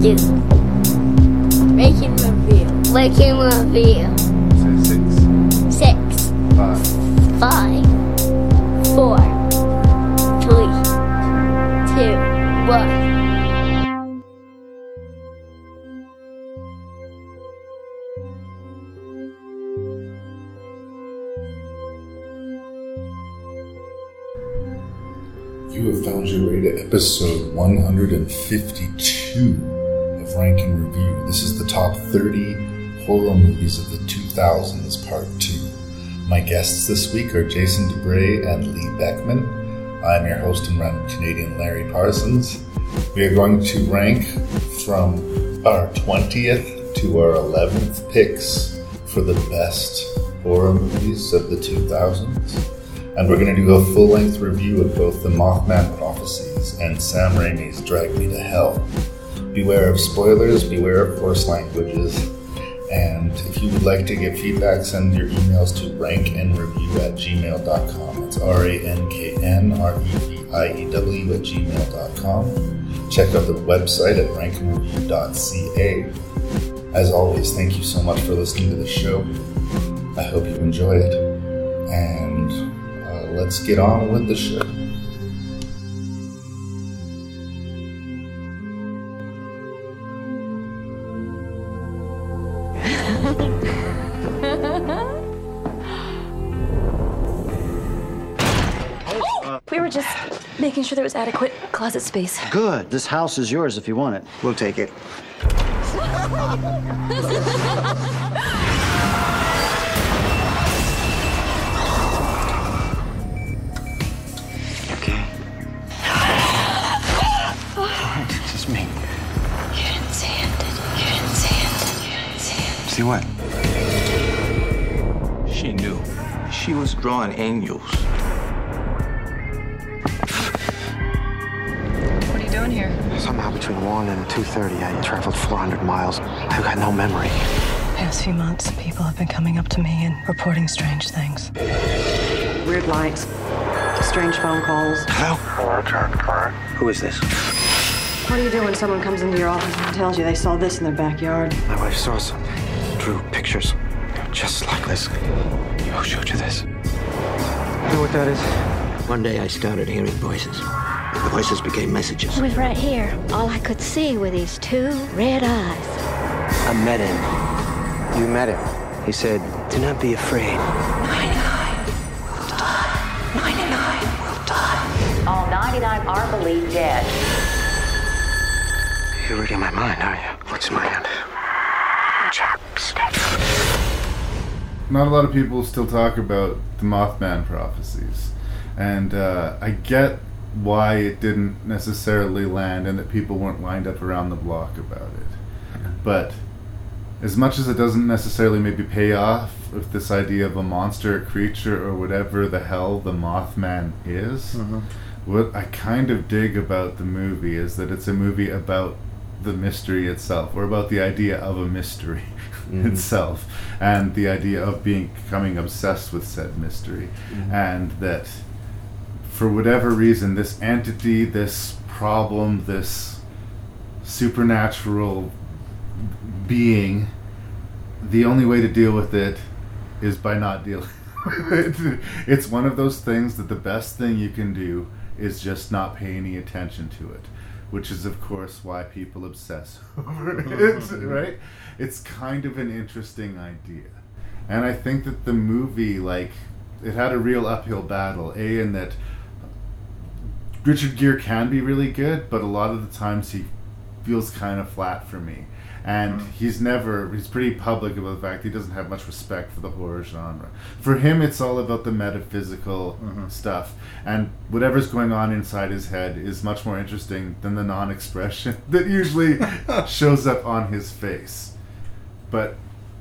you. Making review. Making review. Say six, Six, five, five, four, three, two, one. You have found your way to episode 152 of Rank and Review. This is the top 30 horror movies of the 2000s, part 2. My guests this week are Jason Dubray and Lee Beckmann. I'm your host and run Canadian Larry Parsons. We are going to rank from our 20th to our 11th picks for the best horror movies of the 2000s and we're going to do a full length review of both the Mothman Prophecies and Sam Raimi's Drag Me to Hell. Beware of spoilers, beware of coarse languages, and if you would like to get feedback, send your emails to ranknreview at gmail.com. It's R A N K N R E V I E W at gmail.com. Check out the website at rankandreview.ca. As always, thank you so much for listening to the show. I hope you enjoy it. And uh, let's get on with the show. Sure there was adequate closet space. Good. This house is yours if you want it. We'll take it. Okay. Alright, it's just me. You didn't see it, did you? You didn't see it, did you? You didn't see it. See what? She knew. She was drawing angels. Somehow between 1 and 2.30, I traveled 400 miles. I've got no memory. Past few months, people have been coming up to me and reporting strange things. Weird lights, strange phone calls. Hello? hello Who is this? What do you do when someone comes into your office and tells you they saw this in their backyard? My wife saw something, Drew pictures. Just like this. Who showed you this? You know what that is? One day I started hearing voices. The voices became messages. He was right here. All I could see were these two red eyes. I met him. You met him. He said, do not be afraid. All 99 are believed dead. You're reading my mind, are you? What's in my hand? Not a lot of people still talk about the Mothman prophecies, and uh, I get why it didn't necessarily land and that people weren't lined up around the block about it. But as much as it doesn't necessarily maybe pay off with this idea of a monster, a creature, or whatever the hell the Mothman is, mm-hmm. what I kind of dig about the movie is that it's a movie about the mystery itself, or about the idea of a mystery mm-hmm. itself, and the idea of being becoming obsessed with said mystery, mm-hmm. and that for whatever reason, this entity, this problem, this supernatural being, the only way to deal with it is by not dealing. with it. it's one of those things that the best thing you can do is just not pay any attention to it, which is, of course, why people obsess over it, right? It's kind of an interesting idea. And I think that the movie, like, it had a real uphill battle. A, in that Richard Gere can be really good, but a lot of the times he feels kind of flat for me. and mm-hmm. he's never he's pretty public about the fact he doesn't have much respect for the horror genre. For him, it's all about the metaphysical mm-hmm. stuff, and whatever's going on inside his head is much more interesting than the non-expression that usually shows up on his face. But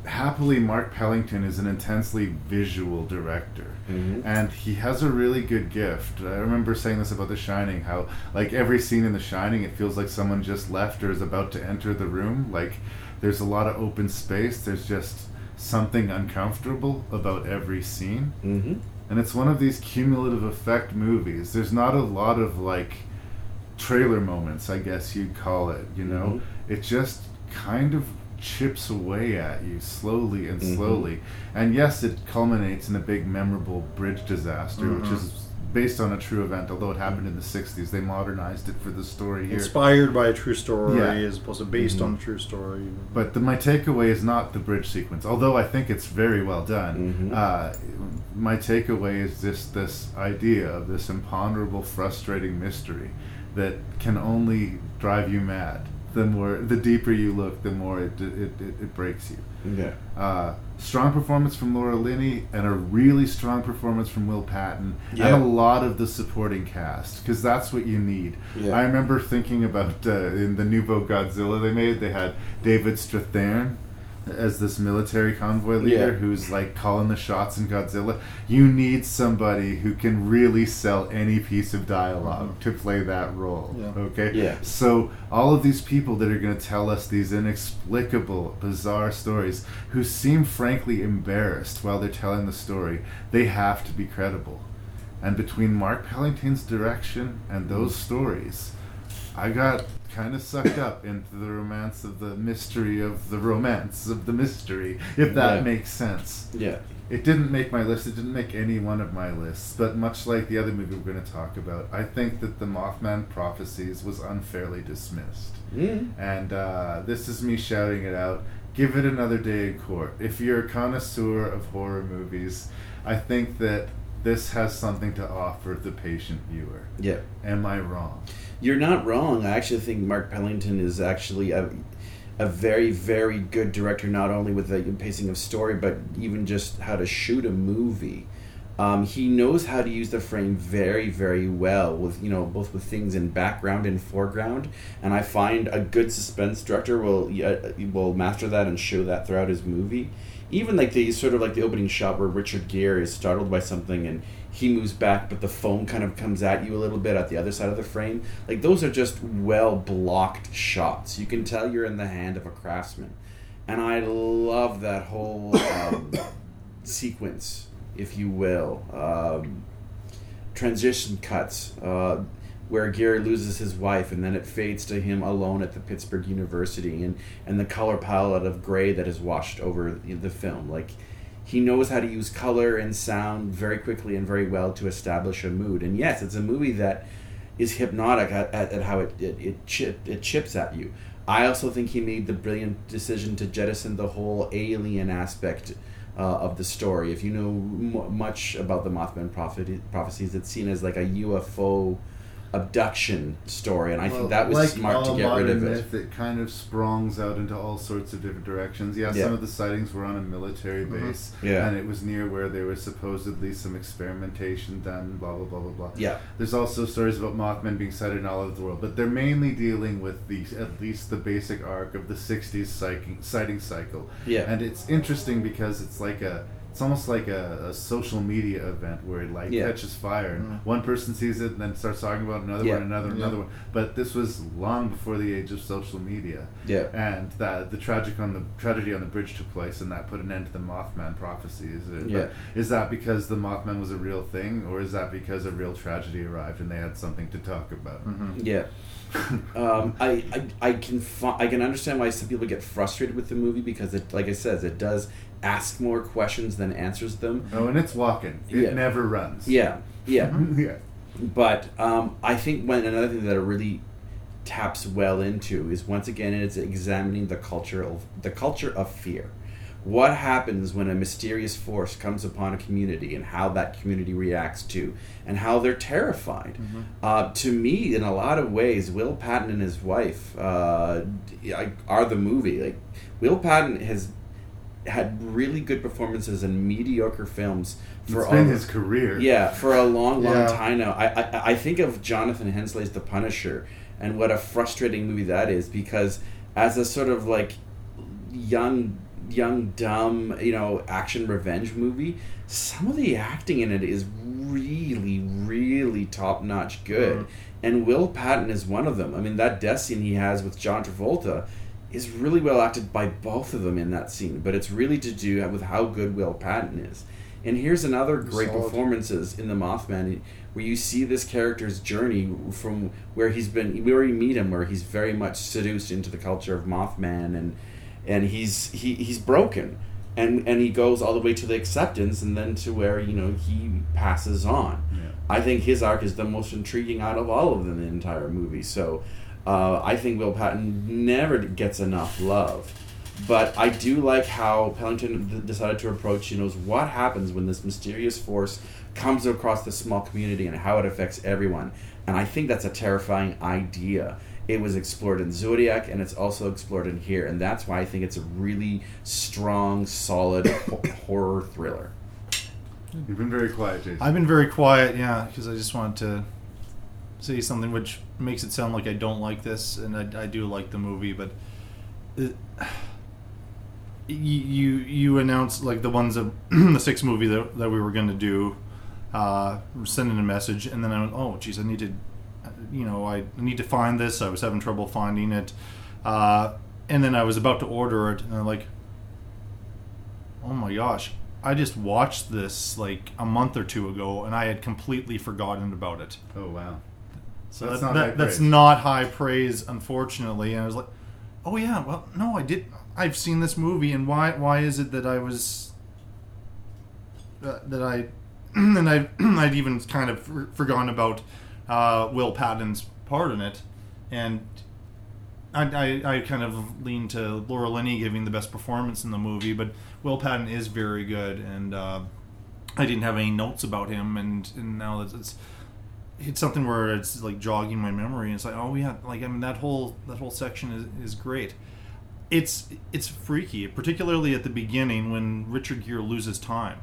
happily, Mark Pellington is an intensely visual director, and he has a really good gift. I remember saying this about The Shining, how like every scene in The Shining, it feels like someone just left or is about to enter the room. Like there's a lot of open space. There's just something uncomfortable about every scene, Mm-hmm. and it's one of these cumulative effect movies. There's not a lot of like trailer moments, I guess you'd call it. You know, it just kind of chips away at you slowly and Mhm. slowly. And yes, it culminates in a big, memorable bridge disaster, which Mhm. is based on a true event. Although it happened in the '60s, they modernized it for the story here. Inspired by a true story Yeah. as opposed to based Mhm. on a true story. But the, my takeaway is not the bridge sequence, although I think it's very well done. Mhm. Uh, my takeaway is just this idea of this imponderable, frustrating mystery that can only drive you mad. The more, the deeper you look, the more it it, it, it breaks you. Yeah. Uh, strong performance from Laura Linney and a really strong performance from Will Patton Yeah. and a lot of the supporting cast because that's what you need. Yeah. I remember thinking about uh, in the Nouveau Godzilla they made, they had David Strathairn as this military convoy leader Yeah. who's like calling the shots in Godzilla. You need somebody who can really sell any piece of dialog to play that role. Yeah. Okay? Yeah. So all of these people that are going to tell us these inexplicable, bizarre stories, who seem frankly embarrassed while they're telling the story, they have to be credible. And between Mark Pellington's direction and those mm. stories, I got kind of sucked up into the romance of the mystery of the romance of the mystery, if that Yeah. makes sense. Yeah. It didn't make my list. It didn't make any one of my lists. But much like the other movie we're going to talk about, I think that the Mothman Prophecies was unfairly dismissed. Mm. And uh, this is me shouting it out. Give it another day in court. If you're a connoisseur of horror movies, I think that this has something to offer the patient viewer. Yeah. Am I wrong? You're not wrong. I actually think Mark Pellington is actually a, a very, very good director, not only with the pacing of story, but even just how to shoot a movie. Um, he knows how to use the frame very, very well with you know both with things in background and foreground, and I find a good suspense director will uh, will master that and show that throughout his movie. Even like the sort of like the opening shot where Richard Gere is startled by something and he moves back, but the foam kind of comes at you a little bit at the other side of the frame. Like those are just well blocked shots. You can tell you're in the hand of a craftsman, and I love that whole um, sequence, if you will. Um, transition cuts uh, where Gary loses his wife, and then it fades to him alone at the Pittsburgh University, and and the color palette of gray that is washed over the film, like he knows how to use color and sound very quickly and very well to establish a mood. And yes, it's a movie that is hypnotic at, at, at how it it it, chip, it chips at you. I also think he made the brilliant decision to jettison the whole alien aspect uh, of the story. If you know m- much about the Mothman prophet- prophecies, it's seen as like a UFO abduction story, and I Well, think that was like smart to get rid of modern it. myth, it kind of sprongs out into all sorts of different directions. Yeah, Yeah. some of the sightings were on a military Mhm. base, Yeah. and it was near where there was supposedly some experimentation done. Blah blah blah blah blah. Yeah. There's also stories about Mothman being sighted all over the world, but they're mainly dealing with the at least the basic arc of the '60s sighting, sighting cycle. Yeah. and it's interesting because it's like a. It's almost like a, a social media event where it like Yeah. catches fire and Mm. one person sees it and then starts talking about another Yeah. one, another, Yeah. another one. But this was long before the age of social media. Yeah. And that the tragic on the tragedy on the bridge took place, and that put an end to the Mothman prophecy. Is it? Yeah. Is that because the Mothman was a real thing, or is that because a real tragedy arrived and they had something to talk about? Yeah. um, I, I I can fi- I can understand why some people get frustrated with the movie because it like I says it does ask more questions than answers them. Oh, and it's walking. It Yeah. never runs. Yeah, yeah. yeah. But um, I think when another thing that it really taps well into is once again it's examining the culture of the culture of fear. what happens when a mysterious force comes upon a community and how that community reacts to and how they're terrified Mm-hmm. uh, to me in a lot of ways will patton and his wife uh, are the movie like will patton has had really good performances in mediocre films for It's all- his career. yeah for a long long Yeah. time now I, I i think of jonathan Hensleigh's the punisher and what a frustrating movie that is because as a sort of like young young dumb you know action revenge movie some of the acting in it is really really top notch good Mhm. and will patton is one of them i mean that death scene he has with john travolta is really well acted by both of them in that scene but it's really to do with how good will patton is and here's another great Solid. performances in the mothman where you see this character's journey from where he's been where already meet him where he's very much seduced into the culture of mothman and and he's he, he's broken and and he goes all the way to the acceptance and then to where you know he passes on Yeah. i think his arc is the most intriguing out of all of them in the entire movie so uh, i think will patton never gets enough love but I do like how Pellington d- decided to approach, you know, what happens when this mysterious force comes across this small community and how it affects everyone. And I think that's a terrifying idea. It was explored in Zodiac and it's also explored in here. And that's why I think it's a really strong, solid ho- horror thriller. You've been very quiet, Jason. I've been very quiet, yeah, because I just wanted to say something which makes it sound like I don't like this, and I, I do like the movie, but it, you you announced like the ones of the sixth movie that, that we were going to do, uh, sending a message, and then I went, oh, geez, I need to, you know, I need to find this. I was having trouble finding it, uh, and then I was about to order it, and I'm like, oh my gosh, I just watched this like a month or two ago, and I had completely forgotten about it. Oh wow. So That's that, not that- high that's praise. not high praise, unfortunately. And I was like, oh yeah, well, no, I did. I've seen this movie, and why? Why is it that I was uh, that I and I I'd even kind of for- forgotten about uh, Will Patton's part in it, and I, I, I kind of lean to Laura Linney giving the best performance in the movie, but Will Patton is very good, and uh, I didn't have any notes about him, and, and now that it's it's something where it's like jogging my memory, and it's like, oh yeah, like I mean that whole that whole section is, is great. It's it's freaky, particularly at the beginning when Richard Gere loses time.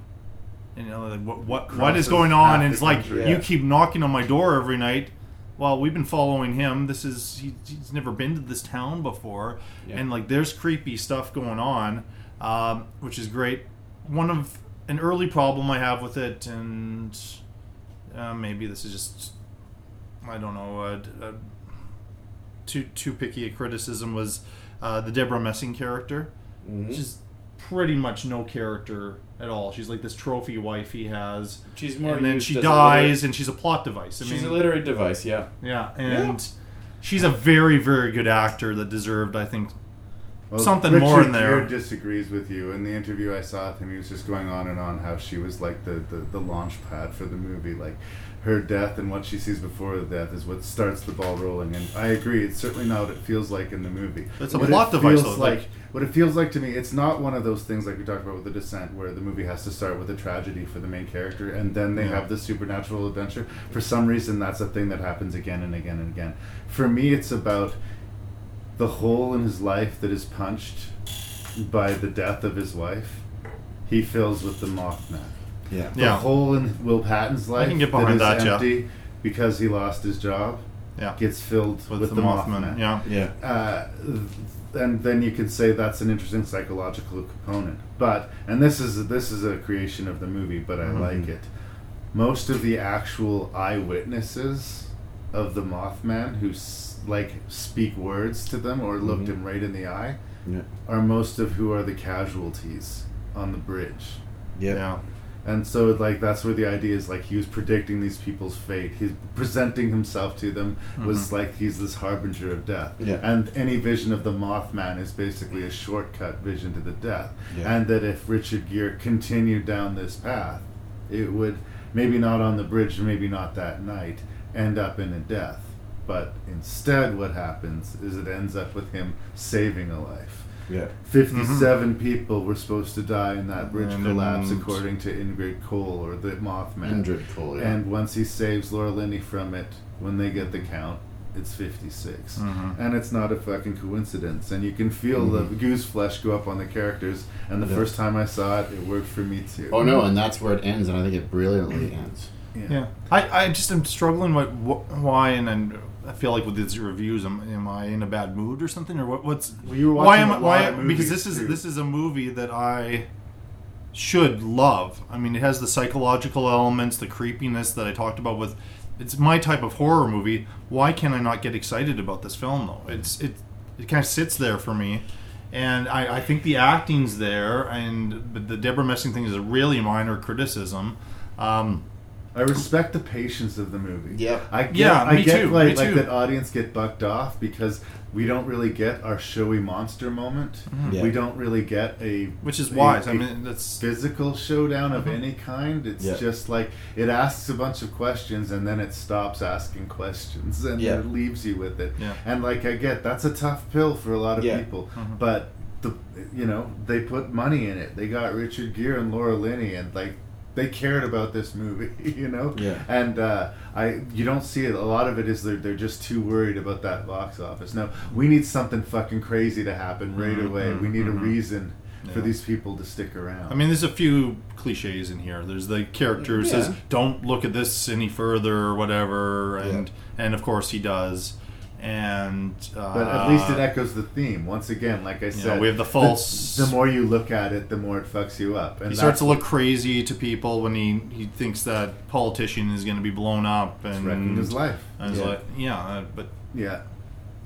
And, you know, like, what what what is going on? And it's like country. you keep knocking on my door every night. Well, we've been following him. This is he, he's never been to this town before, Yeah. and like there's creepy stuff going on, um, which is great. One of an early problem I have with it, and uh, maybe this is just I don't know uh, d- uh, too too picky a criticism was uh, the Debra Messing character. Mhm. She's pretty much no character at all. She's like this trophy wife he has. She's more and then she dies, and she's a plot device. I She's mean, a literary device, yeah. yeah, and she's a very very good actor that deserved, I think, Well, something Richard more in there. Gere disagrees with you. In the interview I saw with him, he was just going on and on how she was like the, the, the launch pad for the movie. Like her death and what she sees before the death is what starts the ball rolling. And I agree, it's certainly not what it feels like in the movie. It's a What plot it device, feels though, Like, like- what it feels like to me, it's not one of those things like we talked about with The Descent, where the movie has to start with a tragedy for the main character, and then they Yeah. have the supernatural adventure. For some reason, that's a thing that happens again and again and again. For me, it's about the hole in his life that is punched by the death of his wife, he fills with the Mothman. Yeah. The Yeah. hole in Will Patton's life can get behind that is that, yeah. empty because he lost his job Yeah. gets filled with, with, the, the Mothman. Mothman. Yeah, Yeah. Uh, and then you can say that's an interesting psychological component. But and this is this is a creation of the movie, but I Mhm. like it. Most of the actual eyewitnesses of the Mothman who s- like speak words to them or looked Mhm. him right in the eye Yeah. are most of who are the casualties on the bridge. Yeah. And so, like, that's where the idea is like he was predicting these people's fate. He's presenting himself to them was like he's this harbinger of death. Yeah. And any vision of the Mothman is basically a shortcut vision to the death. Yeah. And that if Richard Gere continued down this path, it would maybe not on the bridge, maybe not that night, end up in a death. But instead, what happens is it ends up with him saving a life. Yeah. 57 people were supposed to die in that bridge And collapse, then- according to Indrid Cole or the Mothman. Indrid Cole, yeah. And once he saves Laura Linney from it, when they get the count, it's 56. Mhm. And it's not a fucking coincidence. And you can feel the goose flesh go up on the characters. And the Yeah. first time I saw it, it worked for me too. Oh no, and that's where it ends, and I think it brilliantly ends. Yeah, I, I just am struggling with wh- why, and then I feel like with these reviews, am, am I in a bad mood or something, or what, what's Well, you were why am I why because this is too. this is a movie that I should love. I mean, it has the psychological elements, the creepiness that I talked about with. It's my type of horror movie. Why can I not get excited about this film though? It's it it kind of sits there for me. And I, I think the acting's there, and but the Debra Messing thing is a really minor criticism. Um, I respect the patience of the movie. Yep. I get, Yeah, I me get too, like me like too. that audience get bucked off because we don't really get our showy monster moment. Yeah. We don't really get a Which is a- wise. I a mean, that's- physical showdown of Mhm. any kind. It's Yeah. just like it asks a bunch of questions and then it stops asking questions and Yeah. it leaves you with it. Yeah. And like I get that's a tough pill for a lot of Yeah. people, Mhm. but the you know they put money in it. They got Richard Gere and Laura Linney and like they cared about this movie, you know. Yeah. And uh, I, you don't see it. A lot of it is they're they're just too worried about that box office. No, we need something fucking crazy to happen right Mhm, away. We need a mhm. reason for these people to stick around. I mean, there's a few cliches in here. There's the character who says, "Don't look at this any further," or whatever, and and of course he does. And uh, but at least it echoes the theme. Once again, like I know, said, we have the false- The, more you look at it, the more it fucks you up. And he starts to look crazy to people when he, he thinks that politician is going to be blown up and wrecking his life. And Yeah. like, yeah, uh, but Yeah.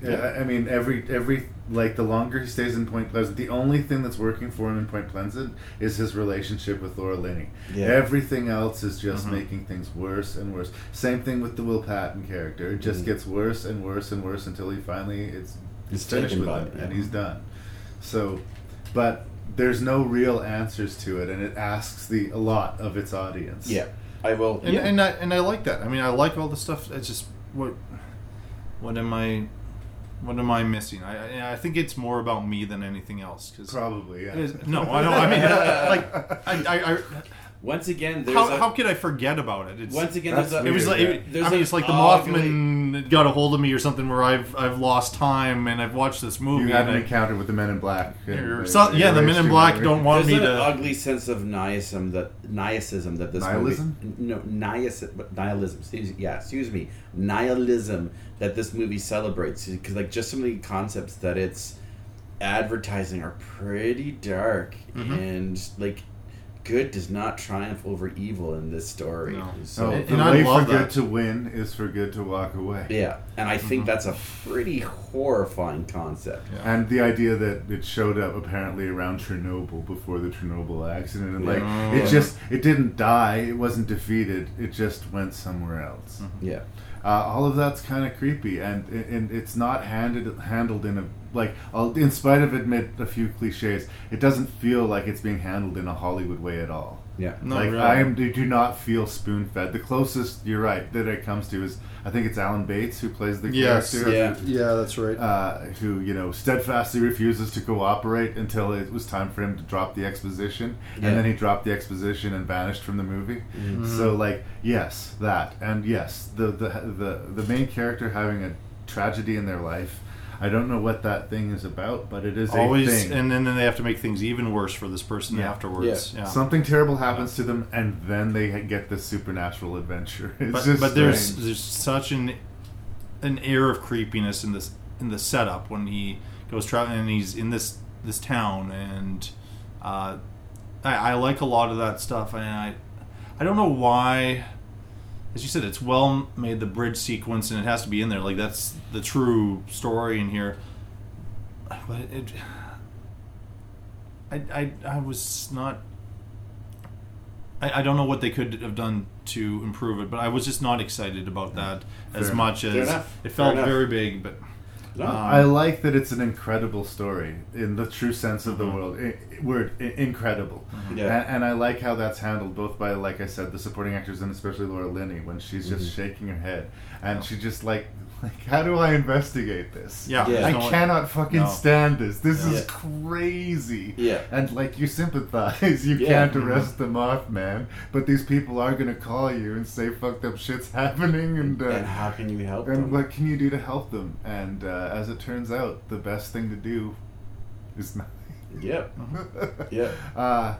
Yeah, I mean, every every like the longer he stays in Point Pleasant, the only thing that's working for him in Point Pleasant is his relationship with Laura Linney. Yeah. Everything else is just Mhm. making things worse and worse. Same thing with the Will Patton character; it just Mhm. gets worse and worse and worse until he finally it's He's finished with by him it, and he's done. So, but there's no real answers to it, and it asks the a lot of its audience. Yeah, I will. and yeah. and I, and I like that. I mean, I like all the stuff. It's just what what am I what am I missing? I I- think it's more about me than anything else. Cause Probably, yeah. is- no, I don't. I mean, like I, I, I Once again, there's how, a, how could I forget about it? It's, once again there's a, it was like weird, it, There's I mean, it's like the ugly- Mothman got a hold of me or something where I've I've lost time and I've watched this movie. You had an I- encounter with the Men in Black. And so- yeah, the Men in Black memory. don't want There's me an to. ugly sense of nihilism that nihilism that this Nihilism? movie no nihilism but nihilism excuse, yeah excuse me nihilism that this movie celebrates because like just some of the concepts that it's advertising are pretty dark Mm-hmm. and like good does not triumph over evil in this story No. so So And- the and I way love for that. good to win is for good to walk away. yeah and i Mm-hmm. think that's a pretty horrifying concept Yeah. And the idea that it showed up apparently around Chernobyl before the Chernobyl accident, and like Yeah. it just it didn't die, it wasn't defeated, it just went somewhere else. yeah Uh, all of that's kind of creepy, and and it's not handed handled in a like. I'll, in spite of admit a few cliches, it doesn't feel like it's being handled in a Hollywood way at all. yeah No, like really. I am, do do not feel spoon fed. The closest you're right that it comes to is I think it's Alan Bates who plays the Yes, character. yeah. Yeah, that's right. uh, who you know steadfastly refuses to cooperate until it was time for him to drop the exposition, Yeah. and then he dropped the exposition and vanished from the movie. So like yes, that and yes, the the the the main character having a tragedy in their life. I don't know what that thing is about, but it is always a thing. and then, then they have to make things even worse for this person Yeah. afterwards. Yeah. Something terrible happens to them, and then they get this supernatural adventure. It's but, just but there's there's such an an air of creepiness in this in the setup when he goes traveling and he's in this this town and uh, I, I like a lot of that stuff and I I don't know why as you said it's well made the bridge sequence and it has to be in there. Like that's the true story in here. But it I I, I was not I, I don't know what they could have done to improve it, but I was just not excited about that as much as it felt very big. But No. I like that it's an incredible story in the true sense of the Mm-hmm. word. I, word I- incredible, Yeah. and, and I like how that's handled both by, like I said, the supporting actors and especially Laura Linney when she's just Mm-hmm. shaking her head and she just like, like, how do I investigate this? Yeah. Yeah. I No, cannot fucking no. stand this. This Yeah. is crazy. Yeah. and like you sympathize, you Yeah. can't arrest them off, man. but these people are gonna call you and say fucked up shit's happening, and uh, and how can you help and them? what can you do to help them? And uh, as it turns out, the best thing to do is nothing. Yep. Yeah. Uh,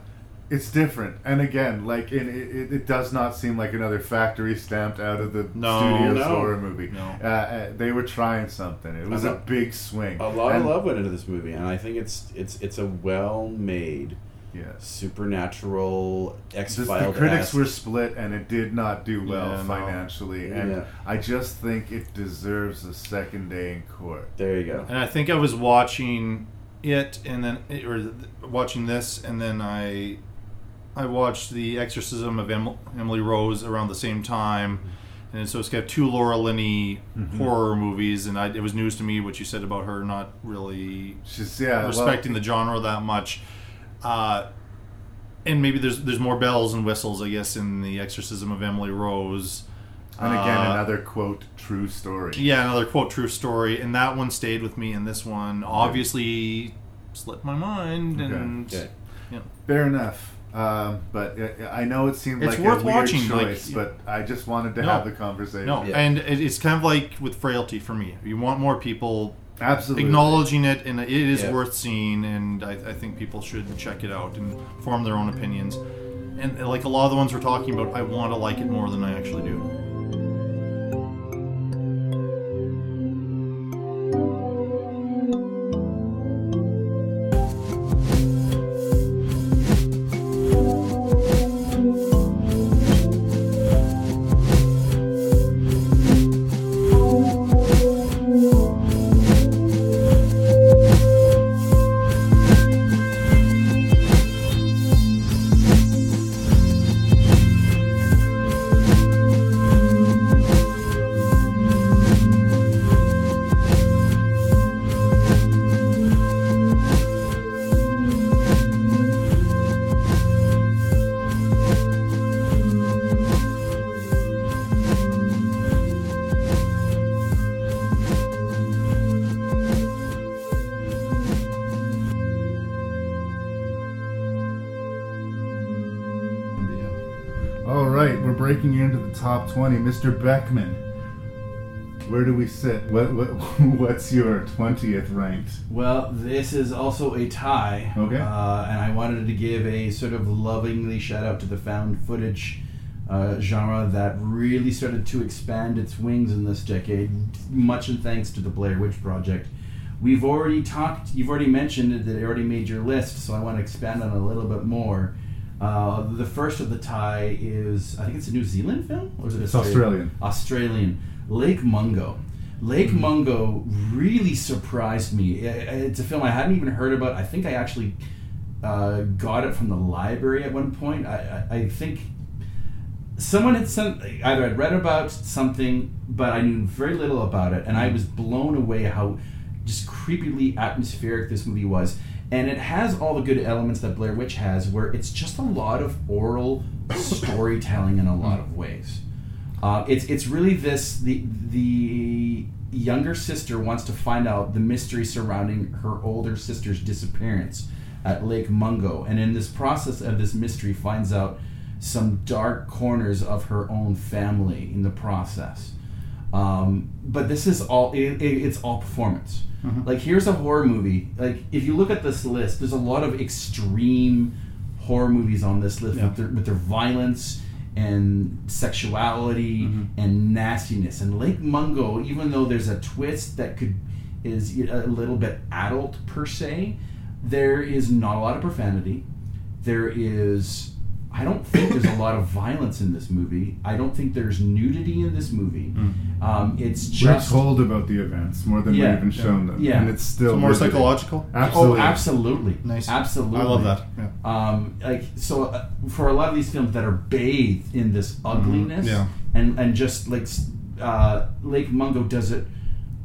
it's different, and again, like in, it, it, it does not seem like another factory stamped out of the No. studio's No. horror movie. No. Uh, Uh, they were trying something. It was a know. big swing. A lot And- of love went into this movie, and I think it's it's it's a well made, Yes. supernatural X Just the Files. critics were split, and it did not do well Yeah, no. financially. And Yeah. I just think it deserves a second day in court. There you go. And I think I was watching it, and then or th- watching this, and then I, I watched The Exorcism of em- Emily Rose around the same time, and so it's got two Laura Linney horror movies, and I, it was news to me what you said about her not really She's yeah, well- respecting the genre that much. Uh, and maybe there's there's more bells and whistles, I guess, in the Exorcism of Emily Rose. And again, Uh, another quote true story. yeah, another quote true story, and that one stayed with me, and this one obviously slipped my mind, and Okay. yeah. Fair enough. Um, but uh, I know it seemed It's like worth a weird watching, like- choice, but I just wanted to No. have the conversation. no, Yeah. and it's kind of like with frailty for me. You want more people Absolutely. acknowledging it, and it is Yeah. worth seeing, and I, I think people should check it out and form their own opinions. And like a lot of the ones we're talking about, I want to like it more than I actually do. Top twenty. Mr. Beckmann, where do we sit? What, what what's your twentieth ranked? Well, this is also a tie. Okay. Uh, and I wanted to give a sort of lovingly shout out to the found footage uh, genre that really started to expand its wings in this decade, much in thanks to the Blair Witch Project. We've already talked, you've already mentioned it, that it already made your list, so I want to expand on it a little bit more. Uh, the first of the tie is, I think it's a New Zealand film? Or is it It's Australian. Australian. Lake Mungo. Lake Mungo really surprised me. It's a film I hadn't even heard about. I think I actually uh, got it from the library at one point. I, I, I think someone had sent either I'd read about something, but I knew very little about it, and I was blown away how just creepily atmospheric this movie was. And it has all the good elements that Blair Witch has, where it's just a lot of oral storytelling in a lot of ways. Uh, it's it's really this the the younger sister wants to find out the mystery surrounding her older sister's disappearance at Lake Mungo, and in this process of this mystery, finds out some dark corners of her own family in the process. Um, but this is all it, it, it's all performance. Like here's a horror movie. Like if you look at this list, there's a lot of extreme horror movies on this list with, their, with their violence and sexuality and nastiness. And Lake Mungo, even though there's a twist that could is a little bit adult per se, there is not a lot of profanity. There is I don't think there's a lot of violence in this movie. I don't think there's nudity in this movie. Um, it's We're just told about the events more than Yeah. we've even shown them, Yeah. and it's still So more riveting. psychological? Absolutely. Oh, absolutely. Nice. Absolutely. I love that. Yeah. Um, like so, uh, for a lot of these films that are bathed in this ugliness, Yeah. and and just like uh, Lake Mungo does it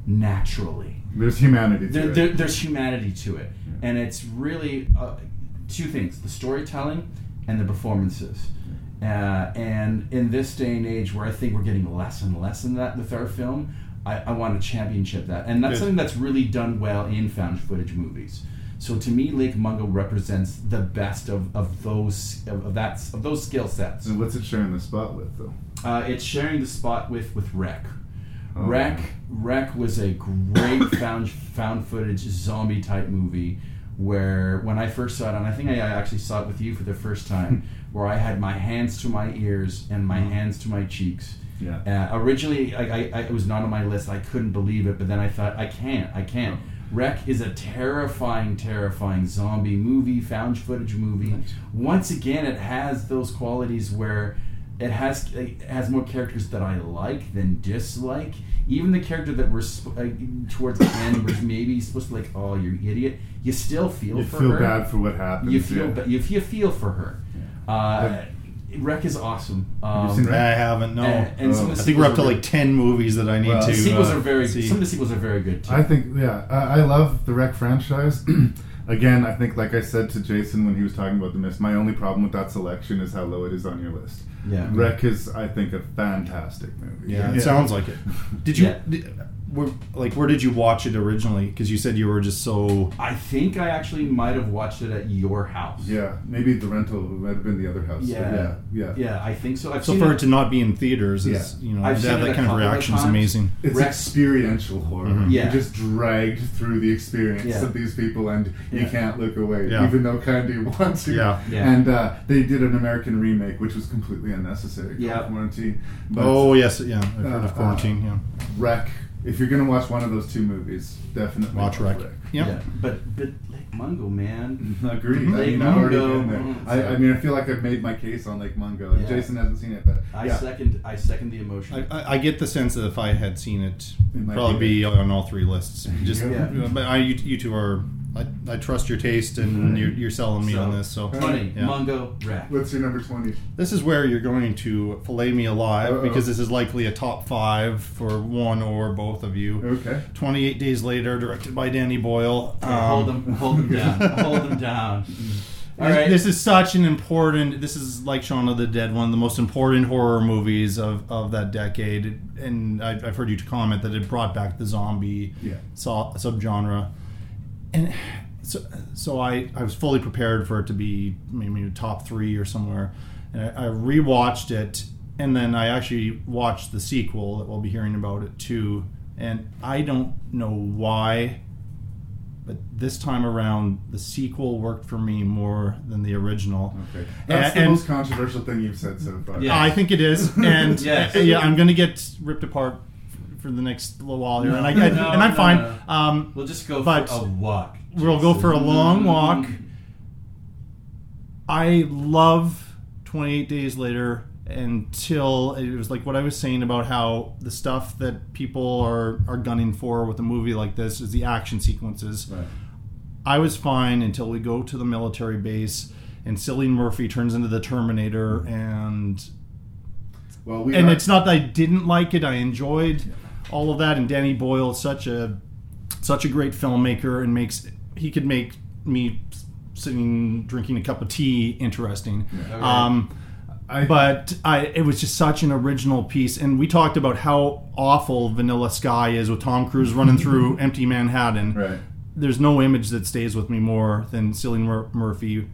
naturally. There's humanity to There, it. there- there's humanity to it, and it's really uh, two things: the storytelling and the performances. Uh, and in this day and age, where I think we're getting less and less in that with our film, I, I want to championship that, and that's Good. something that's really done well in found footage movies. So to me, Lake Mungo represents the best of, of those of, of that of those skill sets. And what's it sharing the spot with, though? Uh, it's sharing the spot with with REC. Oh. REC REC was a great found found footage zombie type movie where when I first saw it, and I think I actually saw it with you for the first time, where I had my hands to my ears and my hands to my cheeks. Yeah. Uh, originally, I, I, I, it was not on my list. I couldn't believe it, but then I thought, I can't, I can't. REC is a terrifying, terrifying zombie movie, found footage movie. Once again, it has those qualities where it has it has more characters that I like than dislike. Even the character that we're sp- uh, towards the end was maybe supposed to be like, oh, you idiot. You still feel for her. You for feel her. bad for what happened. You feel yeah. ba- you, you feel for her. Uh, REC is awesome. Um, seen REC? I haven't. No, and- and some I think we're up to like ten movies that I need Well, to. The sequels uh, are very. see. Some of the sequels are very good too. I think, yeah, I, I love the REC franchise. Again, I think, like I said to Jason when he was talking about the mist, my only problem with that selection is how low it is on your list. Yeah. REC is, I think, a fantastic movie. Yeah, it sounds like it. Did you? Did, where, like, where did you watch it originally? Because you said you were just so. I think I actually might have watched it at your house. Yeah, maybe the rental might have been the other house. Yeah, yeah, yeah. yeah. I think so. I've So for it, it to not be in theaters is, Yeah. you know, I've to have that kind of couple of reaction is amazing. It's REC- experiential horror. Mhm. Yeah. You're just dragged through the experience Yeah. of these people, and you can't look away, Yeah. even though kind of want to. Yeah. Yeah. And uh, they did an American remake, which was completely unnecessary. Yeah. Quarantine. But Oh yes, yeah, I've heard Uh, of quarantine. Yeah, REC. If you're gonna watch one of those two movies, definitely watch REC. Yeah. Yeah. But but Lake Mungo, man. Agreed. I Lake mean, I've already been there. Mhm. I, I mean, I feel like I've made my case on Lake Mungo. and Yeah. Jason hasn't seen it, but I yeah. second. I second the emotion. I, I, I get the sense that if I had seen it, It it'd might probably be be on all three lists. Just, Yeah. but I, you, you two are. I, I trust your taste, and you're, you're selling me So, on this. So Twenty. Yeah. Mungo. REC. What's your number twenty? This is where you're going to fillet me alive Uh-oh. because this is likely a top five for one or both of you. Okay. 28 Days Later, directed by Danny Boyle. Okay, hold Um, them. Hold them down. hold them down. All This- is such an important. This is like Shaun of the Dead, one of the most important horror movies of, of that decade. And I've, I've heard you comment that it brought back the zombie Yeah. so, subgenre. And so, so I, I was fully prepared for it to be maybe top three or somewhere. And I, I rewatched it, and then I actually watched the sequel that we'll be hearing about it too. And I don't know why but this time around the sequel worked for me more than the original Okay. That's And- the and- most controversial thing you've said so far. Yeah. i think it is and Yes. yeah i'm gonna get ripped apart f- for the next little while here and, I, I- No, and i'm no, fine um, We'll just go but for a walk. we'll go for a long walk Mm-hmm. i love 28 days later until it was like what i was saying about how the stuff that people are are gunning for with a movie like this is the action sequences Right. I was fine until we go to the military base and Cillian Murphy turns into the Terminator and Well, we and are- it's not that I didn't like it. I enjoyed all of that and Danny Boyle is such a such a great filmmaker and makes he could make me sitting drinking a cup of tea interesting. Um I- but I, it was just such an original piece, and we talked about how awful Vanilla Sky is with Tom Cruise running through empty Manhattan Right. there's no image that stays with me more than Cillian Mur- Murphy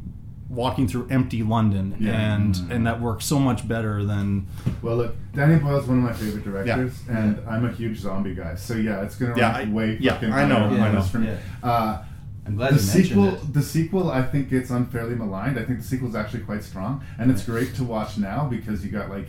walking through empty London, Yeah. and and that works so much better than Well, look, Danny Boyle's one of my favorite directors, and I'm a huge zombie guy. So yeah, it's gonna Yeah, rank I- way yeah, fucking I know, higher I know. list for me. Yeah. Uh, I'm glad the you mentioned sequel, it. the sequel, I think it's unfairly maligned. I think the sequel is actually quite strong, and it's great to watch now because you got like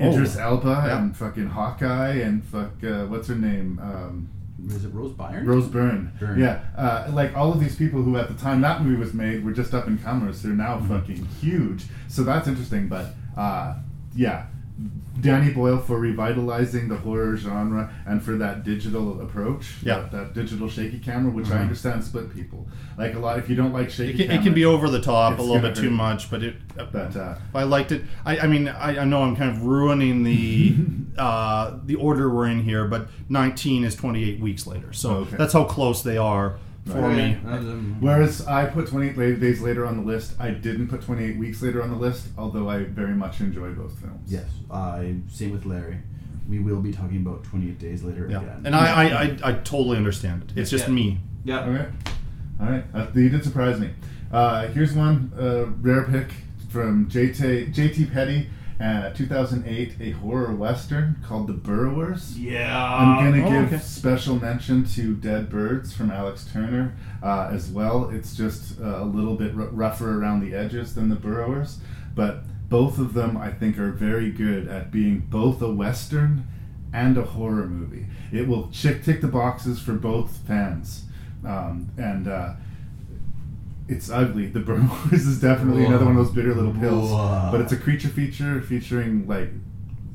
Oh, Idris Elba yeah. and fucking Hawkeye and fuck uh, what's her name. Um, Is it Rose Byrne? Rose Byrne. Byrne. Yeah. Uh, like all of these people who at the time that movie was made were just up and comers. They're now Mm-hmm. fucking huge. So that's interesting. But uh, yeah, Danny Boyle for revitalizing the horror genre and for that digital approach. Yeah. That, that digital shaky camera, which I understand split people. Like a lot, if you don't like it shaky can, camera, it can be over the top a little bit too much, but it. But uh, I liked it. I, I mean, I, I know I'm kind of ruining the uh, the order we're in here, but 19 is 28 weeks later. So Okay. that's how close they are for me. Whereas I put 28 days later on the list, I didn't put 28 weeks later on the list, although I very much enjoy both films. Yes, I same with Larry. We will be talking about 28 days later Yeah. again. And I, I, I, I totally understand it. It's just Yeah. me. Yeah. All right. All right. Uh, you did surprise me. Uh, here's one uh, rare pick from JT, JT Petty, uh, 2008, a horror western called The Burrowers. Yeah. I'm going to Oh, give okay. special mention to Dead Birds from Alex Turner uh, as well. It's just uh, a little bit r- rougher around the edges than The Burrowers, but both of them I think are very good at being both a western and a horror movie. It will chick tick the boxes for both fans, um, and uh, it's ugly. The Burrowers is definitely another one of those bitter little pills, Whoa. but it's a creature feature featuring like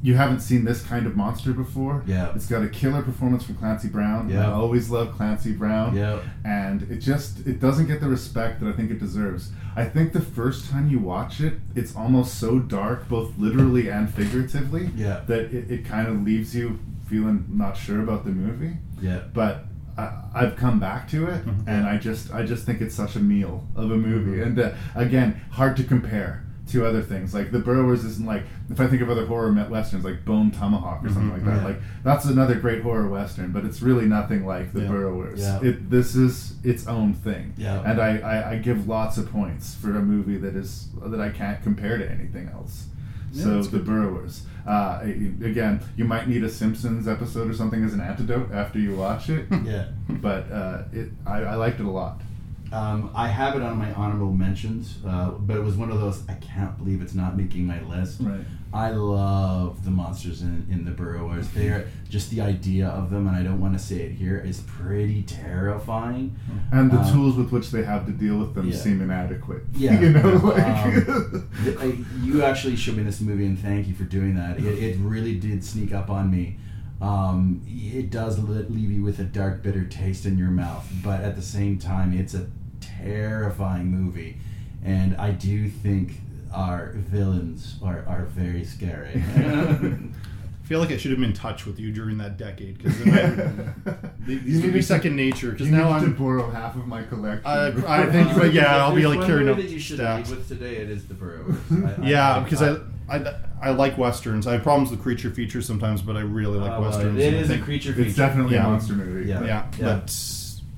you haven't seen this kind of monster before. Yeah. It's got a killer performance from Clancy Brown. Yeah. I always love Clancy Brown. Yeah. And it just it doesn't get the respect that I think it deserves. I think the first time you watch it, it's almost so dark, both literally and figuratively, Yeah. that it, it kind of leaves you feeling not sure about the movie. Yeah. But I, I've come back to it, and I just I just think it's such a meal of a movie. And uh, again, hard to compare to other things. Like The Burrowers isn't like if I think of other horror westerns like Bone Tomahawk or something like that. Yeah. Like that's another great horror western, but it's really nothing like The Yeah. Burrowers. Yeah. It this is its own thing. Yeah. And I, I, I give lots of points for a movie that is that I can't compare to anything else. Yeah, so that's The Burrowers. Uh, again, you might need a Simpsons episode or something as an antidote after you watch it. Yeah. But uh, it, I, I liked it a lot. Um, I have it on my honorable mentions, uh, but it was one of those I can't believe it's not making my list. Right. I love the monsters in, in the Burrowers. They are just the idea of them, and I don't want to say it here, is pretty terrifying. And the Um, tools with which they have to deal with them yeah. seem inadequate. Yeah, you know, yeah, like um, th- I- you actually showed me this movie, and thank you for doing that. It, it really did sneak up on me. Um, it does leave you with a dark, bitter taste in your mouth, but at the same time, it's a terrifying movie, and I do think our villains are, are very scary. I feel like I should have been in touch with you during that decade because these would be second nature. Because now need to I'm. borrow half of my collection. I, I think, but yeah, I'll be like one carrying up that you should stacks. leave with today. It is the Burrowers. I- I- Yeah, I- because I, I, I like westerns. I have problems with creature features sometimes, but I really like Uh, well, westerns. it and I is a think- creature feature. It's definitely Yeah. a monster movie. Yeah. Yeah, Yeah. but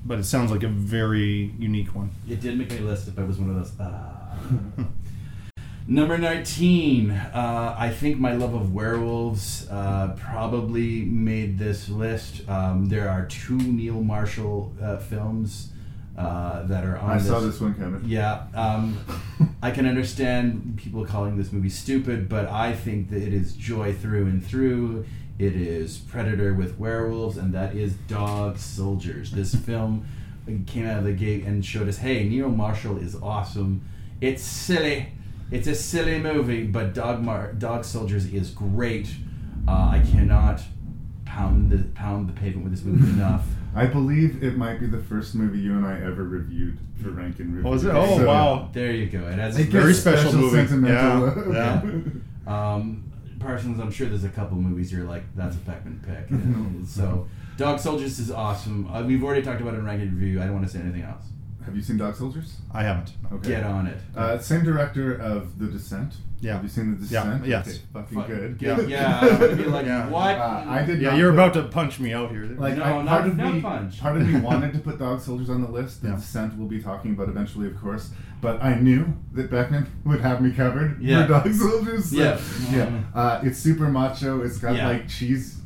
but it sounds like a very unique one. It did make my list if I was one of those. ah. Number 19. Uh, I think my love of werewolves uh, probably made this list. Um, there are two Neil Marshall uh, films uh, that are on I this. saw this one coming. Yeah. Um, I can understand people calling this movie stupid, but I think that it is joy through and through. It is Predator with werewolves, and that is Dog Soldiers. This film came out of the gate and showed us hey, Neil Marshall is awesome. It's silly. It's a silly movie, but Dog, Mar- Dog Soldiers is great. Uh, I cannot pound the pound the pavement with this movie enough. I believe it might be the first movie you and I ever reviewed for Rank N Review. Oh, is it? Oh, So- wow. There you go. It has It Very gets special movie. sentimental. Yeah, Um, Parsons, I'm sure there's a couple movies you're like, that's a Beckmann pick. And so, Dog Soldiers is awesome. Uh, we've already talked about it in Rank N Review. I don't want to say anything else. Have you seen Dog Soldiers? I haven't. Okay. Get on it. Uh, same director of The Descent. Yeah. Have you seen The Yeah, Descent? yes. Okay, fucking Fuck. good. Yeah, yeah. I'm gonna be like, Yeah. what? Uh, I did. Yeah, not you're put- about to punch me out here. Like No, I, not- of not me, punch. part of me wanted to put Dog Soldiers on the list. The Yeah. Descent we'll be talking about eventually, of course. But I knew that Beckmann would have me covered Yeah. for Dog Soldiers. so- Yeah. yeah. Uh, it's super macho. It's got Yeah. like cheese,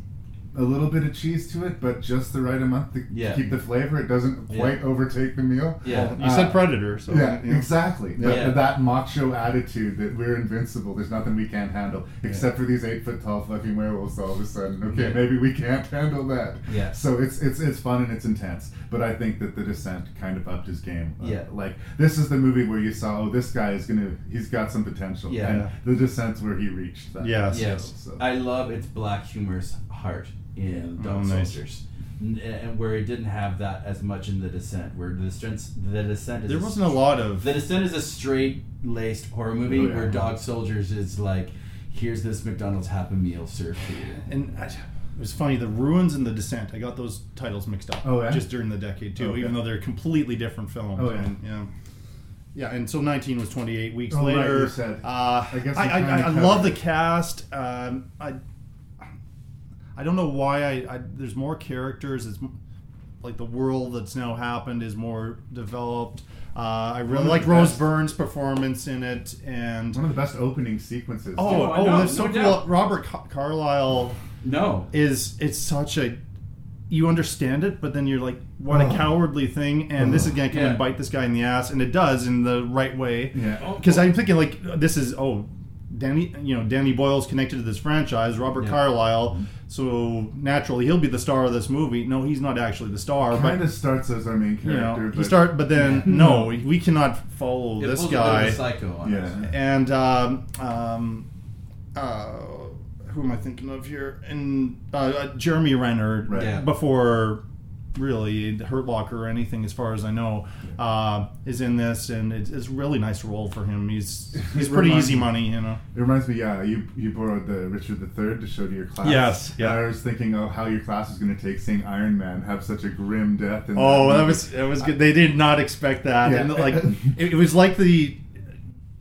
a little bit of cheese to it, but just the right amount to Yeah. keep the flavor. It doesn't Yeah. quite overtake the meal. Yeah. You said Uh, Predator, so yeah, you know. exactly. Yeah. That, that macho attitude that we're invincible. There's nothing we can't handle, except for these eight foot tall fucking werewolves. All of a sudden, okay, Yeah. maybe we can't handle that. Yeah. So it's it's it's fun and it's intense. But I think that the Descent kind of upped his game. Uh, Yeah. Like this is the movie where you saw, oh, this guy is gonna, he's got some potential. Yeah. And the Descent's where he reached that. Yes. Yes. So- I love its black humor's heart in Dog Oh, nice. Soldiers. N- And where it didn't have that as much in The Descent, where The Descent, the Descent is There wasn't a lot of. The Descent is a straight laced horror movie Oh, yeah. where Dog Soldiers is like here's this McDonald's Happy Meal served to you. And I, it was funny, The Ruins and The Descent. I got those titles mixed up. Oh, yeah? Just during the decade too, Okay. even though they're completely different films. Oh, yeah. And, yeah. Yeah, and so 19 was 28 weeks Oh, right, later. you said. Uh, I guess I, I, I, I love the cast. Um, I I don't know why I, I there's more characters. It's like the world that's now happened is more developed. Uh, I really like Rose best- Byrne's performance in it, and One of the best opening sequences. Oh, Oh, oh, know, that's so no cool. Robert Car- Carlyle No. is it's such a you understand it, but then you're like, what a Oh. cowardly thing, and this is gonna come Yeah. and bite this guy in the ass, and it does in the right way. Yeah. Because I'm thinking like this is oh, Danny, you know, Danny Boyle's connected to this franchise, Robert Yeah. Carlyle, so naturally he'll be the star of this movie. No, he's not actually the star, Kind but of starts as our main you character. know, he but start, but then no, we, we cannot follow It this pulls a bit of guy a psycho on Yeah. us. and um, um, uh, who am I thinking of here? And uh, uh, Jeremy Renner Right. Yeah. before really Hurt Locker or anything, as far as I know, uh, is in this, and it's, it's a really nice role for him. He's he's pretty easy me- money, you know. It reminds me, yeah, you you borrowed the Richard III to show to your class. Yes, yeah. I was thinking, oh, how your class was going to take seeing Iron Man have such a grim death. Oh, that movie. was that was good. They did not expect that, Yeah. and like it, it was like the,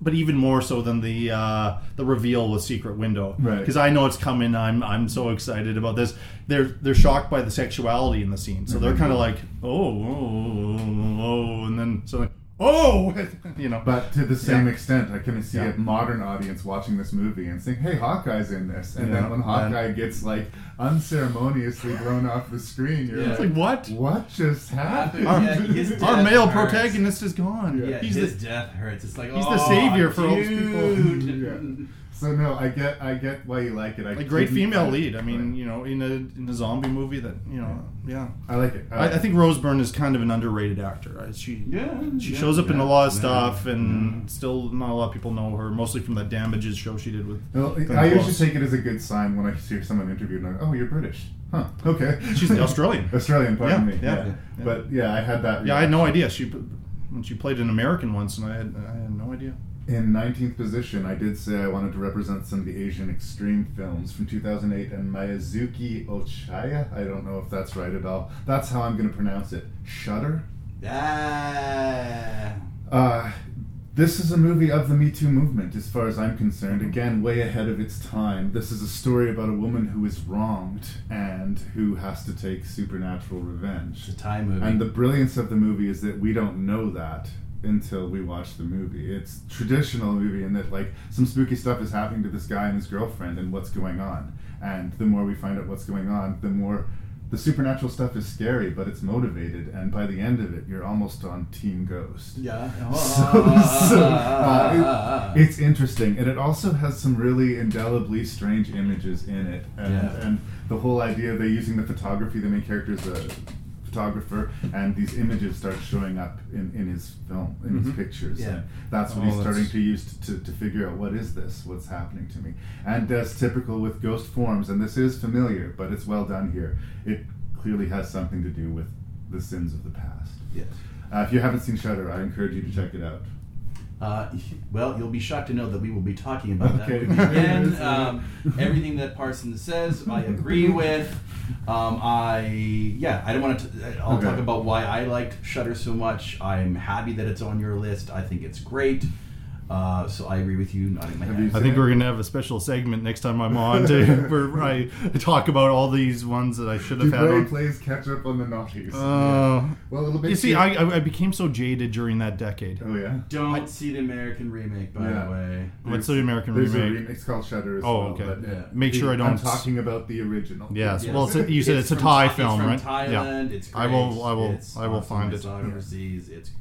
but even more so than the uh, the reveal with Secret Window, Right. Because I know it's coming. I'm I'm so excited about this. They're they're shocked by the sexuality in the scene, so they're kind of like oh, oh oh oh, and then so like oh, you know. But to the same Yeah. extent, I can see Yeah. a modern audience watching this movie and saying, "Hey, Hawkeye's in this," and Yeah, then when and- Hawkeye gets like unceremoniously blown off the screen, you're Yeah. it's like, like what? "What just happened?" Our, Yeah, his our male hurts. protagonist is gone. Yeah, he's his the death hurts. It's like he's oh, the savior oh, for all these dude. Yeah. So no, I get, I get why you like it. I a great couldn't- female lead. I mean, right. you know, in a in a zombie movie that you know, yeah. I like it. I, I think Rose Byrne is kind of an underrated actor. Right? She Yeah, she yeah, shows up in a lot of yeah, stuff, and yeah. still not a lot of people know her. Mostly from that Damages show she did with. Well, Glenn I Close. usually take it as a good sign when I hear someone interviewed and I go, "Oh, you're British." Huh. Okay. She's the Australian. Australian, pardon Yeah, me. yeah, Yeah, yeah. But yeah, I had that. Yeah, I had no idea. She when she played an American once, and I had I had no idea. In 19th position, I did say I wanted to represent some of the Asian extreme films from 2008 and Miyazuki Ochaya. I don't know if that's right at all. That's how I'm going to pronounce it. Shudder. Ah. Uh, this is a movie of the Me Too movement, as far as I'm concerned. Again, way ahead of its time. This is a story about a woman who is wronged and who has to take supernatural revenge. It's a Thai movie. And the brilliance of the movie is that we don't know that until we watch the movie. It's traditional movie in that like some spooky stuff is happening to this guy and his girlfriend and what's going on. And the more we find out what's going on, the more the supernatural stuff is scary, but it's motivated. And by the end of it, you're almost on Team Ghost. yeah. So, so uh, it- it's interesting, and it also has some really indelibly strange images in it, and, Yeah. and the whole idea of they're using the photography. The main character is a photographer, and these images start showing up in, in his film, in his Mhm. pictures. Yeah. And that's what Oh, he's starting that's- to use to, to, to figure out what is this, what's happening to me. And as typical with ghost forms, and this is familiar, but it's well done here. It clearly has something to do with the sins of the past. Yes. Uh, if you haven't seen Shutter, I encourage you to check it out. Uh, well, you'll be shocked to know that we will be talking about Okay. that again. um, everything that Parsons says, I agree with. Um, I yeah, I don't want to. I'll Okay. talk about why I liked Shutter so much. I'm happy that it's on your list. I think it's great. Uh, so I agree with you, nodding my head. I think we're gonna have a special segment next time I'm on to where I talk about all these ones that I should have had on. plays catch up on the naughties. Uh, Well, it'll make you see, I, I I became so jaded during that decade. Oh yeah. Don't see the American remake, by Yeah. the way. What's the American remake? Remake? It's called Shutter. As Oh, well, okay. but Yeah. Make sure I don't. I'm don't- talking about the original. Yes. Yes. Well, it's a, you said it's, a Thai Thai- film, it's from right? Thailand. yeah. It's great. I will. I will. It's I will awesome. find I it. overseas. It's yeah.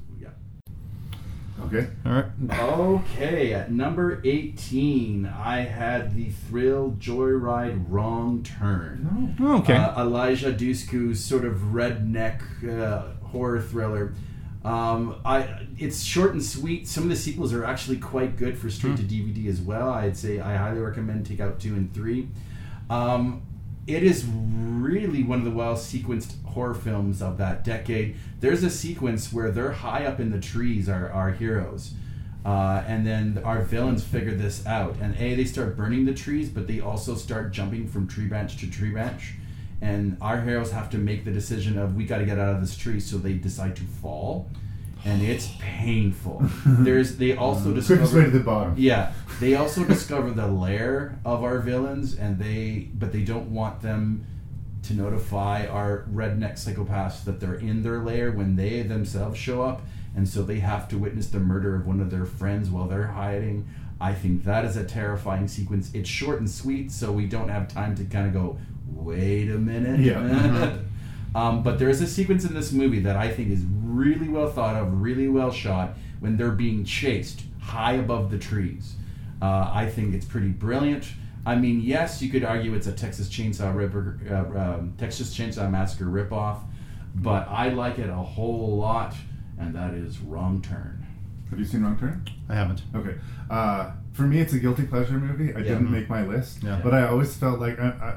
Okay. All right. Okay, at number 18, I had the thrill Joyride Wrong Turn. Oh, okay. Uh, Eliza Dushku's sort of redneck uh, horror thriller. Um, I it's short and sweet. Some of the sequels are actually quite good for straight to DVD as well. I'd say I highly recommend take out two and three. Um, it is really one of the well sequenced horror films of that decade. There's a sequence where they're high up in the trees, our, our heroes, Uh, and then our villains figure this out, and a they start burning the trees, but they also start jumping from tree branch to tree branch, and our heroes have to make the decision of we got to get out of this tree, so they decide to fall, and it's painful. There's they also discover Quickest way to the bottom. yeah, they also discover the lair of our villains, and they but they don't want them to notify our redneck psychopaths that they're in their lair when they themselves show up, and so they have to witness the murder of one of their friends while they're hiding. I think that is a terrifying sequence. It's short and sweet, so we don't have time to kind of go, wait a minute. Yeah. Mm-hmm. Um, but there is a sequence in this movie that I think is really well thought of, really well shot when they're being chased high above the trees. Uh, I think it's pretty brilliant. I mean, yes, you could argue it's a Texas Chainsaw Ripper, uh, um, Texas Chainsaw Massacre ripoff, but I like it a whole lot, and that is Wrong Turn. Have you seen Wrong Turn? I haven't. Okay. Uh, for me, it's a guilty pleasure movie. I Yeah. didn't make my list, Yeah. but I always felt like I, I,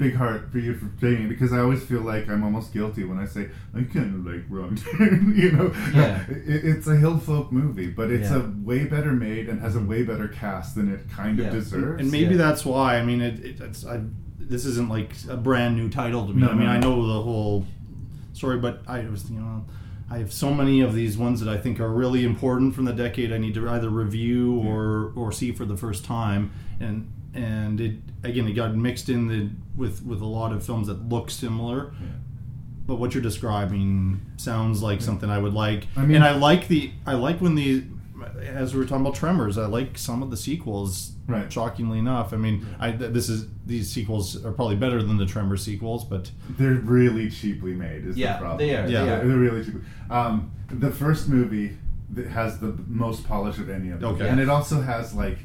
big heart for you for saying it because I always feel like I'm almost guilty when I say I kind of like Wrong Turn. you know, Yeah. it, it's a hill folk movie, but it's Yeah. a way better made and has a way better cast than it kind Yeah. of deserves. and maybe Yeah. that's why. I mean, it, it, it's I, this isn't like a brand new title to me. No, I mean, no, I know the whole story, but I was you know. I have so many of these ones that I think are really important from the decade. I need to either review or or see for the first time, and and it again it got mixed in the with with a lot of films that look similar. But what you're describing sounds like something I would like, I mean- and I like the I like when the as we were talking about Tremors, I like some of the sequels. Right. Shockingly enough, I mean, I this is these sequels are probably better than the Tremor sequels, but they're really cheaply made. Is Yeah, the problem? they are, Yeah. they are. they're really cheap. Um, the first movie that has the most polish of any of them, Okay. and it also has like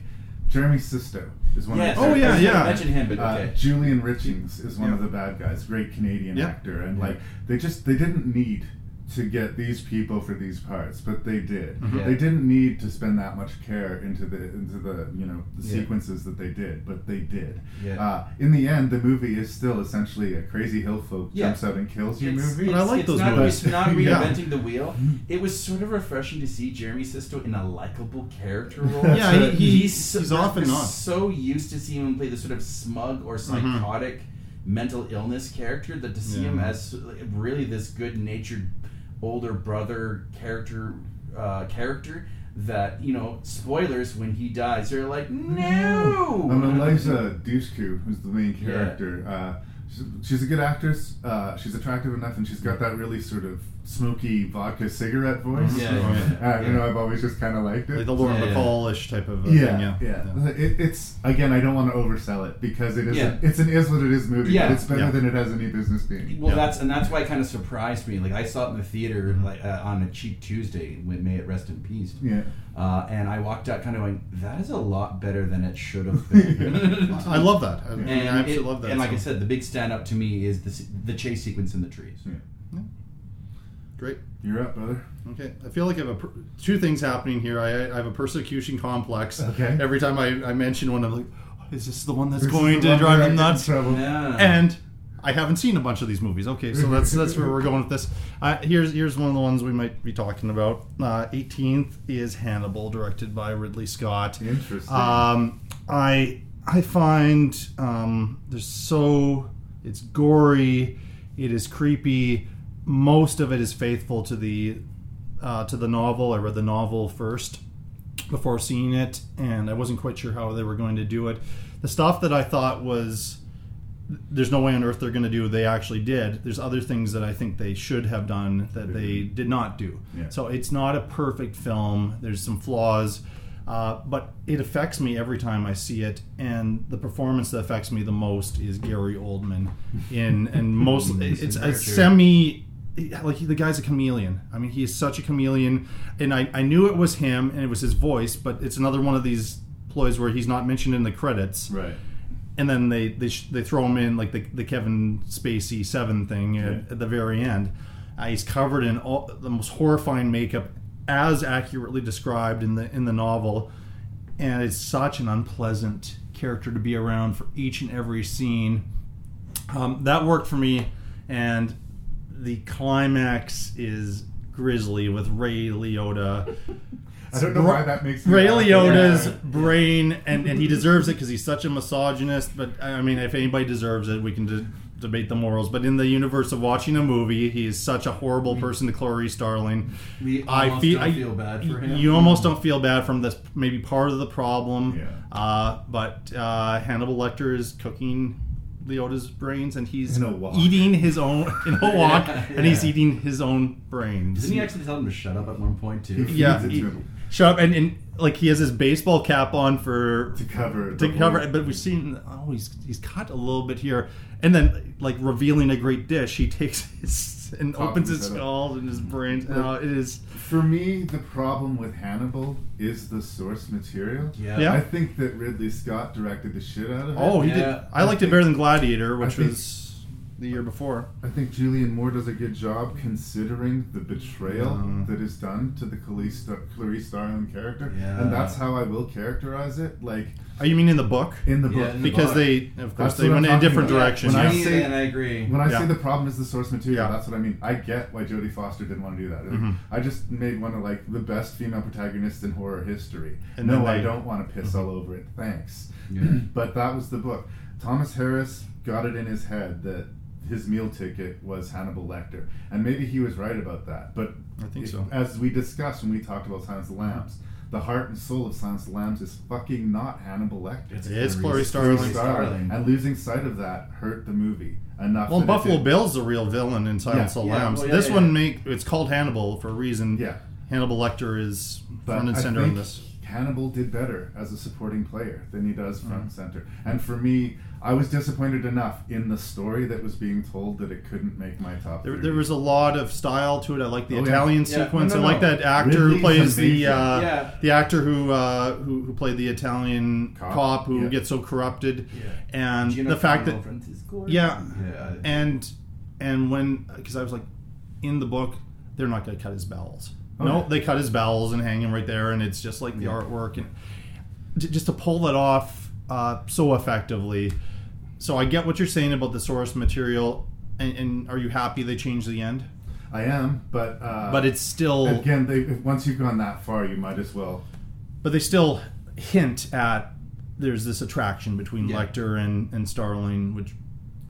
Jeremy Sisto is one Yes, of the Oh, yeah, yeah. Mention him, but Uh. Julian Richings is one Yeah. of the bad guys, great Canadian Yeah. actor, and Yeah. like they just they didn't need to get these people for these parts, but they did. Mhm. Yeah. They didn't need to spend that much care into the into the you know the Yeah. sequences that they did, but they did. Yeah. Uh, in the end, the movie is still essentially a crazy hill folk Yeah. jumps out and kills you It's, movie. But I like it's those not, movies. It's not Yeah. reinventing the wheel. It was sort of refreshing to see Jeremy Sisto in a likable character role. Yeah, he- he- he's, so- he's often we're not. so used to seeing him play the sort of smug or psychotic mental illness character that to see him as really this good-natured older brother character uh, character that you know spoilers when he dies they're like no And Eliza Dushku, who's the main Yeah. character, uh, she's, she's a good actress. Uh, she's attractive enough, and she's got that really sort of smoky vodka cigarette voice. Yeah, yeah, yeah. Uh, You know, I've always just kind of liked it. like the Lauren Yeah, yeah. Bacall-ish type of uh, yeah, thing. Yeah, yeah. It, it's again, I don't want to oversell it because it is. Yeah. it's an is what it is movie. Yeah. but it's better Yeah. than it has any business being. Well, Yeah. that's and that's why it kind of surprised me. Like I saw it in the theater like uh, on a cheap Tuesday. When may it rest in peace. Yeah. Uh, and I walked out kind of going, "That is a lot better than it should have been." I love that. I, I mean, and I absolutely it- love that. And like I said, the big stand up to me is the the chase sequence in the trees. Yeah. Great. You're up, brother. Okay, I feel like I have a, per- two things happening here. I, I have a persecution complex. Okay. Every time I, I mention one, I'm like, oh, is this the one that's This going to drive that him I get in nuts? Yeah. And I haven't seen a bunch of these movies. Okay, so that's that's where we're going with this. Uh, here's here's one of the ones we might be talking about. Uh, 18th is Hannibal, directed by Ridley Scott. Interesting. Um, I I find um, there's so it's gory, it is creepy. Most of it is faithful to the uh, to the novel. I read the novel first before seeing it, and I wasn't quite sure how they were going to do it. The stuff that I thought was there's no way on earth they're going to do they actually did there's other things that i think they should have done that they did not do Yeah. so it's not a perfect film there's some flaws uh, but it affects me every time i see it and the performance that affects me the most is gary oldman in and most it's a semi like he, the guy's a chameleon i mean he is such a chameleon and I, I knew it was him and it was his voice but it's another one of these ploys where he's not mentioned in the credits Right. and then they they, sh- they throw him in like the, the Kevin Spacey seven thing at, at the very end. Uh, he's covered in all the most horrifying makeup, as accurately described in the in the novel, and it's such an unpleasant character to be around for each and every scene. Um, that worked for me, and the climax is Grizzly with Ray Liotta. I don't know why that makes me Ray laugh. Liotta's Yeah. brain, and, and he deserves it because he's such a misogynist. But I mean, if anybody deserves it, we can de- debate the morals. But in the universe of watching a movie, he is such a horrible person to Clarice Starling. We I almost feel don't I, feel bad for him. You almost don't feel bad from this. Maybe part of the problem. Yeah. Uh, but uh, Hannibal Lecter is cooking Liotta's brains, and he's In a wok. eating his own in a wok, Yeah, and he's eating his own brains. Doesn't he actually tell him to shut up at one point too? yeah, he- shut up, and, and like he has his baseball cap on for to cover to cover hole. it, but we've seen oh he's he's cut a little bit here, and then like revealing a great dish, he takes his and Top opens his his up. skull and his brains. But- Oh, it is For me, the problem with Hannibal is the source material. Yeah. Yeah. I think that Ridley Scott directed the shit out of it. oh he did. Yeah. I liked it better than Gladiator, I which think- was the year before. I think Julianne Moore does a good job considering the betrayal Um, that is done to the Clarice, Star- Clarice Starling character, Yeah. and that's how I will characterize it. Like Oh, you mean in the book? in the Yeah, book, in the Because book. they, of course, That's they went in a different about. directions. When I Me, say- and I agree. When I Yeah. say the problem is the source material, Yeah. that's what I mean. I get why Jodie Foster didn't want to do that. Mhm. I just made one of like the best female protagonists in horror history. And no, then I don't want to piss all over it. Thanks. Yeah. but that was the book. Thomas Harris got it in his head that his meal ticket was Hannibal Lecter, and maybe he was right about that. But I think if- so. As we discussed when we talked about Silence of the Lambs, the heart and soul of Silence of the Lambs is fucking not Hannibal Lecter. It's It's Starling. Starling. And losing sight of that hurt the movie enough. Well, Buffalo Bill's the real villain in Silence Yeah. of the Yeah, Lambs. well, yeah, this yeah. one make it's called Hannibal for a reason. Yeah. Hannibal Lecter is But front and center in this. Hannibal did better as a supporting player than he does front Mm. and center. And for me, I was disappointed enough in the story that was being told that it couldn't make my top. There, there was a lot of style to it. I like the Oh. Italian Yeah. sequence. No, no, I like no. that actor Ridley's who plays the uh, Yeah. the actor who, uh, who who played the Italian Cop. cop, who Yeah. gets so corrupted, Yeah. and Gino the fact that yeah, yeah. and and when because I was like in the book they're not going to cut his bowels. Oh, no, they cut his bowels and hang him right there, and it's just like the Yeah. artwork and j- just to pull that off uh, so effectively. So I get what you're saying about the source material, and, and are you happy they changed the end? I am, but uh, But it's still, again, they, once you've gone that far, you might as well. but they still hint at there's this attraction between Yeah. Lecter and, and Starling, which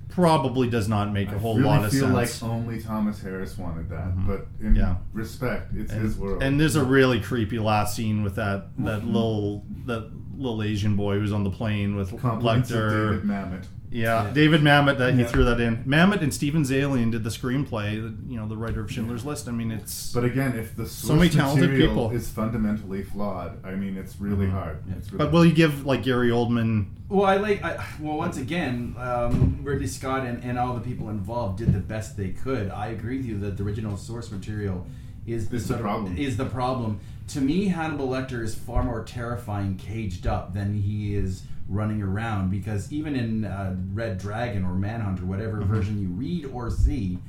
probably does not make a whole really lot of sense. feel sense. like only Thomas Harris wanted that, Mhm. but in Yeah. respect, it's and, his world. and there's a really creepy last scene with that that Mhm. little that little Asian boy who's on the plane with compliments of Lecter. David Mamet. Yeah, Yeah. David Mamet. That he Yeah. threw that in. Mamet and Steven Zaillian did the screenplay. You know, the writer of Schindler's List. I mean, it's But again, if the So source many talented material people. is fundamentally flawed, I mean, it's really hard. It's really But will you give like Gary Oldman? Well, I like. I, well, once again, um, Ridley Scott and, and all the people involved did the best they could. I agree with you that the original source material is Is the problem. Is the problem? To me, Hannibal Lecter is far more terrifying caged up than he is running around. Because even in uh, Red Dragon or Manhunt or whatever Mm-hmm. version you read or see,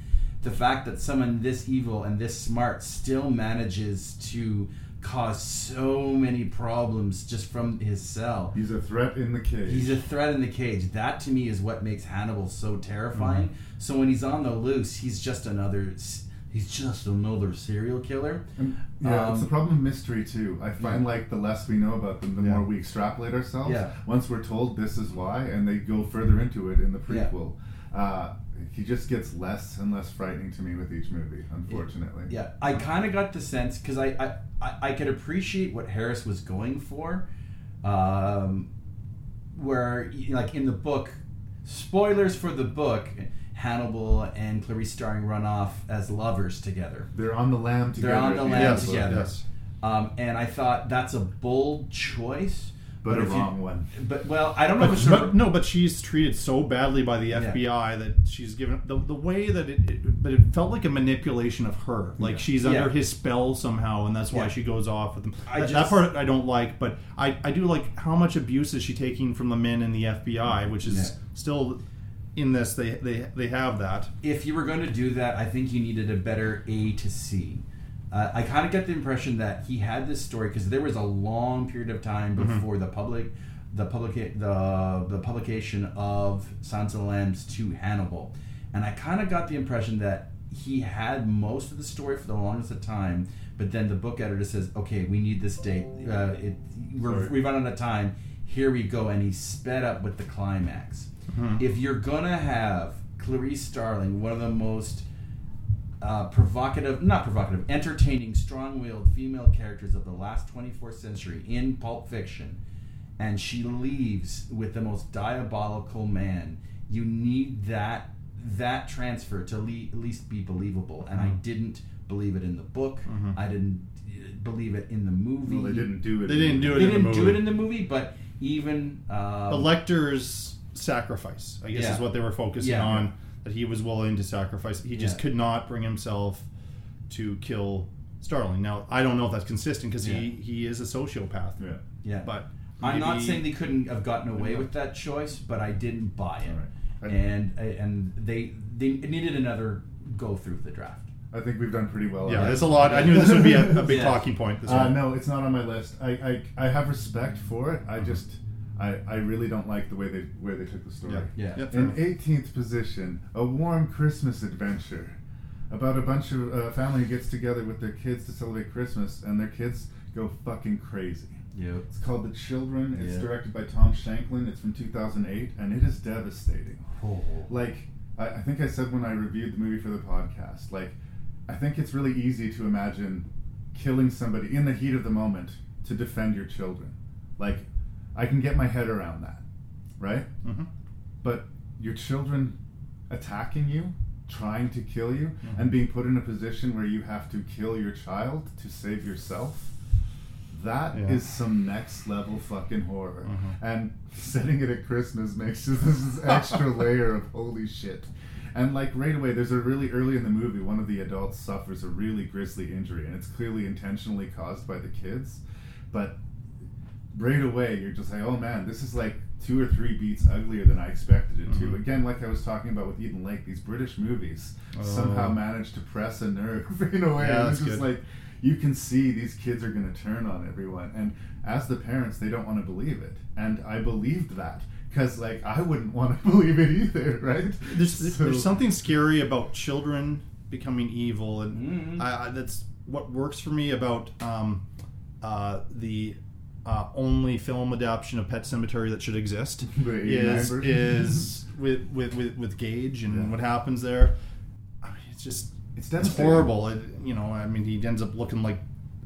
the fact that someone this evil and this smart still manages to cause so many problems just from his cell. He's a threat in the cage. He's a threat in the cage. That to me is what makes Hannibal so terrifying. Mm-hmm. So when he's on the loose, he's just another. He's just another serial killer. And, yeah, it's Um, the problem of mystery too. I find yeah. like the less we know about them, the Yeah. more we extrapolate ourselves. Yeah. Once we're told this is why, and they go further into it in the Yeah. prequel, uh, he just gets less and less frightening to me with each movie. Unfortunately. Yeah, I kind of got the sense because I, I I I could appreciate what Harris was going for, um, where like in the book, spoilers for the book, Hannibal and Clarice Starling run off as lovers together. They're on the lamb together. They're on the at land end of the book, together. yes. Um, and I thought that's a bold choice, But a if you- wrong one. But well, I don't know But, if it's but no, but she's treated so badly by the FBI that she's given the, the way that it, it, but it felt like a manipulation of her. Like Yeah. she's Yeah. under his spell somehow, and that's why Yeah. she goes off with him. I that, that part I don't like, but I, I do like how much abuse is she taking from the men in the FBI, which is Yeah. still in this. They they they have that. if you were going to do that, I think you needed a better A to C. Uh, I kind of get the impression that he had this story because there was a long period of time Mm-hmm. before the public, the public, the the publication of of Lambs to Hannibal, and I kind of got the impression that he had most of the story for the longest of time, but then the book editor says, "Okay, we need this date. Uh, it, we're, we've run out of time. Here we go." And he sped up with the climax. Mhm. If you're gonna have Clarice Starling, one of the most uh, provocative, not provocative, entertaining, strong-willed female characters of the last 24th century in Pulp Fiction, and she leaves with the most diabolical man. You need that that transfer to le- at least be believable, and I didn't believe it in the book. I didn't uh, believe it in the movie. Well, they didn't do it They in the didn't do movie. it They in didn't do movie. it in the movie, but even um, the Lecter's sacrifice, I guess, Yeah. is what they were focusing Yeah. on. That he was willing to sacrifice. He just Yeah. could not bring himself to kill Starling. Now, I don't know if that's consistent because he, Yeah. he is a sociopath. Yeah. Yeah. But I'm not saying they couldn't have gotten away with that choice, but I didn't buy it, Right. and and they they needed another go through the draft. I think we've done pretty well. Yeah, on there's a lot. I knew this would be a, a big Yeah. talking point. This Uh, one. no, it's not on my list. I, I, I have respect for it. Mm-hmm. I just I, I really don't like the way they where they took the story. Yeah. Yeah. Yeah, In 18th position, a warm Christmas adventure about a bunch of uh, family who gets together with their kids to celebrate Christmas, and their kids go fucking crazy. Yeah. It's called The Children. It's Yeah. directed by Tom Shankland. It's from 2008, and it is devastating. Oh. Like, I, I think I said when I reviewed the movie for the podcast, like, I think it's really easy to imagine killing somebody in the heat of the moment to defend your children. Like, I can get my head around that, right? Mhm. But your children attacking you, trying to kill you, Mm-hmm. and being put in a position where you have to kill your child to save yourself. That is Yeah. some next level fucking horror. Mhm. And setting it at Christmas makes this this extra layer of holy shit. And like right away, there's a really early in the movie, one of the adults suffers a really grisly injury, and it's clearly intentionally caused by the kids. But right away, you're just like, oh man, this is like two or three beats uglier than I expected it to. Mhm. Again, like I was talking about with Eden Lake, these British movies somehow Oh. manage to press a nerve in a way. Yeah, and it's just good. like you can see these kids are going to turn on everyone, and as the parents, they don't want to believe it, and I believed that. Because like I wouldn't want to believe it either, right? There's, So- there's something scary about children becoming evil, and Mhm. I, I, that's what works for me about um, uh, the uh, only film adaptation of Pet Sematary that should exist The 89 is is with, with, with, with Gage and Yeah. what happens there. I mean, it's just It's it's horrible. It, you know, I mean, he ends up looking like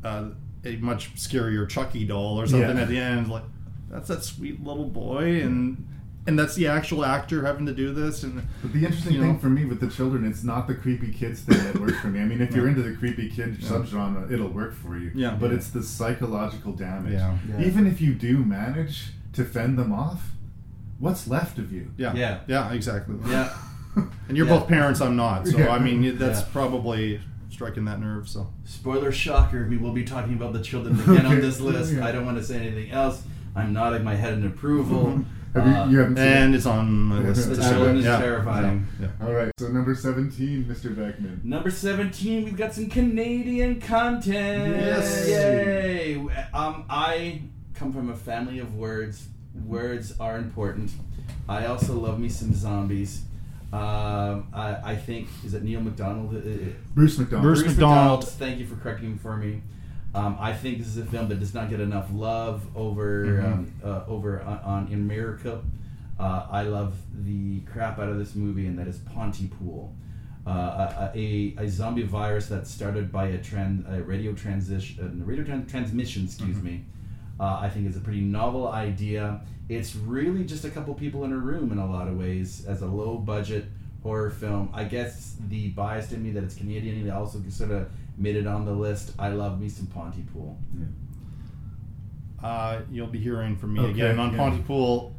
uh, a much scarier Chucky doll or something Yeah. at the end. Like that's that sweet little boy, and and that's the actual actor having to do this. And But the interesting thing know. for me with the children, it's not the creepy kids thing that works for me. I mean, if you're into the creepy kid Yeah. subgenre, it'll work for you. Yeah. But Yeah. it's the psychological damage. Yeah. Yeah. Even if you do manage to fend them off, what's left of you? yeah, Yeah. yeah, exactly. Yeah. And you're Yeah. both parents. I'm not. So Yeah. I mean, that's Yeah. probably striking that nerve. So Spoiler shocker, we will be talking about the children again on this list. Yeah. I don't want to say anything else. I'm nodding my head in approval. Have you, you haven't seen and it's on my Yeah. list. the Yeah. children is Yeah. terrifying. Yeah. All right, so number 17, Mr. Beckmann. Number 17, we've got some Canadian content. Yes. Yay. Um, I come from a family of words. Words are important. I also love me some zombies. Um, I, I think, is it Neil McDonald? Uh, uh, Bruce McDonald. Bruce McDonald. Thank you for correcting for me. Um, I think this is a film that does not get enough love over Mhm. um, uh, over on, on in America. Uh, I love the crap out of this movie, and that is Pontypool, uh, a, a, a zombie virus that started by a, tran- a radio transition, radio tran- transmission. Excuse Mhm. me. Uh, I think is a pretty novel idea. It's really just a couple people in a room in a lot of ways as a low budget horror film. I guess the bias in me that it's Canadian it also sort of made it on the list. I love me some Pontypool. Uh, you'll be hearing from me Okay, again on yeah. Pontypool.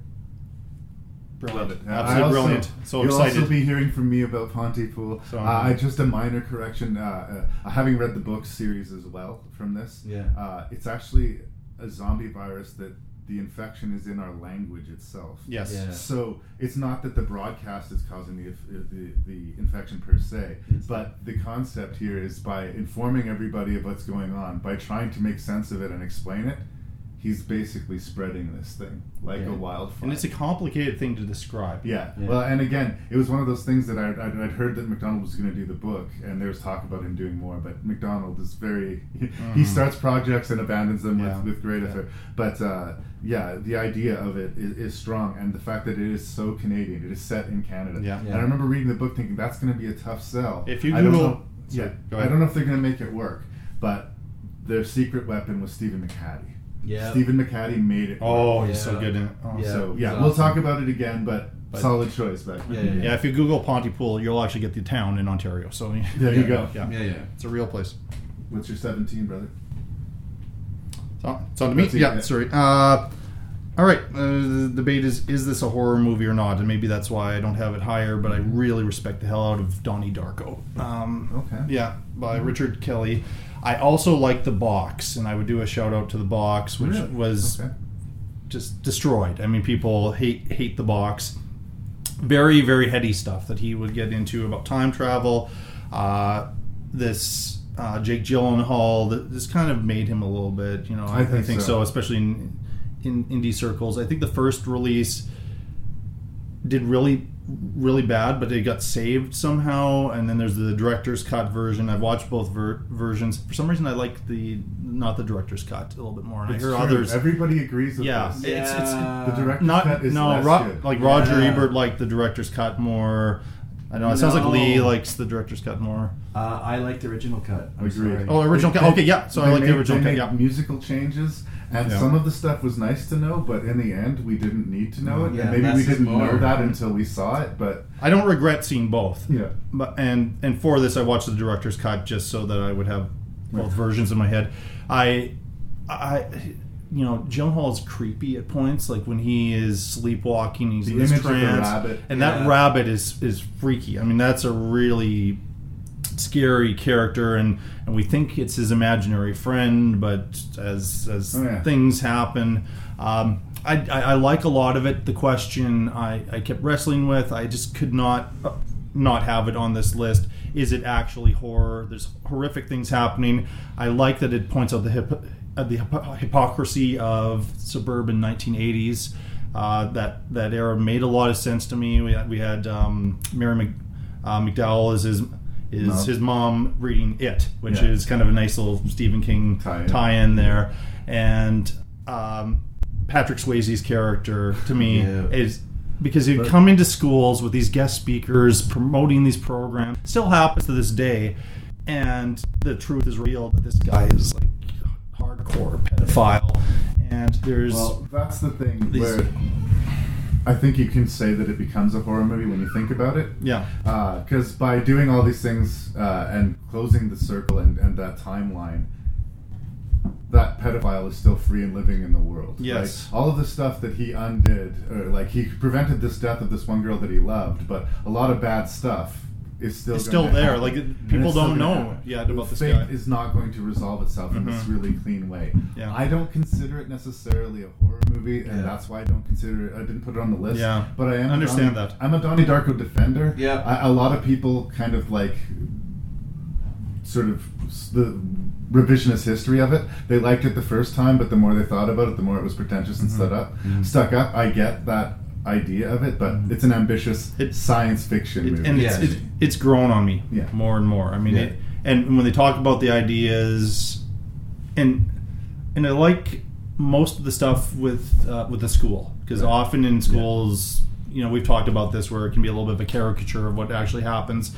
Brilliant. Love it. Absolutely also- brilliant. So You'll excited. also be hearing from me about Pontypool. So uh, I. I just a minor correction. Uh, uh, having read the book series as well from this, Yeah. uh, it's actually a zombie virus that the infection is in our language itself. yes. Yeah. So it's not that the broadcast is causing the the, the infection per se, It's- but the concept here is by informing everybody of what's going on, by trying to make sense of it and explain it. He's basically spreading this thing like a wildfire. And it's a complicated thing to describe. Yeah. Well, and again, it was one of those things that I, I'd, I'd heard that McDonald was going to do the book, and there was talk about him doing more. But McDonald is very he, he Mhm. starts projects and abandons them Yeah. with, with great Yeah. effort. But uh, yeah, the idea of it is, is strong, and the fact that it is so Canadian, it is set in Canada. Yeah. And I remember reading the book, thinking that's going to be a tough sell. If you I don't Google- know, yeah, I don't know if they're going to make it work, but their secret weapon was Stephen McHattie. Yeah. Stephen McHattie made it. Oh, work. he's so good in it. Oh. Yeah. So yeah, He's we'll awesome. talk about it again, but, But- solid choice. But Yeah, yeah, Yeah, if you Google Pontypool, you'll actually get the town in Ontario. So There you go. Yeah, Yeah, yeah. it's a real place. What's your 17, brother? So, it's on to me. That's it, Yeah, yeah. sorry. Uh, all right. Uh, the debate is: is this a horror movie or not? And maybe that's why I don't have it higher. But I really respect the hell out of Donnie Darko. Um, Okay. Yeah, by Richard Kelly. I also like the box, and I would do a shout out to the box, which Really? was Okay. just destroyed. I mean, people hate hate the box. Very very heady stuff that he would get into about time travel. Uh, this uh, Jake Gyllenhaal. th- This kind of made him a little bit. You know, I, I think think so. so. especially in in indie circles. I think the first release did really really bad, but it got saved somehow. And then there's the director's cut version. I've watched both ver- versions. For some reason, I like the not the director's cut a little bit more. And It's I hear true. others. Everybody agrees with Yeah, this. it's it's The director's not cut is no less Ro- good. like Roger Yeah. Ebert liked the director's cut more. I know it sounds like Lee likes the director's cut more. Uh, I like the original cut. I'm Agreed. sorry. Oh, original They- cut. Okay, yeah. So I they like the original they cut. made Yeah. musical changes, and Yeah. some of the stuff was nice to know, but in the end, we didn't need to know it, Yeah, and maybe we didn't more. know that until we saw it. But I don't regret seeing both. yeah, But and and for this, I watched the director's cut just so that I would have both Right. versions in my head. I, I, you know, Gyllenhaal is creepy at points, like when he is sleepwalking, he's The in this image of the trance, rabbit. and Yeah. that rabbit is is freaky. I mean, that's a really scary character, and and we think it's his imaginary friend, but as as Oh, yeah. things happen. Um, I, I, I like a lot of it. The question I, I kept wrestling with, I just could not uh, not have it on this list. Is it actually horror? There's horrific things happening. I like that it points out the hip, uh, the hypo- hypocrisy of suburban 1980s. Uh, that that era made a lot of sense to me. We had, we had um, Mary Mc, uh, McDowell as his is Mom. his mom reading it, which Yeah. is kind of a nice little Stephen King Tie-in. tie-in there, and um, Patrick Swayze's character to me Yeah. is because he'd But- come into schools with these guest speakers promoting these programs. Still happens to this day, and the truth is revealed that this guy is like hardcore pedophile, and there's well, that's the thing These- where I think you can say that it becomes a horror movie when you think about it. yeah. because by doing all these things uh, and closing the circle and, and that timeline, that pedophile is still free and living in the world. Yes. Like, all of the stuff that he undid, or like he prevented this death of this one girl that he loved, but a lot of bad stuff is still It's still there. happen. Like, it- people don't know happen. yet The about this fate guy. is not going to resolve itself in this Mhm. really clean way. Yeah. I don't consider it necessarily a horror movie, and Yeah. that's why I don't consider it. I didn't put it on the list. Yeah. but I am a Understand Donnie- that. I'm a Donnie Darko defender. Yeah. I, a lot of people kind of like sort of the revisionist history of it. They liked it the first time, but the more they thought about it, the more it was pretentious and Mm-hmm. stuck up. Stuck up. I get that idea of it, but it's an ambitious It- science fiction It, movie. and Yeah. it's, it, it's grown on me Yeah. more and more. I mean, Yeah. it, and when they talk about the ideas, and and I like most of the stuff with uh, with the school because Right. often in schools, you know, we've talked about this where it can be a little bit of a caricature of what actually happens.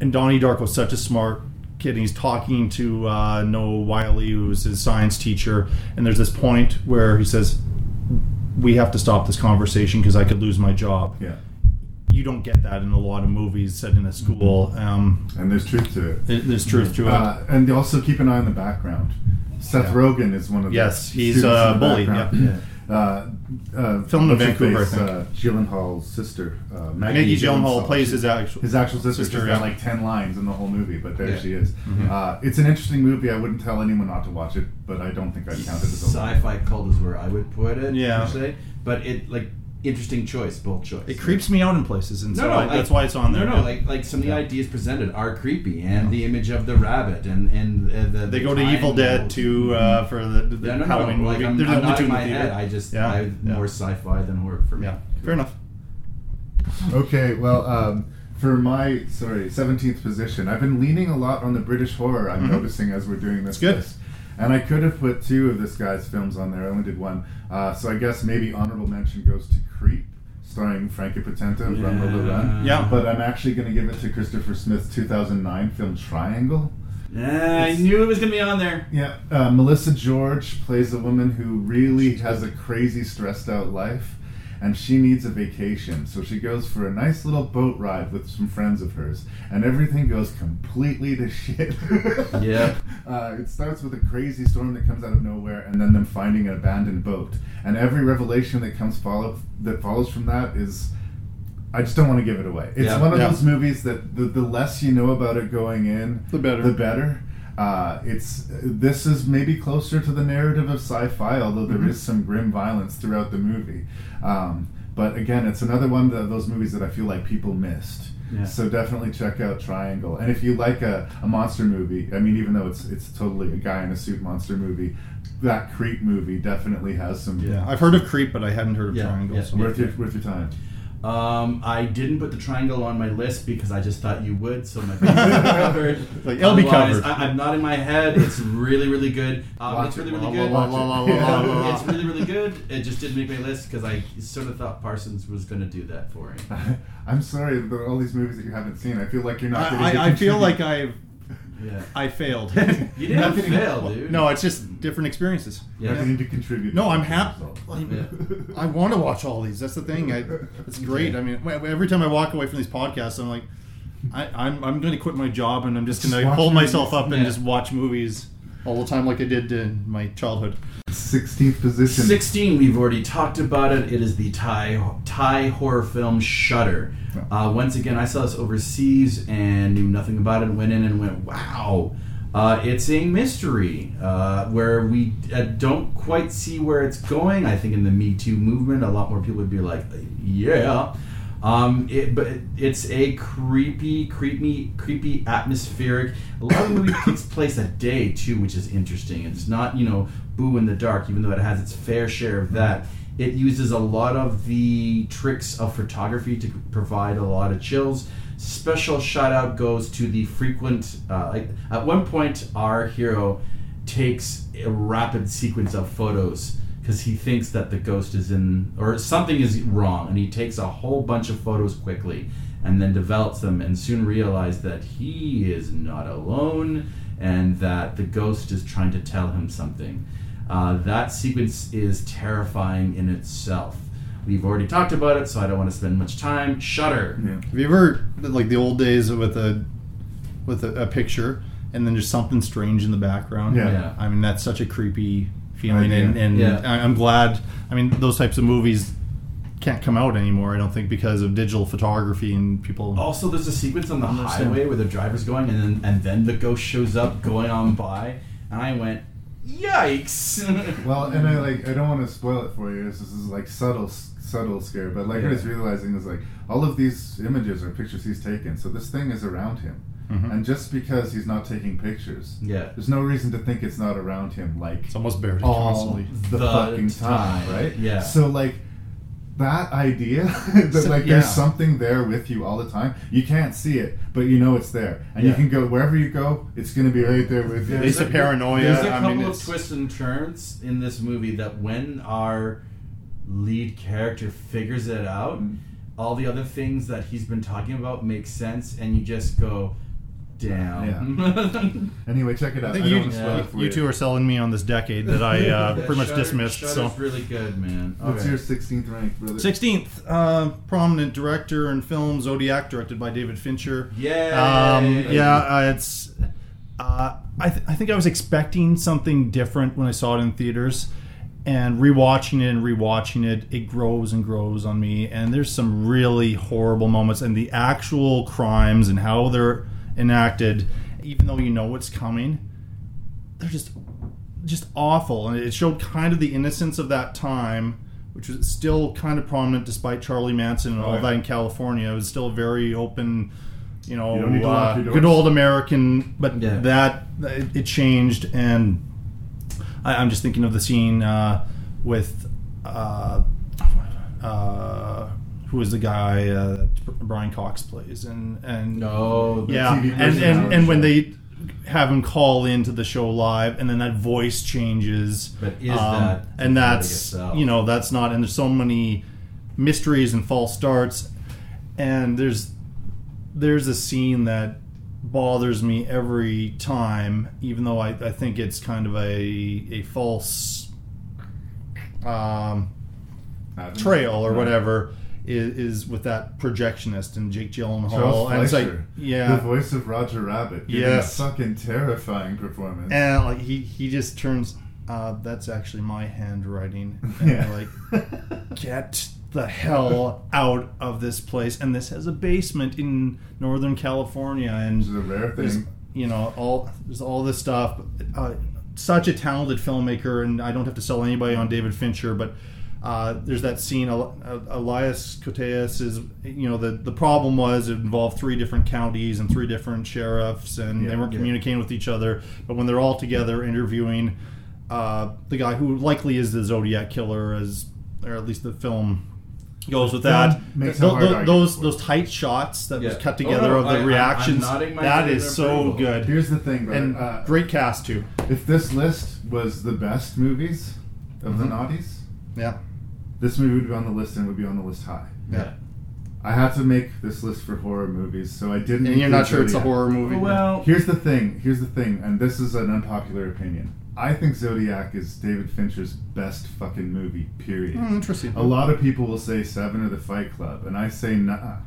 And Donnie Darko's such a smart kid. And he's talking to uh, Noah Wyle, who's his science teacher, and there's this point where he says, "We have to stop this conversation because I could lose my job." yeah, you don't get that in a lot of movies set in a school. Um, and there's truth to it. it- there's truth to it. Uh, and also keep an eye on the background. Seth Yeah. Rogen is one of the Yes, he's a the bully, background. Uh, uh, Filmed in what's Vancouver, I face, think. Uh, Gyllenhaal's sister, uh, Maggie, Maggie Gyllenhaal Gyllenhaal. plays his actual his actual sister. sister, She's yeah. got like ten lines in the whole movie, but there Yeah. she is. Mm-hmm. Uh, it's an interesting movie. I wouldn't tell anyone not to watch it, but I don't think I'd count it as a sci-fi cult is where I would put it. Yeah. per se. But it like interesting choice, bold choice. It creeps me out in places, and No, so no, I, like- that's why it's on there. No, no, like like some of the Yeah. ideas presented are creepy, and the image of the rabbit, and and uh, the They the go to Evil Dead triangle. too uh, for the, the Yeah, no, no, Halloween like, movie. I'm, They're I'm not two in in my the head. I just Yeah, I yeah. more sci-fi than horror for me. Yeah, fair enough. Okay, well, um, for my sorry seventeenth position, I've been leaning a lot on the British horror. I'm Mhm. noticing as we're doing this It's good. list, and I could have put two of this guy's films on there. I only did one, uh, so I guess maybe honorable mention goes to Creep, starring Frankie Potente, Run Lola Run. Yeah. but I'm actually going to give it to Christopher Smith's 2009 film Triangle. Yeah, I knew it was gonna be on there. Yeah, uh, Melissa George plays a woman who really has a crazy, stressed out life, and she needs a vacation. So she goes for a nice little boat ride with some friends of hers, and everything goes completely to shit. Yeah. Uh, it starts with a crazy storm that comes out of nowhere, and then them finding an abandoned boat. And every revelation that comes follow that follows from that is. I just don't want to give it away. It's Yeah. one of Yeah. those movies that the, the less you know about it going in, The better. The better. Uh, it's this is maybe closer to the narrative of sci-fi, although there is Mhm. some grim violence throughout the movie. Um, but again, it's another one of those movies that I feel like people missed. Yeah. So definitely check out Triangle. And if you like a, a monster movie, I mean, even though it's it's totally a guy in a suit monster movie, that Creep movie definitely has some. Yeah, I've heard of Creep, but I hadn't heard of Yeah, Triangle. yeah, so worth your worth your time. Um, I didn't put the triangle on my list because I just thought you would, so my covered. like, it'll be covered. I, I'm not in my head. It's really, really good. Um, it's really, really good. it's really, really good. It just didn't make my list because I sort of thought Parsons was going to do that for him. I'm sorry about all these movies that you haven't seen. I feel like you're not. getting to I, I feel like I've Yeah. I failed. You didn't Nothing- fail, dude. No, it's just different experiences. Yeah. Nothing to contribute. No, I'm happy. result. I, I want to watch all these. That's the thing. I, it's great. I mean, every time I walk away from these podcasts, I'm like, I, I'm I'm going to quit my job and I'm just going to watch pull myself movies. up and Yeah. just watch movies all the time, like I did in my childhood. 16th position. 16, we've already talked about it. It is the Thai Thai horror film Shutter. Uh, once again, I saw this overseas and knew nothing about it. Went in and went, wow. Uh, it's a mystery uh, where we uh, don't quite see where it's going. I think in the Me Too movement, a lot more people would be like, yeah. Um, it, but it's a creepy, creepy, creepy, atmospheric. A lot of the movie takes place at day too, which is interesting. It's not you know boo in the dark, even though it has its fair share of that. It uses a lot of the tricks of photography to provide a lot of chills. Special shout out goes to the frequent. Uh, like at one point, our hero takes a rapid sequence of photos because he thinks that the ghost is in or something is wrong and he takes a whole bunch of photos quickly and then develops them and soon realizes that he is not alone and that the ghost is trying to tell him something uh, that sequence is terrifying in itself we've already talked about it so i don't want to spend much time shutter Yeah. Have you ever like the old days with a with a, a picture and then just something strange in the background? Yeah. Yeah. I mean that's such a creepy feeling, Idea. and, and Yeah. I- I'm glad. I mean those types of movies can't come out anymore. I don't think because of digital photography and people. Also, there's a sequence on the Understand. highway where the driver's going, and then and then the ghost shows up going on by, and I went, "Yikes!" Well, and I like I don't want to spoil it for you. This is like subtle, subtle scare, but like Yeah. I was realizing is like all of these images are pictures he's taken, so this thing is around him. Mhm. And just because he's not taking pictures, Yeah. there's no reason to think it's not around him. Like It's almost buried all constantly. the, The fucking time, time, right? yeah. So like that idea that So- like yeah. there's something there with you all the time. You can't see it, but you know it's there, and you can go wherever you go. It's going to be right there with you. At least a paranoia. There's a couple mean, of twists and turns in this movie that when our lead character figures it out, Mm. all the other things that he's been talking about make sense, and you just go, "Damn." Anyway, check it out. I think I don't you, wanna spoil it for you two are selling me on this decade that I uh, Yeah, pretty much Shutter- dismissed. Shutter's So really good, man. What's Okay. your 16th rank, brother? Sixteenth, uh, prominent director in film Zodiac, directed by David Fincher. Yay! Um, yeah, uh, it's. Uh, I, th- I think I was expecting something different when I saw it in theaters, and rewatching it and rewatching it, it grows and grows on me. And there's some really horrible moments, and the actual crimes and how they're enacted, even though you know what's coming, they're just just awful. And it showed kind of the innocence of that time which was still kind of prominent despite Charlie Manson and Oh, all yeah. that in California. It was still very open, you know, You don't need to lock uh, good old American. But Yeah. that it, it changed, and I, I'm just thinking of the scene uh, with. Uh, uh, who is the guy uh, that Brian Cox plays and and No, the yeah TV and and, and when they have him call into the show live and then that voice changes But is um, that and that's you know that's not and there's so many mysteries and false starts and there's there's a scene that bothers me every time even though I, I think it's kind of a a false um, trail or Right. whatever is, is with that projectionist and Jake Gyllenhaal Charles and it's like yeah the voice of Roger Rabbit, giving Yes. a fucking terrifying performance. and like he he just turns uh, that's actually my handwriting and Yeah. like get the hell out of this place and this has a basement in northern california and Which is a rare thing. you know all there's all this stuff uh, such a talented filmmaker and i don't have to sell anybody on david fincher but uh, there's that scene. El- El- Elias Koteas is, you know, the the problem was it involved three different counties and three different sheriffs, and Yeah, they weren't yeah. communicating with each other. But when they're all together interviewing uh, the guy who likely is the Zodiac killer, as or at least the film goes with that. Film makes Th- a th- those those tight shots that was Yeah. cut Oh, together no, of the I- I'm- I'm reactions. nodding my that head is in so approval. good. Here's the thing, Brett. and uh, great cast too. if this list was the best movies of the Mhm. noughties, Yeah, this movie would be on the list and would be on the list high. yeah. I had to make this list for horror movies, so I didn't. And you're not sure it's a horror movie. Well, Here's the thing. Here's the thing, and this is an unpopular opinion. I think Zodiac is David Fincher's best fucking movie. Period. Hmm, interesting. A lot of people will say Seven or The Fight Club, and I say nah.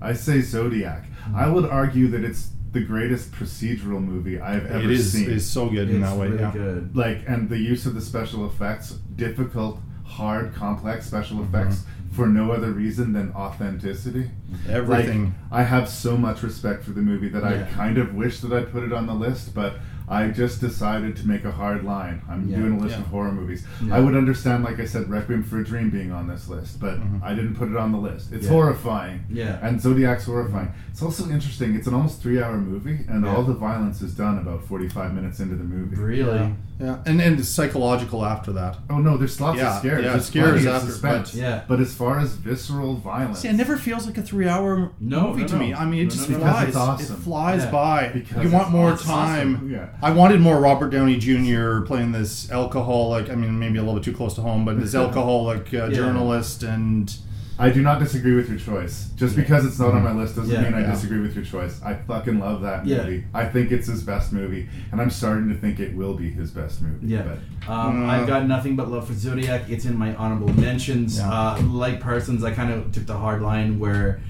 I say Zodiac. I would argue that it's the greatest procedural movie I've ever it is seen. is so good in that way. really yeah. good. like, and the use of the special effects, difficult, hard, complex special Mm-hmm. effects, for no other reason than authenticity. Everything. Like, I have so much respect for the movie that Yeah. I kind of wish that I'd put it on the list, but I just decided to make a hard line. I'm Yeah. doing a list Yeah. of horror movies. Yeah. I would understand, like I said, Requiem for a Dream being on this list, but Mm-hmm. I didn't put it on the list. It's Yeah. horrifying. Yeah. And Zodiac's horrifying. It's also interesting. It's an almost three hour movie, and Yeah. all the violence is done about 45 minutes into the movie. really. Yeah, and and it's psychological after that. Oh no, there's lots Yeah, of scares. yeah, There's scares after, suspense. but- Yeah. But as far as visceral violence, See, it never feels like a three-hour No, movie no, to me. I mean, it No, just no, no. Because flies. it's awesome. It flies Yeah. by. Because you want it's more awesome. time. Yeah. I wanted more Robert Downey Jr. playing this alcoholic. I mean, maybe a little bit too close to home, but this alcoholic uh, journalist and I do not disagree with your choice. Just because it's not on my list doesn't Yeah, mean I disagree with your choice. I fucking love that Yeah. movie. I think it's his best movie, and I'm starting to think it will be his best movie. Yeah, But um, Uh, I've got nothing but love for Zodiac. It's in my honorable mentions. Yeah. Uh, like Parsons, I kind of took the hard line where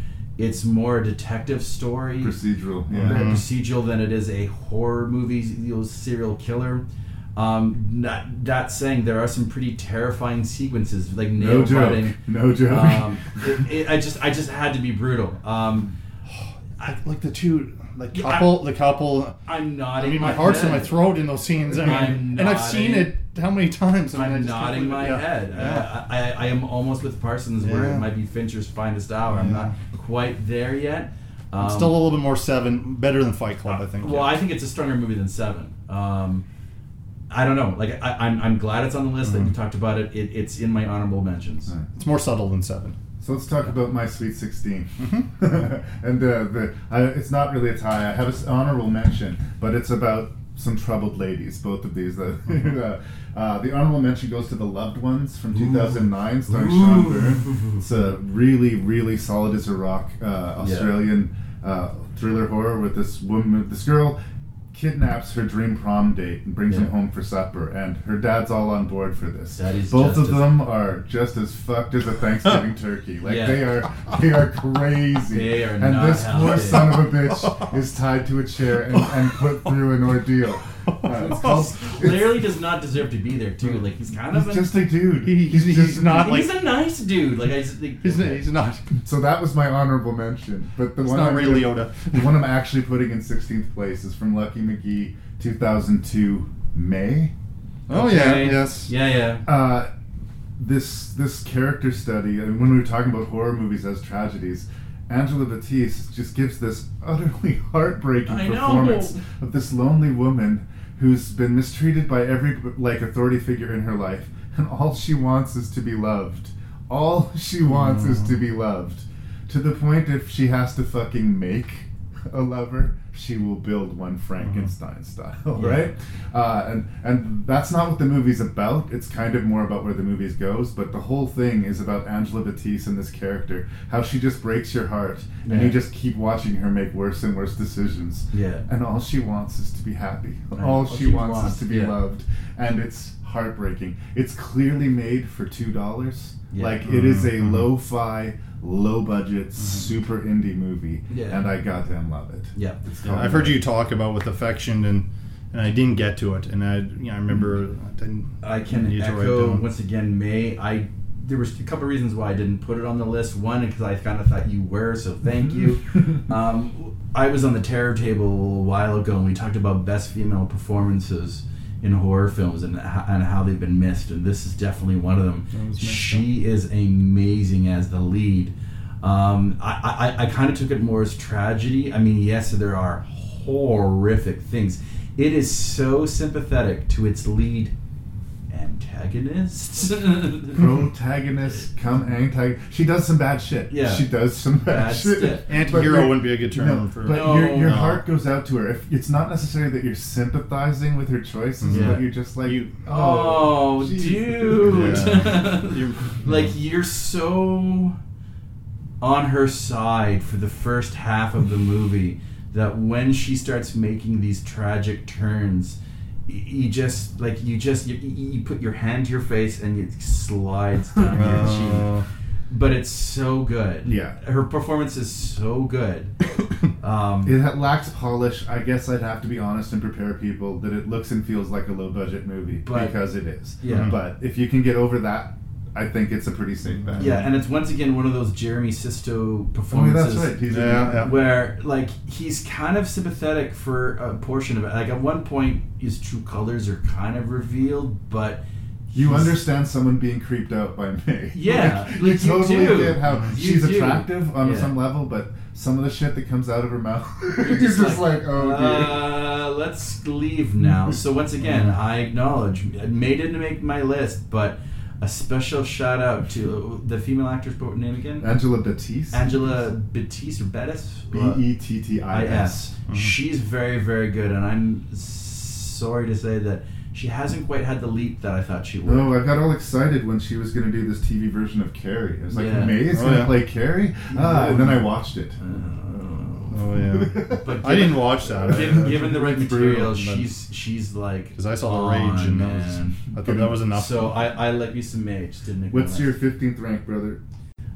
it's more a detective story, procedural, very yeah. procedural than it is a horror movie, you know, serial killer. Um, not, that saying, there are some pretty terrifying sequences, like No nail joke. biting. No joke. Um, it, it, I just, I just had to be brutal. Um, like, like the two, like Yeah, couple, the couple. I'm not. I mean, my heart's in my throat in those scenes. I mean, I'm and I've seen it how many times? I mean, I I'm just nodding my. Yeah. head. Yeah. I, I, I am almost with Parsons, where it might be Fincher's finest hour. I'm not quite there yet. Um, It's still a little bit more seven, better than Fight Club, I think. well, yeah. I think it's a stronger movie than Seven. Um, I don't know. Like, I, I'm, I'm glad it's on the list. That Mm-hmm. you talked about it. it. It's in my honorable mentions. Right. it's more subtle than Seven. So let's talk about my Sweet 16. Mm-hmm. and uh, the, I, it's not really a tie. I have an honorable mention, but it's about some troubled ladies, both of these. Uh, uh, the honorable mention goes to The Loved Ones from 2009, starring Sean Byrne. It's a really, really solid as a rock uh, Australian uh, thriller horror with this woman, this girl kidnaps her dream prom date and brings him home for supper, and her dad's all on board for this. Both of them are just as fucked as a Thanksgiving turkey. Like Yeah. they are, they are crazy. They are and this poor son of a bitch is tied to a chair and, and put through an ordeal. Uh, it's called, Clearly does not deserve to be there too. Like he's kind of He's a, just a dude. He- he's- just he's a not dude. like- he's a nice dude. Like I just think He's, he's not. So that was my honorable mention. But the It's one not I'm Ray gonna- Liotta. The one I'm actually putting in 16th place is from Lucky McKee, 2002 May. Oh Okay. yeah, yes. yeah, yeah. Uh, this this character study, and when we were talking about horror movies as tragedies, Angela Batiste just gives this utterly heartbreaking I know. performance of this lonely woman who's been mistreated by every like authority figure in her life, and all she wants is to be loved. All she wants is to mm. be loved. To the point if she has to fucking make a lover, she will build one Frankenstein style, Yeah. right? Uh, and and that's not what the movie's about. It's kind of more about where the movie goes. But the whole thing is about Angela Batiste and this character, how she just breaks your heart, and you just keep watching her make worse and worse decisions. Yeah. And all she wants is to be happy. Right. All All she, she wants, wants, is to be yeah. loved, and it's heartbreaking. It's clearly made for two dollars. Yeah. Like it is a Mhm. Lo-fi, low-budget, mm-hmm. super indie movie, Yeah. and I goddamn love it. Yeah. Yeah, I've heard you talk about with affection and and I didn't get to it and I you know I remember mm-hmm. I didn't I can need to write echo down. once again. May I? There was a couple of reasons why I didn't put it on the list. One, because I kind of thought you were, so thank you. Mm-hmm. um, I was on the terror table a while ago, and we talked about best female performances in horror films and, and how they've been missed, and this is definitely one of them. She is amazing as the lead. Um, I, I, I kind of took it more as tragedy. I mean, yes, there are horrific things. It is so sympathetic to its lead antagonist. protagonist come antagonist. She does some bad shit. Yeah. she does some bad, Bad shit. stuff. Anti-hero But- wouldn't be a good term no, for- But No. your, your oh, No. heart goes out to her. If it's not necessarily that you're sympathizing with her choices, Yeah. but you're just like, oh, oh, Jesus. dude! Yeah. You're- like you're so on her side for the first half of the movie that when she starts making these tragic turns, y- you just like you just you, you put your hand to your face and it slides down your Oh. cheek. But it's so good. Yeah. her performance is so good. Um, It lacks polish. I guess I'd have to be honest and prepare people that it looks and feels like a low budget movie But- because it is. Yeah. But if you can get over that, I think it's a pretty safe bet. Yeah, and it's once again one of those Jeremy Sisto Oh, yeah, performances. that's right. He's Yeah, yeah. Where like he's kind of sympathetic for a portion of it. Like at one point, his true colors are kind of revealed, but You understand someone being creeped out by May. Yeah, Like, like, you you totally do. get how You she's do. attractive on Yeah. some level, but some of the shit that comes out of her mouth, You're you're just, like, oh dear. Uh, let's leave now. So once again, I acknowledge May didn't make my list, but a special shout out to the female actor's what name again? Angela Batiste. Angela Batiste or Bettis? B E T T I S. She's very, very good, and I'm sorry to say that she hasn't quite had the leap that I thought she would. No, I got all excited when she was going to do this TV version of Carrie. I was like, Yeah. May is Oh, going to yeah. play Carrie? Ah, and then I watched it. Oh yeah. But I didn't watch that. Given, given the right It's material, she's she's like because I saw the rage and that was, man. I thought that was enough. So I, I let you some May. Just didn't make my What's your 15th rank, brother?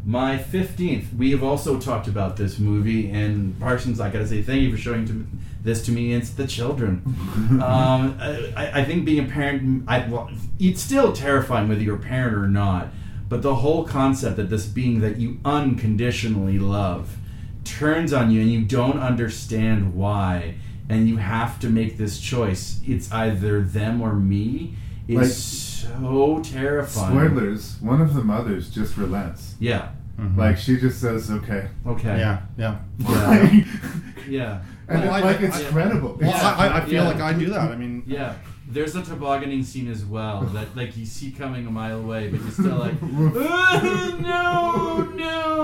My 15th. We have also talked about this movie, and Parsons, I gotta say thank you for showing to, this to me. It's The Children. um, I, I think being a parent, I, well, it's still terrifying whether you're a parent or not, but the whole concept that this being that you unconditionally love turns on you and you don't understand why, and you have to make this choice. It's either them or me. Is Like- so terrifying. Spoilers. One of the mothers just relents. Yeah. Like, she just says, okay. Okay. yeah, yeah. Yeah. yeah. And Well, it's I- like, it's I- credible. Well, It's- I, I- I feel Yeah. like I do that. I mean, Yeah. There's a tobogganing scene as well that like you see coming a mile away, but you're still like, "Ah, no, no.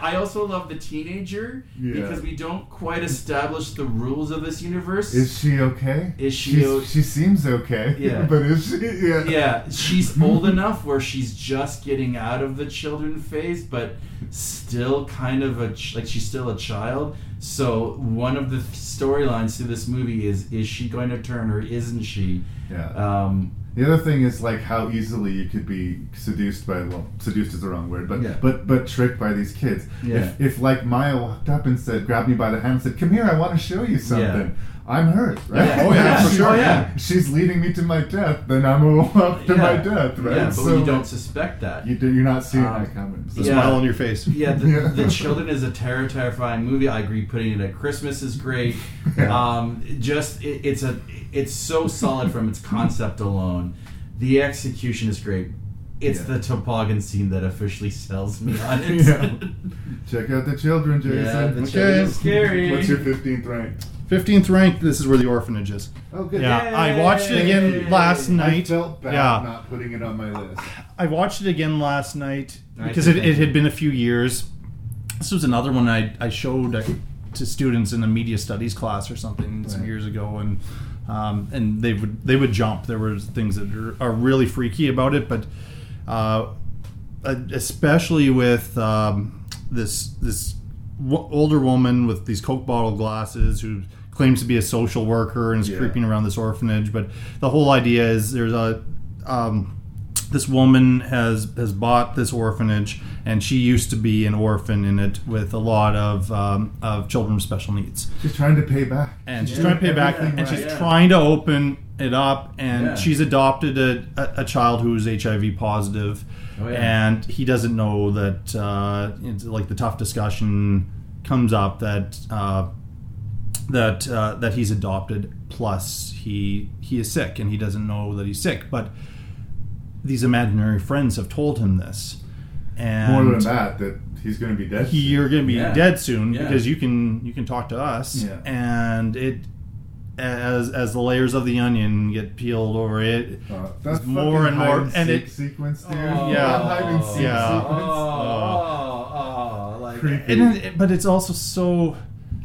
I I also love the teenager Yeah. because we don't quite establish the rules of this universe. Is she okay? Is she She's- o- she seems okay. Yeah. but is she? Yeah. yeah, she's old enough where she's just getting out of the children phase, but still kind of a ch- like she's still a child. So one of the storylines through this movie is: is she going to turn or isn't she? Yeah. Um, The other thing is like how easily you could be seduced by well, seduced is the wrong word, but Yeah. but but tricked by these kids. Yeah. If if like Maya walked up and said, grabbed me by the hand and said, "Come here, I want to show you something." I'm hers, right? Yeah. Oh, yeah, for sure. Oh, yeah. She's leading me to my death, then I'm a walk to my death, right? Yeah, but So, you don't suspect that. You do, you're not seeing Um, that coming. So. the smile on your face. Yeah, the, Yeah. the Children is a terror terrifying movie. I agree. Putting it at Christmas is great. Um, just it, it's a it's so solid from its concept alone. The execution is great. it's Yeah. the toboggan scene that officially sells me on it. Yeah. Check out the children, Jason. Yeah, the Okay. children scary. What's your 15th rank? 15th rank. This is where the orphanage is. Oh, good. Yeah, I watched it again last I night. felt bad yeah, not putting it on my list. I watched it again last night Nice, because it, it had been a few years. This was another one I, I showed uh, to students in a media studies class or something some Right. years ago, and um, and they would they would jump. There were things that are, are really freaky about it, but uh, uh, especially with um, this this w- older woman with these Coke bottle glasses who claims to be a social worker and is Yeah. creeping around this orphanage. But the whole idea is there's a um, this woman has has bought this orphanage, and she used to be an orphan in it with a lot of um, of children with special needs She's trying to pay back. and she's doing trying to pay back, everything and right. she's Yeah. trying to open it up, and Yeah. she's adopted a, a, a child who's HIV positive, Oh, yeah. and he doesn't know that. Uh, it's like the tough discussion comes up that uh, that uh, that he's adopted, plus he he is sick, and he doesn't know that he's sick, but these imaginary friends have told him this, and More than that, that he's going to be dead. he- you're going to be Yeah. dead soon Yeah. because you can you can talk to us Yeah. and it as as the layers of the onion get peeled over it Uh, that's more and more hide and seek it sequence, dude. Oh. Yeah. That hide and seek Yeah. sequence. Oh, oh, like Creepy. and it, but it's also so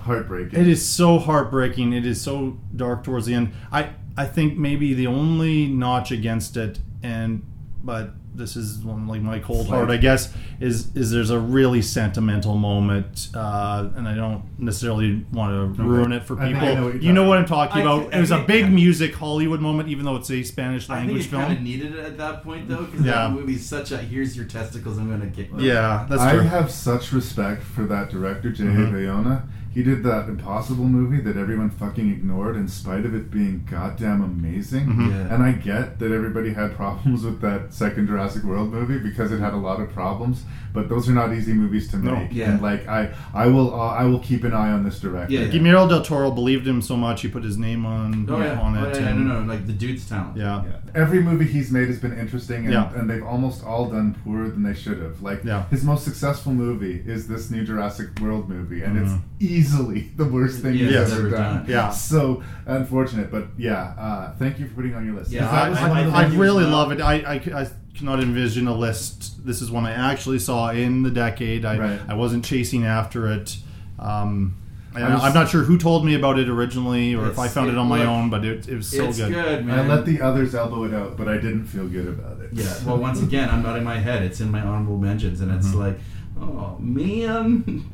Heartbreaking. it is so heartbreaking it is so dark towards the end i i think maybe the only notch against it and but this is like my cold heart i guess is is there's a really sentimental moment uh, and i don't necessarily want to ruin it for people I know you're know talking what i'm talking I about think- it was I a think- big music hollywood moment even though it's a spanish language film. I think language it kind of needed it at that point though, because Yeah. that movie's such a here's your testicles, I'm gonna kick. yeah that's true. I have such respect for that director, J.A. Mhm. Bayona. He did that Impossible movie that everyone fucking ignored in spite of it being goddamn amazing. Mhm. Yeah. And I get that everybody had problems with that second Jurassic World movie because it had a lot of problems, but those are not easy movies to No. make. Yeah. And like I, I will, uh, I will keep an eye on this director. Yeah. Guillermo del Toro believed him so much he put his name on Oh yeah, on oh, it yeah, and- no, no, like the dude's talent. yeah. Yeah. Every movie he's made has been interesting, and, Yeah. and they've almost all done poorer than they should have. Like Yeah. his most successful movie is this new Jurassic World movie, and it's Mhm. easily the worst thing Yeah, he's Yes. ever ever done. done. Yeah. So unfortunate, but yeah. Uh, thank you for putting on your list. Yeah, I- I- one of the I- I really love it. I, I, I cannot envision a list. This is one I actually saw in the decade. I, Right. I wasn't chasing after it. Um, I, I was- I'm not sure who told me about it originally or if I found it on my it- own, but it, it was so it's good. good, man. I let the others elbow it out, but I didn't feel good about it. Yeah. Well, once again, I'm not in my head. It's in my honorable mentions, and it's Mhm. like, oh man.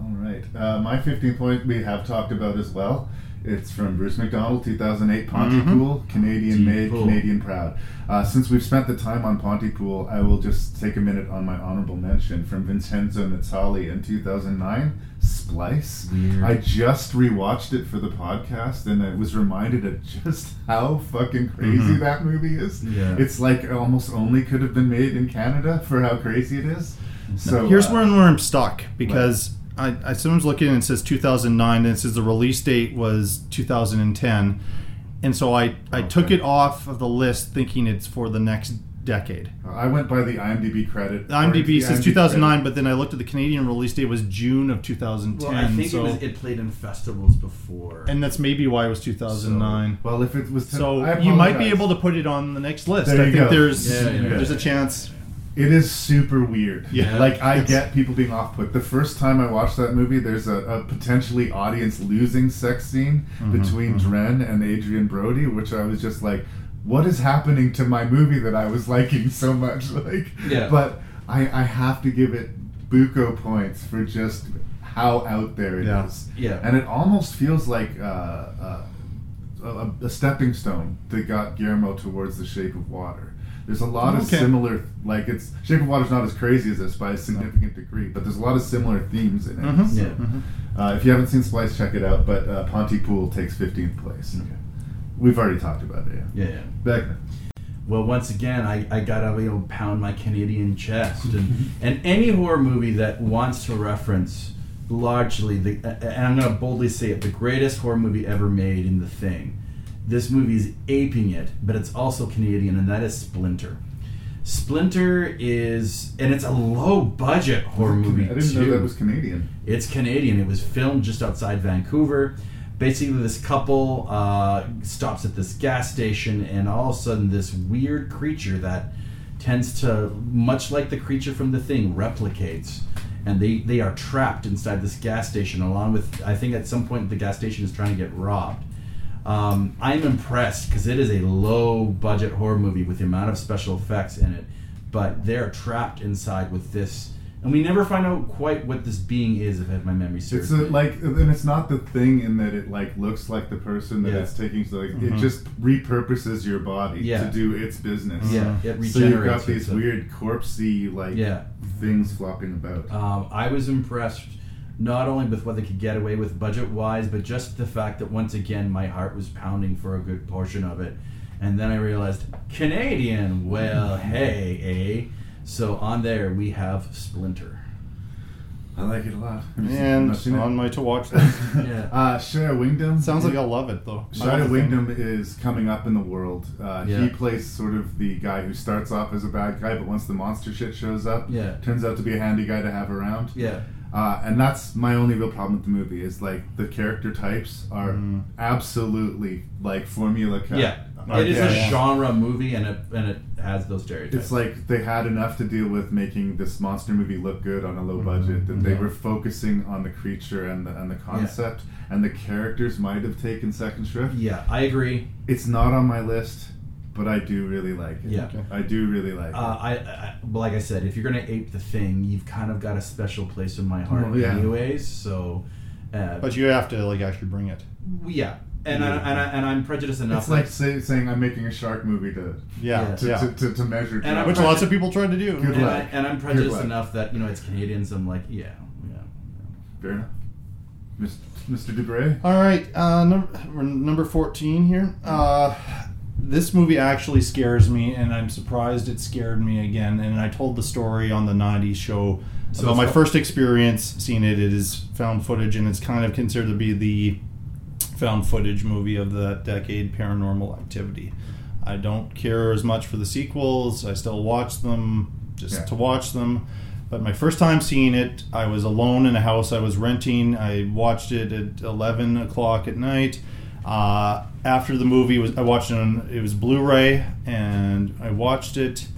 All right. Uh, my 15 point we have talked about as well. It's from Bruce McDonald, 2008, Pontypool, Canadian made, Canadian proud. Uh, since we've spent the time on Pontypool, I will just take a minute on my honorable mention from Vincenzo Natali in 2009, Splice. Weird. I just rewatched it for the podcast and I was reminded of just how fucking crazy Mhm. that movie is. Yeah. It's like it almost only could have been made in Canada for how crazy it is. So Here's uh, where, where I'm stuck because I, I someone's looking and it says 2009 and it says the release date was 2010, and so I I took it off of the list thinking it's for the next decade. I went by the IMDb credit. The IMDb or says IMDb 2009, credit. but then I looked at the Canadian release date was June of 2010. Well, I think so, it was. It played in festivals before. and that's maybe why it was 2009. Well, if it was, So I you might be able to put it on the next list. There I think go. there's Yeah, yeah, there's yeah. a chance. It is super weird. Yeah. Like I get people being off put. The first time I watched that movie, there's a, a potentially audience losing sex scene Mhm, between mhm. Dren and Adrien Brody, which I was just like, what is happening to my movie that I was liking so much? Like, Yeah. but I, I have to give it buco points for just how out there it is. Yeah. Yeah. And it almost feels like uh, uh, a, a stepping stone that got Guillermo towards the Shape of Water. There's a lot of similar, like it's Shape of Water's not as crazy as this by a significant degree, but there's a lot of similar themes in it. Mhm. So, Yeah. Mhm. uh, if you haven't seen Splice, check it out. But uh, Pontypool takes 15th place. Okay. We've already talked about it. Yeah. yeah. yeah. Beckmann. Well, once again, I, I gotta you know pound my Canadian chest, and and any horror movie that wants to reference largely the and I'm gonna boldly say it the greatest horror movie ever made in the thing. This movie is aping it, but it's also Canadian, and that is Splinter. Splinter is, and it's a low budget horror movie. I didn't too. know that was Canadian. It's Canadian. It was filmed just outside Vancouver. Basically, this couple uh, stops at this gas station, and all of a sudden, this weird creature that tends to, much like the creature from The Thing, replicates. And they, they are trapped inside this gas station, along with, I think at some point, the gas station is trying to get robbed. Um, I'm impressed because it is a low budget horror movie with the amount of special effects in it, but they're trapped inside with this, and we never find out quite what this being is, if I have my memory serves. It's a, like, and it's not the thing in that it like looks like the person that Yeah. it's taking. So like, Mhm. it just repurposes your body Yeah. to do its business. Yeah, it so you've got these itself. weird corpsey like Yeah. things flopping about. Um, I was impressed not only with what they could get away with budget wise, but just the fact that once again my heart was pounding for a good portion of it. And then I realized Canadian. Well, hey, eh? So on there we have Splinter. I like it a lot. Have you seen- And not seen on my to watch list. Yeah. Uh, Shea Whigham. Sounds like I'll love it though. I Shea love. Whigham is coming up in the world. Uh, Yeah. He plays sort of the guy who starts off as a bad guy, but once the monster shit shows up, Yeah. turns out to be a handy guy to have around. Yeah. Uh, and that's my only real problem with the movie is like the character types are Mm. absolutely like formula cut. Yeah. Like, It is yeah, a yeah. genre movie and it and it has those stereotypes. It's like they had enough to deal with making this monster movie look good on a low budget that they were focusing on the creature and the and the concept and the characters might have taken second shift. Yeah, I agree. It's not on my list, but I do really like it. Yeah. Okay. I do really like it. Uh, I, I, well, like I said, if you're gonna ape the thing, you've kind of got a special place in my heart, Well, yeah. anyways. So, uh, But you have to like actually bring it. yeah, and I, and, I, and I'm prejudiced enough. It's like that- say, saying I'm making a shark movie to Yeah, to, yeah. to, to, to measure. And I'm. Which lots of people tried to do. Good and, luck. I, and I'm Good prejudiced luck. enough that you know it's Canadians. I'm like, yeah, yeah. Fair enough. Mis- Mr. Dubray. All right, uh, number number fourteen here. Uh, this movie actually scares me, and I'm surprised it scared me again. And I told the story on the '90s show So about my not- first experience seeing it. It is found footage, and it's kind of considered to be the found footage movie of that decade, Paranormal Activity. I don't care as much for the sequels. I still watch them just Yeah. to watch them. But my first time seeing it, I was alone in a house I was renting. I watched it at 11 o'clock at night. Uh, after the movie was, I watched it on it was Blu-ray, and I watched it.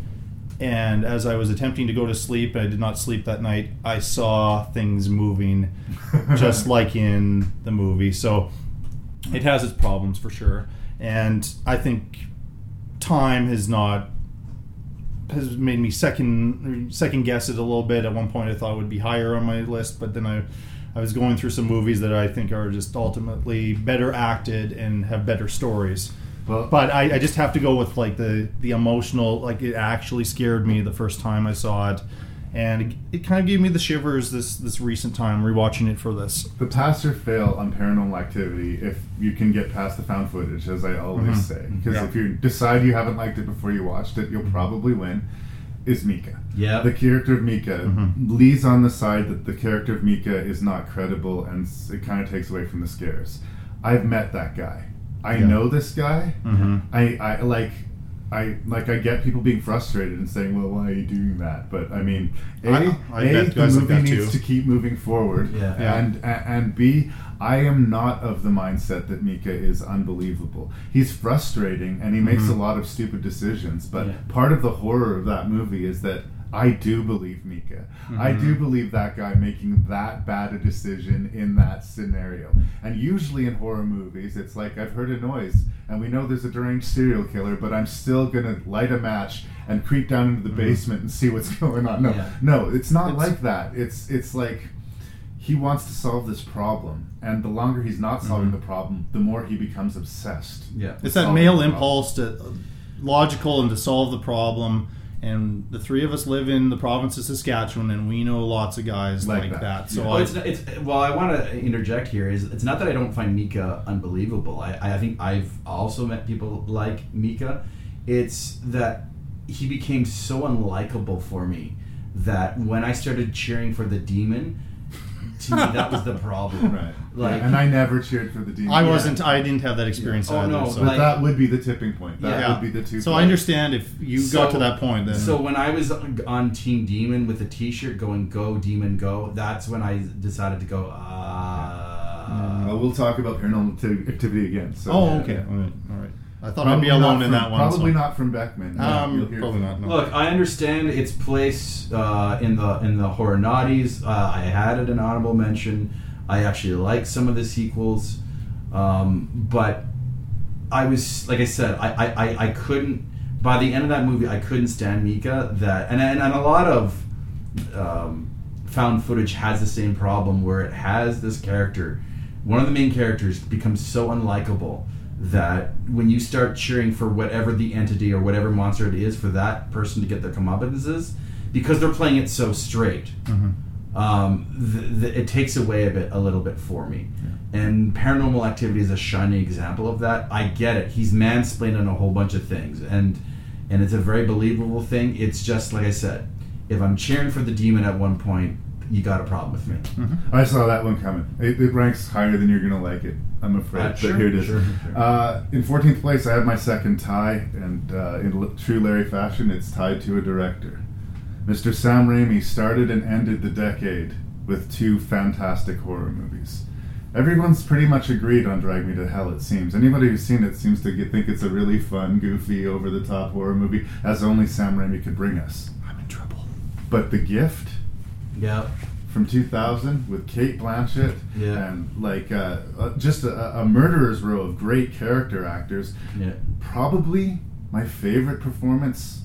And as I was attempting to go to sleep, I did not sleep that night. I saw things moving, just like in the movie. So it has its problems for sure. And I think time has not has made me second second guess it a little bit. At one point, I thought it would be higher on my list, but then I I was going through some movies that I think are just ultimately better acted and have better stories. Well, But I, I just have to go with like the the emotional. Like it actually scared me the first time I saw it, and it, it kind of gave me the shivers this this recent time rewatching it for this. the pass or fail on paranormal activity if you can get past the found footage, as I always Mhm. say. Because Yeah. if you decide you haven't liked it before you watched it, you'll probably win. Is Micah. Yeah. The character of Micah Mhm. leads on the side that the character of Micah is not credible and it kind of takes away from the scares. I've met that guy. I Yeah. know this guy. Mhm. I, I like I like I get people being frustrated and saying, "Well, why are you doing that?" But I mean, a, I- I a the movie needs too. to keep moving forward, Yeah. And and b I am not of the mindset that Micah is unbelievable. He's frustrating and he makes Mhm. a lot of stupid decisions. But Yeah. part of the horror of that movie is that I do believe Micah. I Mhm. do believe that guy making that bad a decision in that scenario. And usually in horror movies, it's like I've heard a noise and we know there's a deranged serial killer, but I'm still gonna light a match and creep down into the basement and see what's going on. No, Yeah. no, it's not It's- like that. It's it's like he wants to solve this problem, and the longer he's not solving Mhm. the problem, the more he becomes obsessed. Yeah. It's that male impulse to logical and to solve the problem. And the three of us live in the province of Saskatchewan, and we know lots of guys Like like, that. that. So Yeah. Well, I, it's, it's well. I want to interject here. Is it's not that I don't find Micah unbelievable. I, I think I've also met people like Micah. It's that he became so unlikable for me that when I started cheering for the demon, to me that was the problem. Right. Like, Yeah, and I never cheered for the demon. I wasn't. I didn't have that experience Yeah. Oh, either. no, so. But like- that would be the tipping point. That Yeah. would be the two. So I understand if you got to that point. Then So when I was on Team Demon with the T-shirt going "Go Demon Go," that's when I decided to go. Uh, Well, we'll talk about paranormal acti- activity again. So, oh, okay, yeah. all right, all right. I thought Probably I'd be not alone in from- that one. Probably so. not from Beckmann. No, Um, you'll hear probably not. No. Look, I understand its place uh, in the in the horror naughties. Uh, I had it an honorable mention. I actually like some of the sequels, um, but I was like I said, I, I, I, I couldn't. By the end of that movie, I couldn't stand Micah. That and and, and a lot of um, found footage has the same problem where it has this character. One of the main characters becomes so unlikable that when you start cheering for whatever the entity or whatever monster it is for that person to get their comeuppances, because they're playing it so straight, um, th- th- it takes away a bit, a little bit for me. And Paranormal Activity is a shining example of that. I get it. He's mansplaining a whole bunch of things, and and it's a very believable thing. It's just like I said. If I'm cheering for the demon at one point, you got a problem with me. I saw that one coming. It, it ranks higher than you're gonna like it. I'm afraid, Uh, but here it is. sure, sure. Uh, in 14th place, I have my second tie, and uh, in true Larry fashion, it's tied to a director. Mr. Sam Raimi started and ended the decade with two fantastic horror movies. Everyone's pretty much agreed on Drag Me to Hell, it seems. Anybody who's seen it seems to get, think it's a really fun, goofy, over the top horror movie, as only Sam Raimi could bring us. I'm in trouble. But The Gift, Yeah. from 2000 with Cate Blanchett Yeah. and like uh, uh, just a, a murderer's row of great character actors. Yeah. Probably my favorite performance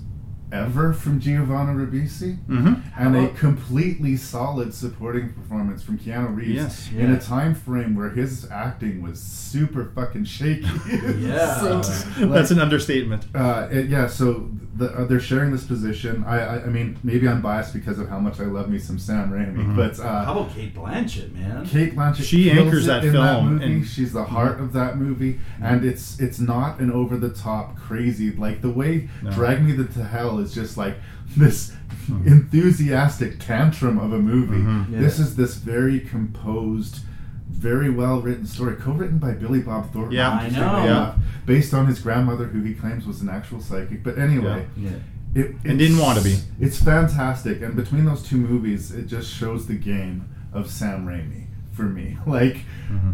ever from Giovanni Ribisi, Mhm. and a completely solid supporting performance from Keanu Reeves Yes. in a time frame where his acting was super fucking shaky. Yeah. So, That's an understatement. uh, it, yeah, so the, uh, they're sharing this position. I, I, I mean, maybe I'm biased because of how much I love me some Sam Raimi, but uh, How about Cate Blanchett, man? Cate Blanchett She anchors that in film, movie. and- She's the heart of that movie, and it's it's not an over the top crazy like the way No. Drag Me to Hell is just like this enthusiastic tantrum of a movie. Mhm. This is this very composed. Very well written story, co-written by Billy Bob Thornton. Yeah, I know. enough, Based on his grandmother, who he claims was an actual psychic. But anyway, Yeah. it, And didn't want to be. It's fantastic, and between those two movies, it just shows the game of Sam Raimi for me. Like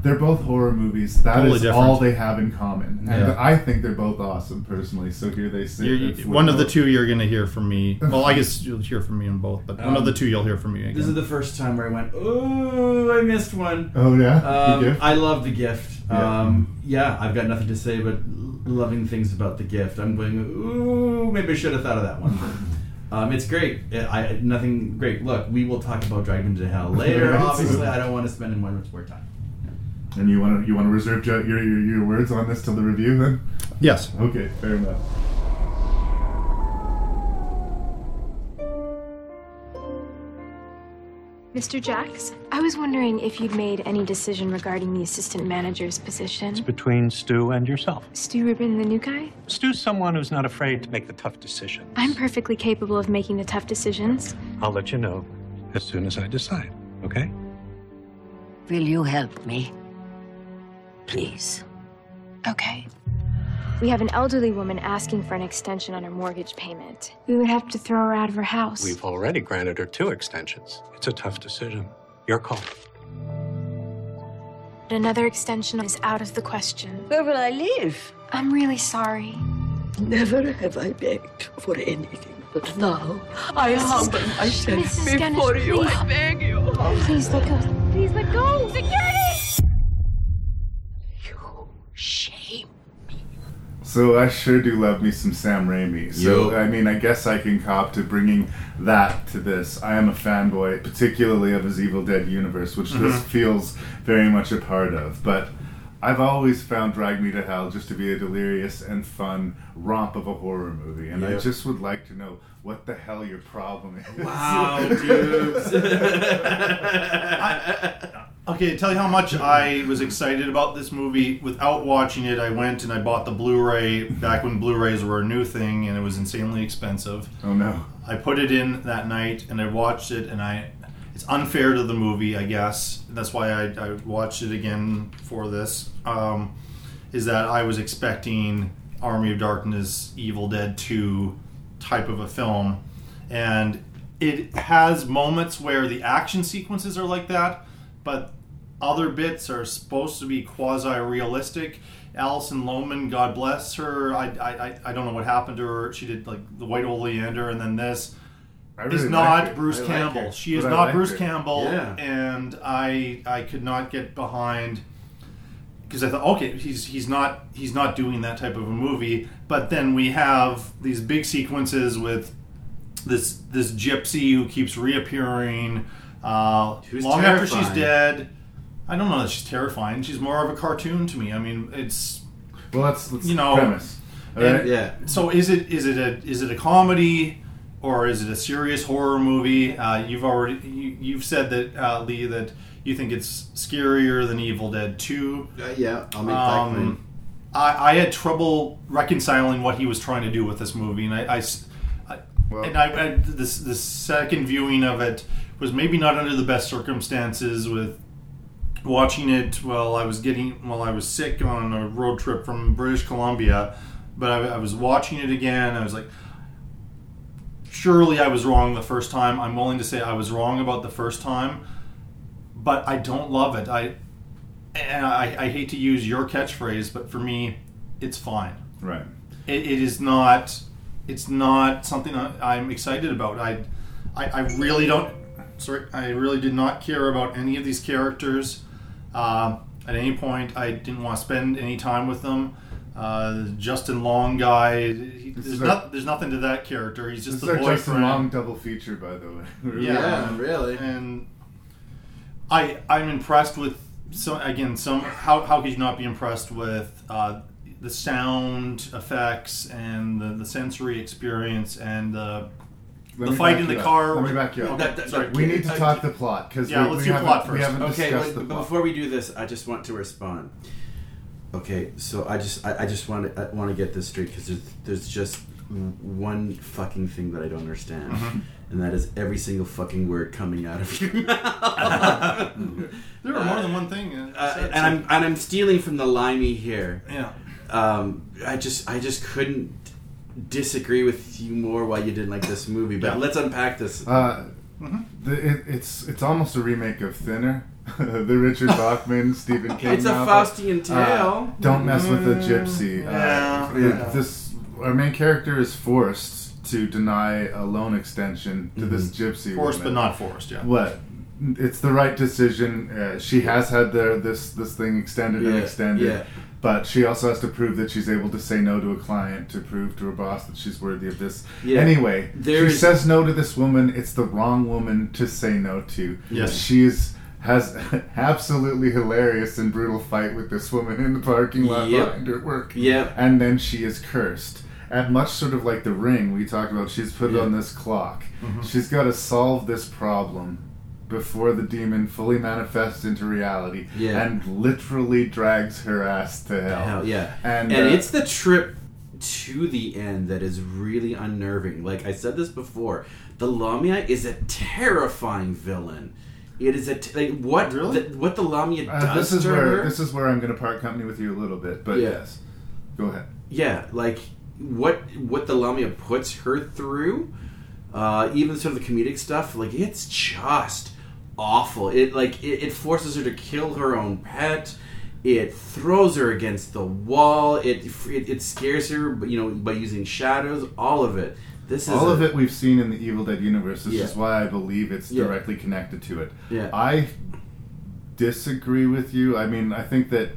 they're both horror movies. That is Mm-hmm. Totally different. all they have in common, and Yeah. I think they're both awesome personally. So here they sit. You're, at you- one of the two you're going to hear from me. Well, I guess you'll hear from me on both, but one of the two you'll hear from me again. This is the first time where I went, "Oh, I missed one." Oh yeah, The Um, Gift? I love the gift. Yeah. Um, yeah, I've got nothing to say but loving things about the gift. I'm going, ooh, maybe I should have thought of that one. Um, it's great. It, I nothing great. Look, we will talk about Drag Me to Hell later. Obviously, I don't want to spend much more time. And you want to you want to reserve your, your your words on this till the review then? Yes. Okay, fair enough. Mr. Jacks, I was wondering if you'd made any decision regarding the assistant manager's position. It's between Stu and yourself. Stu Rubin, the new guy? Stu's someone who's not afraid to make the tough decisions. I'm perfectly capable of making the tough decisions. I'll let you know as soon as I decide, okay? Will you help me? Please. Okay. We have an elderly woman asking for an extension on her mortgage payment. We would have to throw her out of her house. We've already granted her two extensions. It's a tough decision. Your call. But another extension is out of the question. Where will I live? I'm really sorry. Never have I begged for anything, but now I Mrs. humble myself Mrs. Ganush, before you. please. I beg you. Please let go. Please let go. Security! You shame. So I sure do love me some Sam Raimi. So Yo. I mean, I guess I can cop to bringing that to this. I am a fanboy, particularly of his Evil Dead universe, which this Mhm. feels very much a part of. But I've always found Drag Me to Hell just to be a delirious and fun romp of a horror movie, and I just would like to know what the hell your problem is. Wow, dudes. Okay, to tell you how much I was excited about this movie. Without watching it, I went and I bought the Blu-ray back when Blu-rays were a new thing, and it was insanely expensive. Oh no! I put it in that night and I watched it, and I. It's unfair to the movie, I guess. That's why I, I watched it again for this. Um, is that I was expecting Army of Darkness, Evil Dead 2 type of a film, and it has moments where the action sequences are like that, but other bits are supposed to be quasi realistic. Alison Lohman, God bless her. I, I, I- don't know what happened to her. She did like the White Oleander and then this. I is not like. Bruce Campbell. her. She is not like Bruce her. Campbell, Yeah. and I I could not get behind because I thought, okay, he's he's not he's not doing that type of a movie. But then we have these big sequences with this this gypsy who keeps reappearing uh, Who's long after she's dead. I don't know that she's terrifying. She's more of a cartoon to me. I mean, it's Well, that's, that's you know premise. All right? Yeah. So is it is it a is it a comedy or is it a serious horror movie? Uh, you've already you, you've said that uh, Lee that you think it's scarier than Evil Dead Two. Uh, yeah, I'll make that claim. Um, I, I had trouble reconciling what he was trying to do with this movie, and I, I I- and I, I this the second viewing of it was maybe not under the best circumstances with watching it while I was getting while I was sick on a road trip from British Columbia, but I, I was watching it again. I was like, surely I was wrong the first time. I'm willing to say I was wrong about the first time, but I don't love it. I and I, I hate to use your catchphrase, but for me, it's fine. Right. It, it is not. It's not something I- I'm excited about. I, I, I really don't. Sorry, I really did not care about any of these characters. Uh, at any point, I didn't want to spend any time with them. Uh, Justin Long guy. He, there's, is not, there's nothing to that character. He's just This the is our Justin. Long double feature, by the way. Really. Yeah, really. And I I'm impressed with some again some how how could you not be impressed with uh, the sound effects and the, the sensory experience and the Let the fight in the up. car. Let me back you up. That- that- sorry. We need to Uh, talk the plot because Yeah, we, let's we do haven't, plot we first. haven't Okay, discussed wait, the but plot. before we do this, I just want to respond. Okay, so I just I, I just want to I want to get this straight because there's there's just one fucking thing that I don't understand, Mhm. And that is every single fucking word coming out of your mouth. There were more than one thing. uh, Uh, and I'm and I'm stealing from the limey here. Yeah. Um, I just I just couldn't disagree with you more why you didn't like this movie. But Yeah. let's unpack this. Uh, Mm-hmm. the, it, it's it's almost a remake of Thinner, the Richard Bachman Stephen King. It's a novel. Faustian Uh, tale. don't mess with the gypsy. Uh, yeah, yeah. This our main character is forced to deny a loan extension to this gypsy. Forced woman. but not forced, yeah. What? It's the right decision. Uh, she has had the, this this thing extended and extended, yeah. but she also has to prove that she's able to say no to a client to prove to her boss that she's worthy of this. Yeah. Anyway, There she is- says no to this woman. It's the wrong woman to say no to. Yes. she is has absolutely hilarious and brutal fight with this woman in the parking lot Yep. behind her work. Yep. and then she is cursed. And much sort of like the ring we talked about, she's put Yeah. on this clock. Mhm. She's got to solve this problem before the demon fully manifests into reality Yeah. and literally drags her ass to hell. Hell yeah. And, And, uh, it's the trip to the end that is really unnerving. Like I said this before, the Lamia is a terrifying villain. It is a t- like what Really? the, what the Lamia does uh, does this is where her. this is where I'm going to part company with you a little bit, but Yeah. yes, go ahead. yeah, like what what the Lamia puts her through, uh, even sort of the comedic stuff. Like it's just awful. It like it, it forces her to kill her own pet. It throws her against the wall. It it, it scares her, you know, by using shadows. All of it. This is All a- of it we've seen in the Evil Dead universe. This Yeah. is why I believe it's Yeah. directly connected to it. Yeah. I disagree with you. I mean, I think that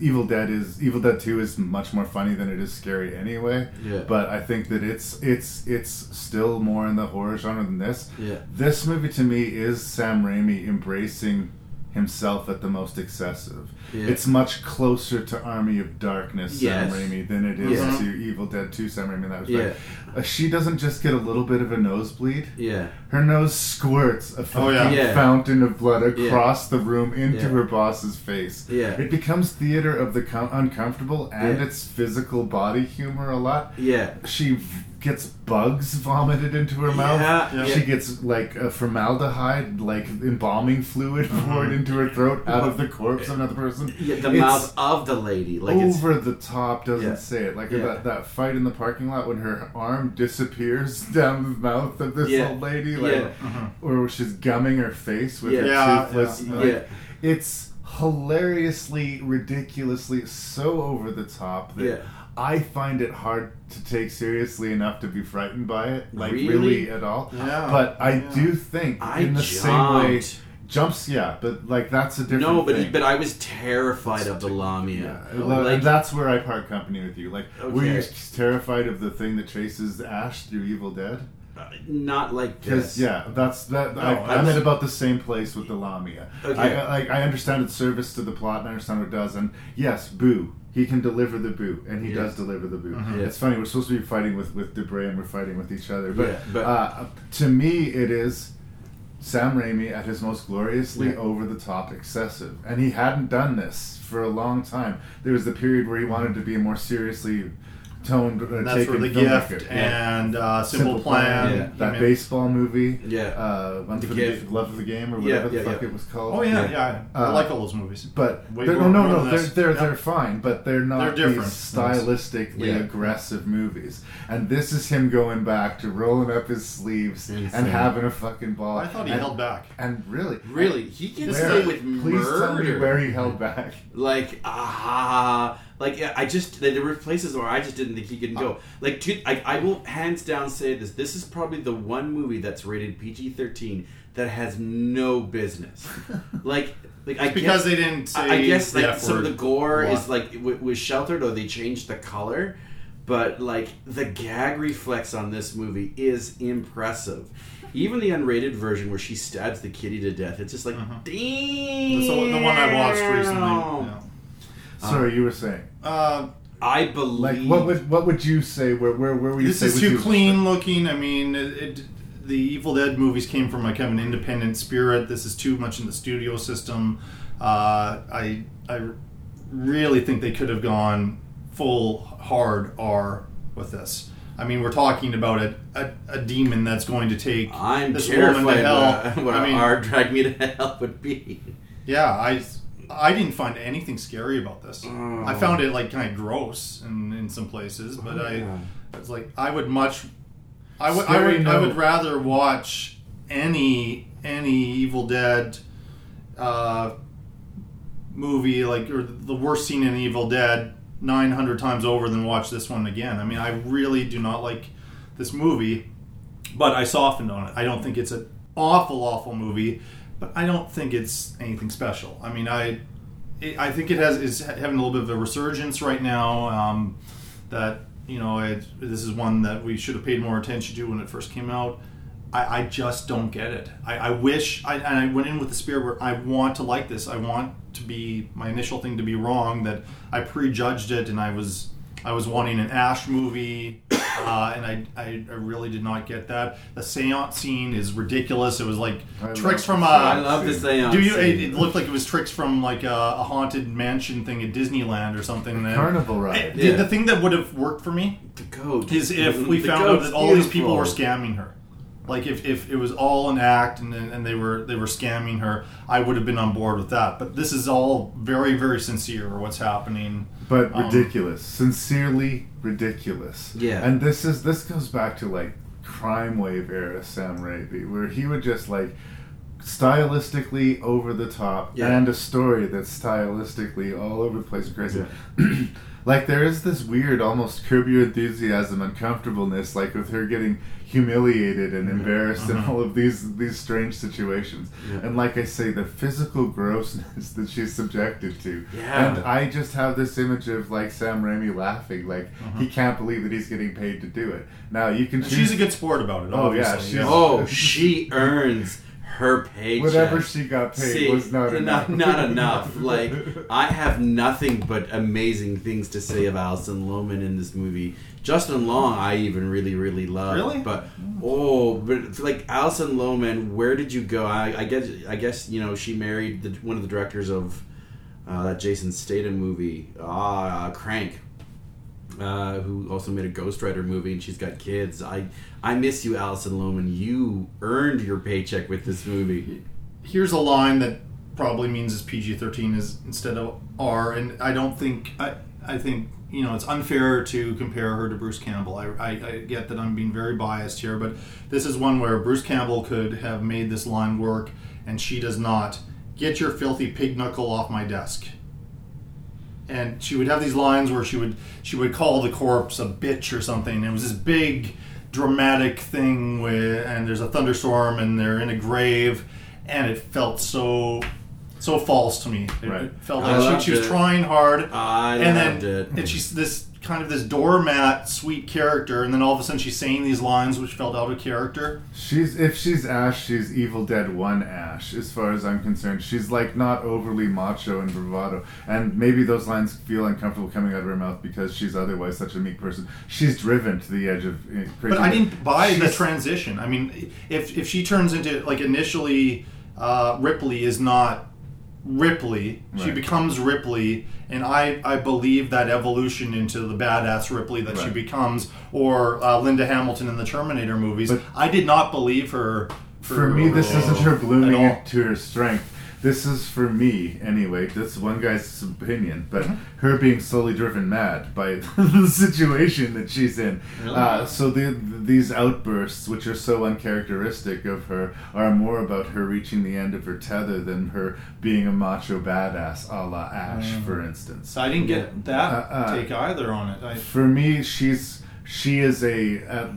Evil Dead is Evil Dead Two is much more funny than it is scary anyway. Yeah. But I think that it's it's it's still more in the horror genre than this. Yeah. This movie to me is Sam Raimi embracing himself at the most excessive. Yeah. It's much closer to Army of Darkness Yes. Sam Raimi than it is Yeah. to Evil Dead 2 Sam Raimi in that Yeah. respect. Uh, she doesn't just get a little bit of a nosebleed. Yeah. Her nose squirts a fucking Oh, yeah. Yeah. fountain of blood Yeah. across the room into Yeah. her boss's face. Yeah. It becomes theater of the com- uncomfortable and Yeah. its physical body humor a lot. Yeah. She gets bugs vomited into her mouth. Yeah, She gets like a formaldehyde, like embalming fluid poured mm-hmm. into her throat out of the corpse of another person. Yeah, the It's mouth of the lady, like it's over the top doesn't Yeah. say it. Like Yeah. that, that fight in the parking lot when her arm disappears down the mouth of this Yeah. old lady, like, Yeah. or she's gumming her face with Yeah. her Yeah, toothless. yeah. like, Yeah. It's hilariously, ridiculously so over the top that Yeah. I find it hard to take seriously enough to be frightened by it, like Really? really, at all. Yeah. But I Yeah. do think I in the same way. jumped. Jumps, yeah, but like that's a different. no, but thing. but I was terrified of the Lamia. Yeah, Like, and that's where I part company with you. Like, were you Okay. terrified of the thing that chases Ash through Evil Dead? Uh, not like Because this. yeah, that's that. I, No, I'm that's- at about the same place with the Lamia. Okay. I, I, I understand its service to the plot, and I understand what it does. And yes, Boo, he can deliver the boot, and he Yeah. does deliver the Boo. Mhm. It's funny. We're supposed to be fighting with with Dubray, and we're fighting with each other. But, Yeah, but- uh, to me, it is. Sam Raimi at his most gloriously Yeah. over the top excessive. And he hadn't done this for a long time. There was the period where he wanted to be more seriously toned, uh, That's where the filmmaker. gift and uh, simple, plan. Yeah. That He made- baseball movie. Yeah. Uh, One The for the Gift. Love of the Game or Yeah, whatever the fuck yeah. it was called. Oh yeah, Yeah. yeah. I Uh, like all those movies. But Way they're, no, no, they're they're, Yeah. they're fine, but they're not They're different. these stylistically Yeah. aggressive movies. And this is him going back to rolling up his sleeves Insane. and having a fucking ball. I thought he and, held back. And really, Really, he can where, stay with please tell me murder. where he held back. Like ah, like yeah, I just there were places where I just didn't think he could go. Like to, I, I will hands down say this. This is probably the one movie that's rated PG thirteen that has no business. like like I because guess, they didn't I- I guess like some of the gore is like w- was sheltered or they changed the color. But like the gag reflex on this movie is impressive. Even the unrated version where she stabs the kitty to death, it's just like, damn. Mm-hmm. That's the, the one I watched recently. Yeah. Sorry, you were saying. Uh, I believe. Like, what would what would you say? Where where where would you this say? is would too you- clean looking. I mean, it, it, the Evil Dead movies came from like kind of an independent spirit. This is too much in the studio system. Uh, I I really think they could have gone full hard R with this. I mean, we're talking about a, a, a demon that's going to take I'm this woman to hell. what, what I mean, our drag me to hell would be. yeah, I I didn't find anything scary about this. Oh. I found it like kind of gross in, in some places, but Oh, I it's like I would much I would I would I would rather watch any any Evil Dead uh, movie like or the worst scene in Evil Dead 900 times over than watch this one again. I mean, I really do not like this movie, but I softened on it. I don't think it's an awful awful movie, but I don't think it's anything special. I mean, I it, I think it has is having a little bit of a resurgence right now. Um, that you know, it, this is one that we should have paid more attention to when it first came out. I, I just don't get it. I, I wish, I, and I went in with the spirit where I want to like this. I want to be my initial thing to be wrong. That I prejudged it, and I was I was wanting an Ash movie, uh, and I, I I really did not get that. The seance scene is ridiculous. It was like I tricks from the a. I love the seance Do you? It, scene. it looked like it was tricks from like a, a haunted mansion thing at Disneyland or something. And Carnival ride. the, Yeah. the thing that would have worked for me The goat. is if mm-hmm. we The found out that all these people were scamming her. Like if, if it was all an act and, and they were they were scamming her, I would have been on board with that. But this is all very very sincere. What's happening? but Um, ridiculous, sincerely ridiculous. Yeah. and this is this goes back to like crime wave era Sam Raimi, where he would just like stylistically over the top Yeah. and a story that's stylistically all over the place and crazy. like there is this weird, almost curb your enthusiasm uncomfortableness, like with her getting humiliated and mm-hmm. embarrassed in mm-hmm. all of these these strange situations. Yeah. And like I say, the physical grossness that she's subjected to. Yeah. And I just have this image of like Sam Raimi laughing, like mm-hmm. he can't believe that he's getting paid to do it. Now you can. Choose- she's a good sport about it. Oh, yeah, obviously. she's- Oh, she earns her paycheck. Whatever she got paid See, was not enough. Not, enough. Like I have nothing but amazing things to say of Alison Lohman in this movie. Justin Long, I even really, really love. Really? But oh, but like Alison Lohman, where did you go? I, I guess, I guess you know she married the, one of the directors of uh, that Jason Statham movie, uh, Crank. uh, who also made a Ghost Rider movie, and she's got kids. I I miss you, Alison Lohman. You earned your paycheck with this movie. Here's a line that probably means it's PG thirteen is instead of R, and I don't think I I think you know it's unfair to compare her to Bruce Campbell. I, I, I get that I'm being very biased here, but this is one where Bruce Campbell could have made this line work, and she does not. Get your filthy pig knuckle off my desk. And she would have these lines where she would she would call the corpse a bitch or something. And it was this big dramatic thing with and there's a thunderstorm and they're in a grave and it felt so so false to me. It, Right. felt I like she, she was it. trying hard I and loved then it. and she's this kind of this doormat sweet character and then all of a sudden she's saying these lines which felt out of character. She's if she's Ash, she's Evil Dead One Ash, as far as I'm concerned. She's like not overly macho and bravado, and maybe those lines feel uncomfortable coming out of her mouth because she's otherwise such a meek person. She's driven to the edge of uh, crazy. But I didn't buy the transition. I mean, if if she turns into like initially, uh, Ripley is not Ripley. She becomes Ripley, and I I believe that evolution into the badass Ripley that she becomes, or uh, Linda Hamilton in the Terminator movies. But- I did not believe her. For me, this isn't her blooming to her strength. This is for me, anyway. That's one guy's opinion, but Mm-hmm. her being slowly driven mad by the situation that she's in. Uh, so the, these outbursts, which are so uncharacteristic of her, are more about her reaching the end of her tether than her being a macho badass, a la Ash, for instance. I didn't get that Uh, uh, take either on it. I, For me, she's she is a, uh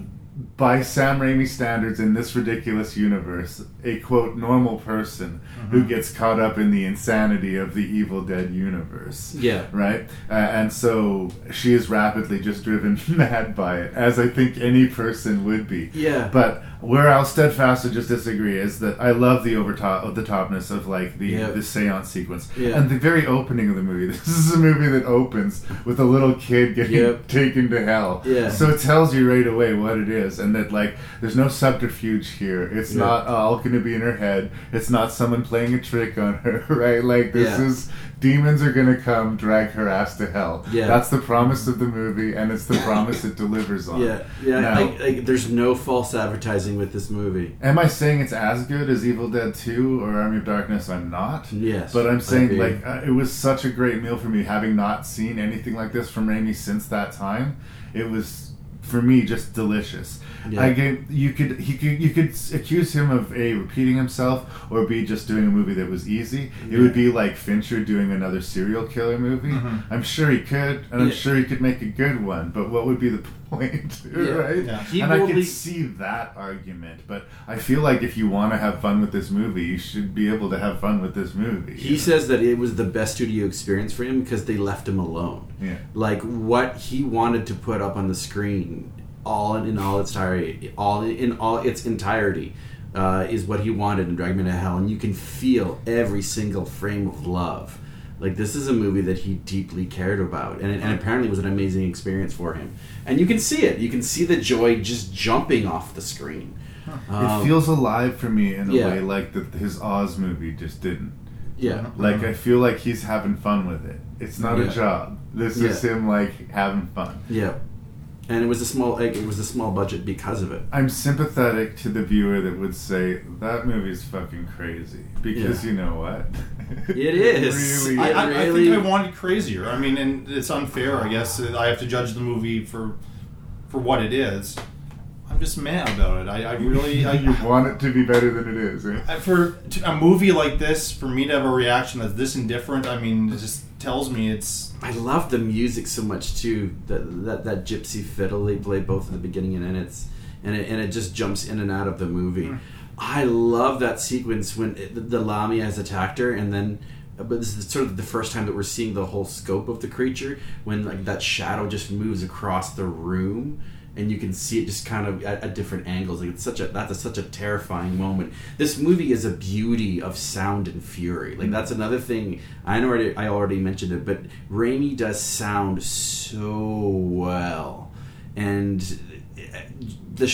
by Sam Raimi standards in this ridiculous universe, a quote normal person who gets caught up in the insanity of the Evil Dead universe. Yeah. Right? Uh, and so she is rapidly just driven mad by it, as I think any person would be. Yeah. But where I'll steadfastly just disagree is that I love the over top of the topness of like the Yeah. the seance sequence Yeah. and the very opening of the movie. This is a movie that opens with a little kid getting Yep. taken to hell. Yeah. So it tells you right away what it is, and that like there's no subterfuge here. It's Yeah. not all going to be in her head. It's not someone playing a trick on her, right? Like this is demons are going to come drag her ass to hell. Yeah. That's the promise of the movie, and it's the promise it delivers on. Yeah, yeah. Now- I, I, there's no false advertising with this movie. Am I saying it's as good as Evil Dead 2 or Army of Darkness? I'm not. Yes, But I'm saying, like, uh, it was such a great meal for me, having not seen anything like this from Raimi since that time. It was, for me, just delicious. Yeah. I you could he could you could accuse him of a repeating himself or b just doing a movie that was easy. It would be like Fincher doing another serial killer movie. Mhm. I'm sure he could, and I'm sure he could make a good one. But what would be the point, Yeah. right? Yeah. And I can see that argument, but I feel like if you want to have fun with this movie, you should be able to have fun with this movie. He says that it was the best studio experience for him because they left him alone. Yeah. Like what he wanted to put up on the screen, all in, in all its entirety, all in all its entirety, uh, is what he wanted in Drag Me to Hell, and you can feel every single frame of love. Like this is a movie that he deeply cared about, and, and apparently was an amazing experience for him. And you can see it. You can see the joy just jumping off the screen. Um, it feels alive for me in a yeah. way like the, his Oz movie just didn't. yeah. Like I feel like he's having fun with it. It's not Yeah. a job. This is him like having fun. Yeah, and it was a small like, it was a small budget because of it. I'm sympathetic to the viewer that would say that movie's fucking crazy because Yeah. you know what? It is. really I, It I, I really- think I wanted crazier. I mean, and it's unfair, I guess. I have to judge the movie for for what it is. I'm just mad about it. I, I really, I, you want it to be better than it is. Eh? For a movie like this, for me to have a reaction that's this indifferent, I mean, it just tells me it's. I love the music so much too. That that, that gypsy fiddle they play both in the beginning and end. It's and it, and it just jumps in and out of the movie. Hmm. I love that sequence when it, the, the Lamia has attacked her, and then. Uh, but this is sort of the first time that we're seeing the whole scope of the creature when like that shadow just moves across the room and you can see it just kind of at, at different angles. Like it's such a that's a, such a terrifying moment. This movie is a beauty of sound and fury. Like that's another thing. I know already, I already mentioned it, but Raimi does sound so well, and the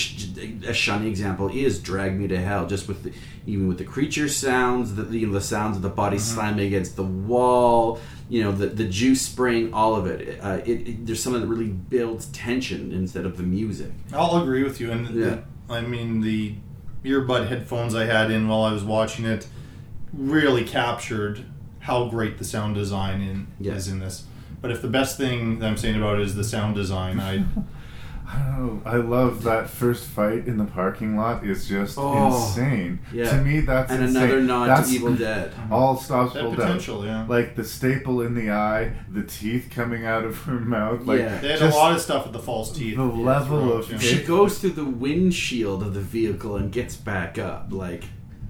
a shining example is "Drag Me to Hell." Just with the, even with the creature sounds, the you know, the sounds of the body Mm-hmm. slamming against the wall, you know, the the juice spraying, all of it. Uh, it, it there's something that really builds tension instead of the music. I'll agree with you. And Yeah. I mean, the earbud headphones I had in while I was watching it really captured how great the sound design in, Yeah. is in this. But if the best thing that I'm saying about it is the sound design, I I. I love that first fight in the parking lot is just Oh, insane. yeah. To me, that's And insane. another nod to That's Evil Dead. Mm-hmm. All stops That pulled potential, out. yeah. Like the staple in the eye, the teeth coming out of her mouth. Like Yeah. they had a lot of stuff with the false teeth. The level throughout, of yeah. She goes through the windshield of the vehicle and gets back up. Like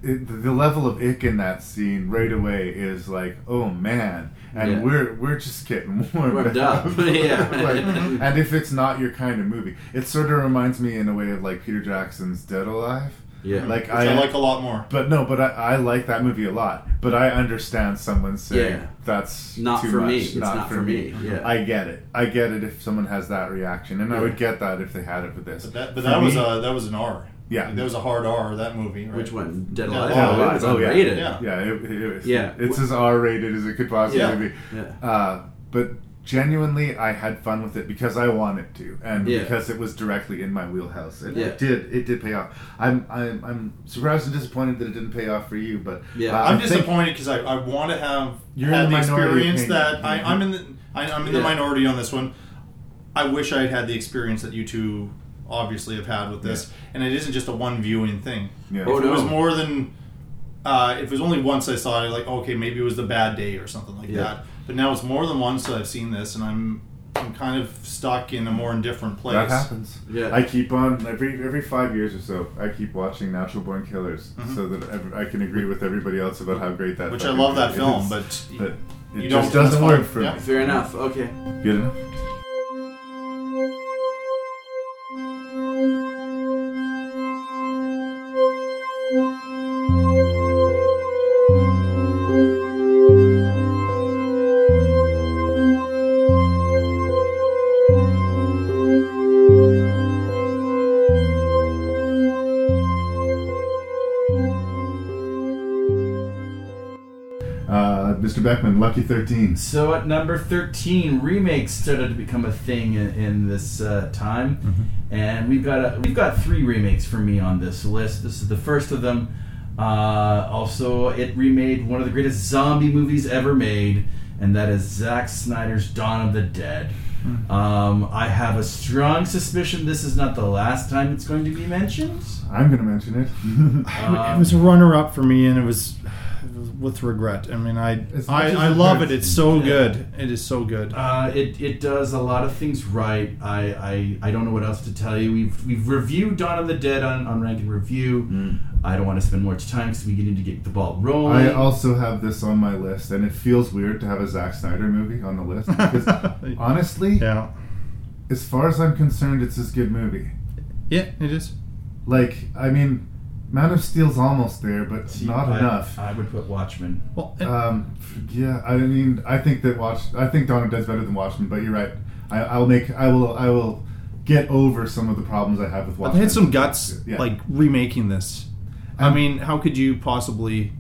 it, the- the level of ick in that scene right away is like, oh man, and Yeah. we're we're just getting warmed, Warmed up. Yeah. Like, mm-hmm. and if it's not your kind of movie, it sort of reminds me in a way of like Peter Jackson's Dead Alive. Yeah. Mm-hmm. like Which I like a lot more. But no, but I, I like that movie a lot. But I understand someone saying Yeah. that's Not too for much, me. It's not for me. Yeah. I get it. I get it if someone has that reaction, and I would get that if they had it for this. But that, but For that was a that was an R. Yeah. Like, that was a hard R. That movie. Right? Which one? Dead Dead Alive? Yeah, Oh, it was oh yeah, unrated. yeah, yeah. It, it was, Yeah. It's as R-rated as it could possibly Yeah. be. Yeah. Uh, but genuinely, I had fun with it because I wanted to, and Yeah. because it was directly in my wheelhouse, and Yeah. it did. It did pay off. I'm, I'm, I'm surprised and disappointed that it didn't pay off for you, but Yeah. uh, I I'm think- disappointed because I, I want to have You're had in the the minority experience opinion. that I, I'm in the I, I'm in the minority on this one. I wish I had had the experience that you two obviously have had with this, and it isn't just a one viewing thing. Yeah. If Oh, it was more than uh, if it was only once I saw it, like okay, maybe it was the bad day or something like Yeah. that. But now it's more than once that I've seen this, and I'm I'm kind of stuck in a more indifferent place. That happens. Yeah. I keep on every every five years or so. I keep watching Natural Born Killers so that I can agree with everybody else about how great that. Mm-hmm. Which I love that film, is. but but it you just don't- doesn't work for Yeah. me. Fair enough. Okay. Good enough. Beckmann, Lucky Thirteen. So at number 13, remakes started to become a thing in, in this uh, time, Mm-hmm. and we've got a, we've got three remakes for me on this list. This is the first of them. Uh, also, it remade one of the greatest zombie movies ever made, and that is Zack Snyder's Dawn of the Dead. Hmm. Um, I have a strong suspicion this is not the last time it's going to be mentioned. I'm going to mention it. it was a runner up for me, and it was with regret. I mean, I I, I love it. It's so good. It is so good. Uh, it, it does a lot of things right. I, I, I don't know what else to tell you. We've we've reviewed Dawn of the Dead on, on Rank N Review. I don't want to spend much time because we need to get the ball rolling. I also have this on my list, and it feels weird to have a Zack Snyder movie on the list because honestly, yeah, as far as I'm concerned, it's this good movie. yeah, it is. Like, I mean, Man of Steel's almost there, but See, not I- enough. I would put Watchmen. Well, and- Um, yeah, I mean, I think that Watch, I think Dawn of Dead's better than Watchmen, but you're right. I, I'll make, I will, I will get over some of the problems I have with But Watchmen. they had some guts, Yeah. like remaking this. I Um, mean, how could you possibly?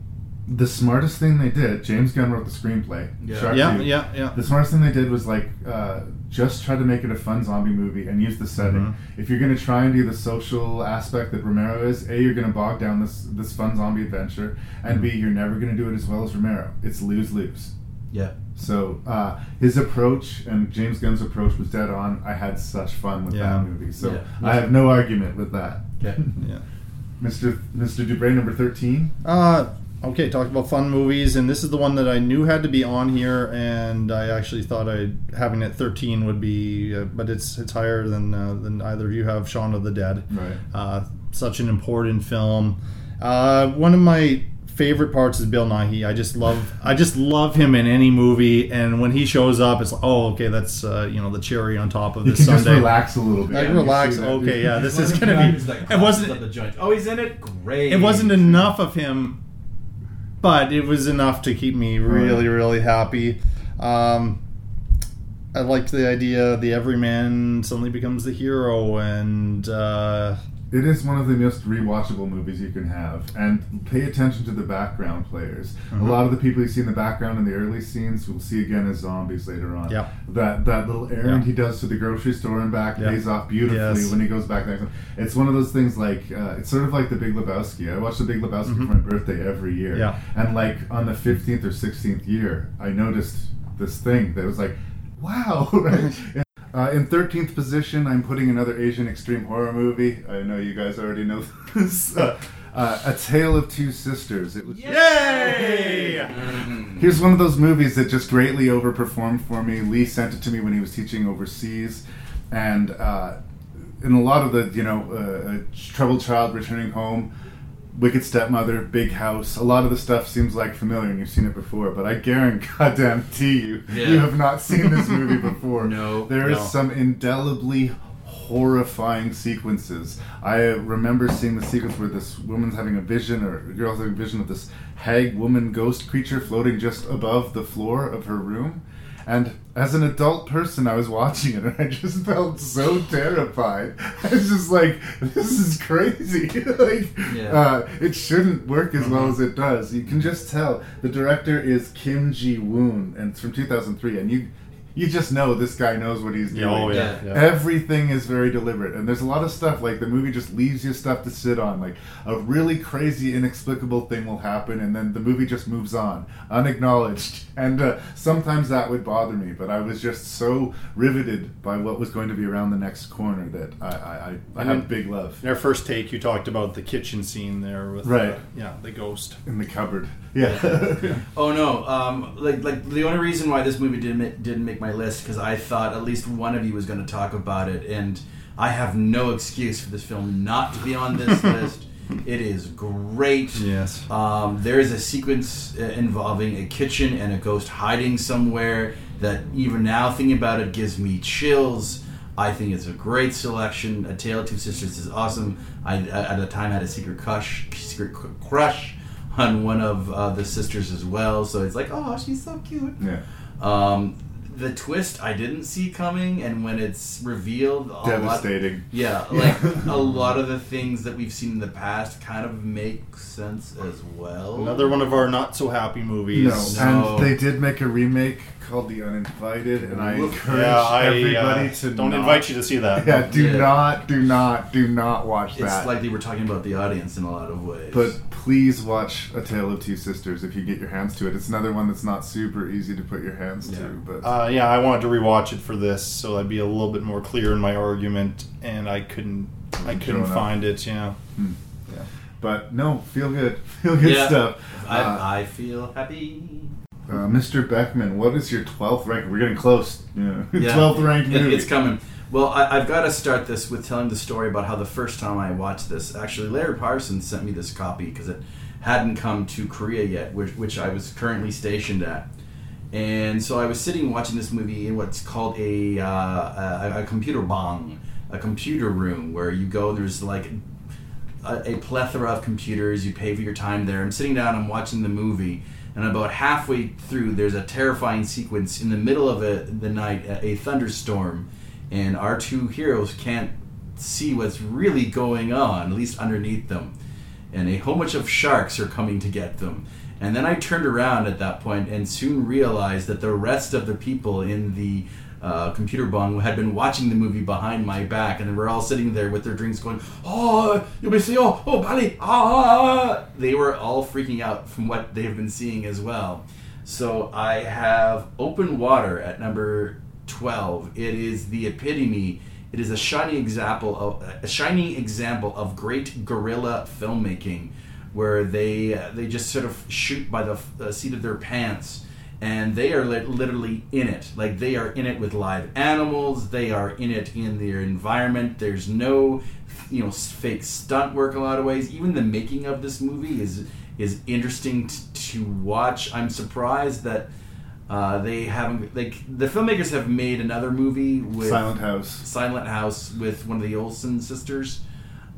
the smartest thing they did. James Gunn wrote the screenplay. Yeah. Shark Yeah, Tooth. yeah, yeah. The smartest thing they did was like uh, just try to make it a fun zombie movie and use the setting. Mm-hmm. If you're going to try and do the social aspect that Romero is, a you're going to bog down this this fun zombie adventure, and b Mm-hmm. you're never going to do it as well as Romero. It's lose lose. Yeah. So uh, his approach and James Gunn's approach was dead on. I had such fun with Yeah. that movie, so Yeah. I have no argument with that. Okay. Yeah. Mr. Mr. Dubray, number thirteen. Uh, okay, talk about fun movies, and this is the one that I knew had to be on here, and I actually thought I having it 13 would be, uh, but it's it's higher than uh, than either of you have. Shaun of the Dead. Right. Uh, such an important film. Uh, one of my favorite parts is Bill Nighy. I just love I just love him in any movie, and when he shows up, it's like, oh, okay, that's uh, you know the cherry on top of this sundae. relax a little bit. Like relax. Okay, yeah, this is gonna be. that It wasn't. the joint. Oh, he's in it. Great. It wasn't enough of him, but it was enough to keep me really, really happy. Um, I liked the idea the everyman suddenly becomes the hero, and uh, It is one of the most rewatchable movies you can have, and pay attention to the background players. Mhm. A lot of the people you see in the background in the early scenes, we'll see again as zombies later on. Yeah. That that little errand Yeah. he does to the grocery store and back Yeah. pays off beautifully Yes. when he goes back there. It's one of those things like uh, it's sort of like the Big Lebowski. I watch the Big Lebowski Mhm. for my birthday every year, Yeah. and like on the fifteenth or sixteenth year, I noticed this thing that was like, wow, right? Uh, in 13th position, I'm putting another Asian extreme horror movie. I know you guys already know this. Uh, uh, A Tale of Two Sisters. It was Yay! Here's one of those movies that just greatly overperformed for me. Lee sent it to me when he was teaching overseas, and uh, in a lot of the you know uh, troubled child returning home, Wicked Stepmother, Big House. A lot of the stuff seems like familiar and you've seen it before, but I guarantee you, Yeah. you have not seen this movie before. No, there is no. some indelibly horrifying sequences. I remember seeing the sequence where this woman's having a vision, or girl's having a vision of this hag woman ghost creature floating just above the floor of her room. And as an adult person, I was watching it and I just felt so terrified. I was just like, this is crazy. like, Yeah. uh, it shouldn't work as well as it does. You can just tell. The director is Kim Ji Woon, and it's from 2003, and you. You just know this guy knows what he's doing. Oh, yeah, yeah. Everything is very deliberate, and there's a lot of stuff like the movie just leaves you stuff to sit on. Like a really crazy, inexplicable thing will happen, and then the movie just moves on, unacknowledged. And uh, sometimes that would bother me, but I was just so riveted by what was going to be around the next corner that I, I, I, I have big love. In our first take, you talked about the kitchen scene there with Right. uh, yeah, the ghost in the cupboard. Yeah. oh no! Um, like like the only reason why this movie didn't didn't make my list because I thought at least one of you was going to talk about it, and I have no excuse for this film not to be on this list. It is great. Yes. Um, there is a sequence uh, involving a kitchen and a ghost hiding somewhere that even now thinking about it gives me chills. I think it's a great selection. A Tale of Two Sisters is awesome. I at the time had a secret crush, secret crush on one of uh, the sisters as well. So it's like, oh, she's so cute. Yeah. Um, the twist I didn't see coming, and when it's revealed, a lot- Devastating. yeah, like a lot of the things that we've seen in the past kind of make sense as well. Another one of our not so happy movies. No. and they did make a remake called The Uninvited, and I encourage Yeah, I, everybody uh, to don't not- invite you to see that. Yeah, do Yeah. not, do not, do not watch It's that. It's like they were talking about the audience in a lot of ways. But please watch A Tale of Two Sisters if you get your hands to it. It's another one that's not super easy to put your hands to, but Uh, yeah, I wanted to rewatch it for this, so I'd be a little bit more clear in my argument, and I couldn't, I couldn't Showing find it. Yeah. Hmm. yeah. But no, feel good, feel good Yeah. stuff. I, Uh, I feel happy. Uh, Mr. Beckmann, what is your twelfth rank? We're getting close. Yeah, Yeah. twelfth ranked movie. It's coming. Well, I, I've got to start this with telling the story about how the first time I watched this, actually, Larry Parsons sent me this copy because it hadn't come to Korea yet, which, which I was currently stationed at. And so I was sitting watching this movie in what's called a, uh, a, a computer bong, a computer room where you go, there's like a, a plethora of computers. You pay for your time there. I'm sitting down. I'm watching the movie, and about halfway through, there's a terrifying sequence in the middle of it, the night, a, a thunderstorm, and our two heroes can't see what's really going on, at least underneath them, and a whole bunch of sharks are coming to get them. And then I turned around at that point and soon realized that the rest of the people in the uh, computer bong had been watching the movie behind my back, and they were all sitting there with their drinks going, "Oh, you may say, oh, oh, Bali, ah!" They were all freaking out from what they've been seeing as well. So I have Open Water at number twelve. It is the epitome. It is a shining example of a shining example of great guerrilla filmmaking, where they uh, they just sort of shoot by the uh, seat of their pants and they are li- literally in it. Like they are in it with live animals. They are in it in their environment. There's no, you know, fake stunt work. A lot of ways. Even the making of this movie is is interesting t- to watch. I'm surprised that uh, they haven't like the filmmakers have made another movie with Silent House. Silent House with one of the Olsen sisters.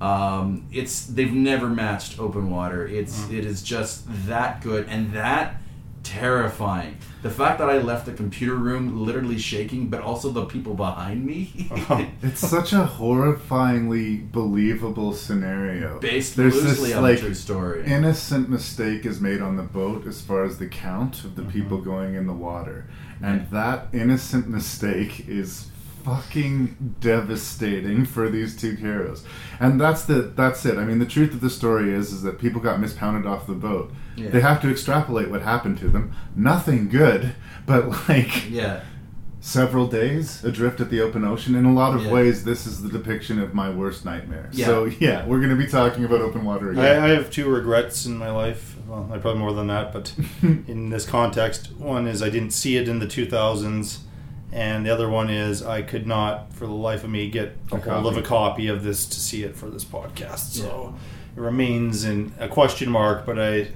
Um, it's they've never matched Open Water. It's it is just that good, and that terrifying. The fact that I left the computer room literally shaking, but also the people behind me. It's such a horrifyingly believable scenario. Based loosely on a true story. innocent mistake is made on the boat as far as the count of the Mm-hmm. people going in the water, and that innocent mistake is fucking devastating for these two heroes. And that's the that's it. I mean, the truth of the story is is that people got mispounded off the boat. Yeah. They have to extrapolate what happened to them. Nothing good, but like yeah. several days adrift at the open ocean. In a lot of Yeah. ways, this is the depiction of my worst nightmare. Yeah. So yeah, we're going to be talking about open water I. I have two regrets in my life. Well, I probably more than that, but in this context, one is I didn't see it in the 2000s, and the other one is I could not, for the life of me, get a, A hold of a copy. copy of this to see it for this podcast. So it remains in a question mark, but I.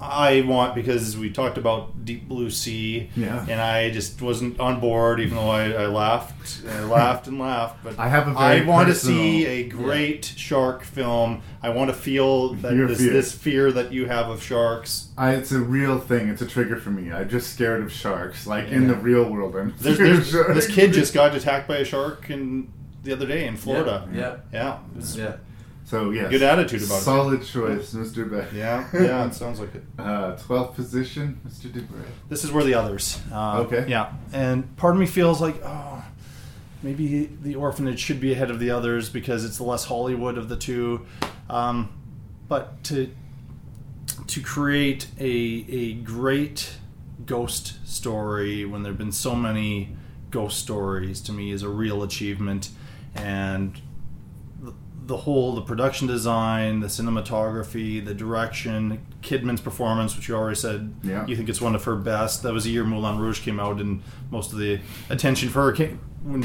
I want because we talked about Deep Blue Sea, Yeah. and I just wasn't on board, even though I, I laughed, and I laughed and laughed. But I have a I very want to see a great shark film. I want to feel that Your this, fear. this fear that you have of sharks. I, it's a real thing. It's a trigger for me. I'm just scared of sharks. Like in the real world, I'm There's, scared of there's, sharks. this kid just got attacked by a shark in the other day in Florida. Yeah. yeah, it was- Yeah. So yes, Good attitude about it. Solid choice, Mr. Beck. Yeah, yeah, it sounds like it. Uh, Twelfth position, Mr. Dubray. This is where the others. Uh, Okay. Yeah, and part of me feels like, oh, maybe the orphanage should be ahead of the others because it's the less Hollywood of the two. Um, but to to create a a great ghost story when there've been so many ghost stories to me is a real achievement, and the, whole the production design, the cinematography, the direction, Kidman's performance, which you already said Yeah. you think it's one of her best. That was the year Moulin Rouge came out, and most of the attention for her came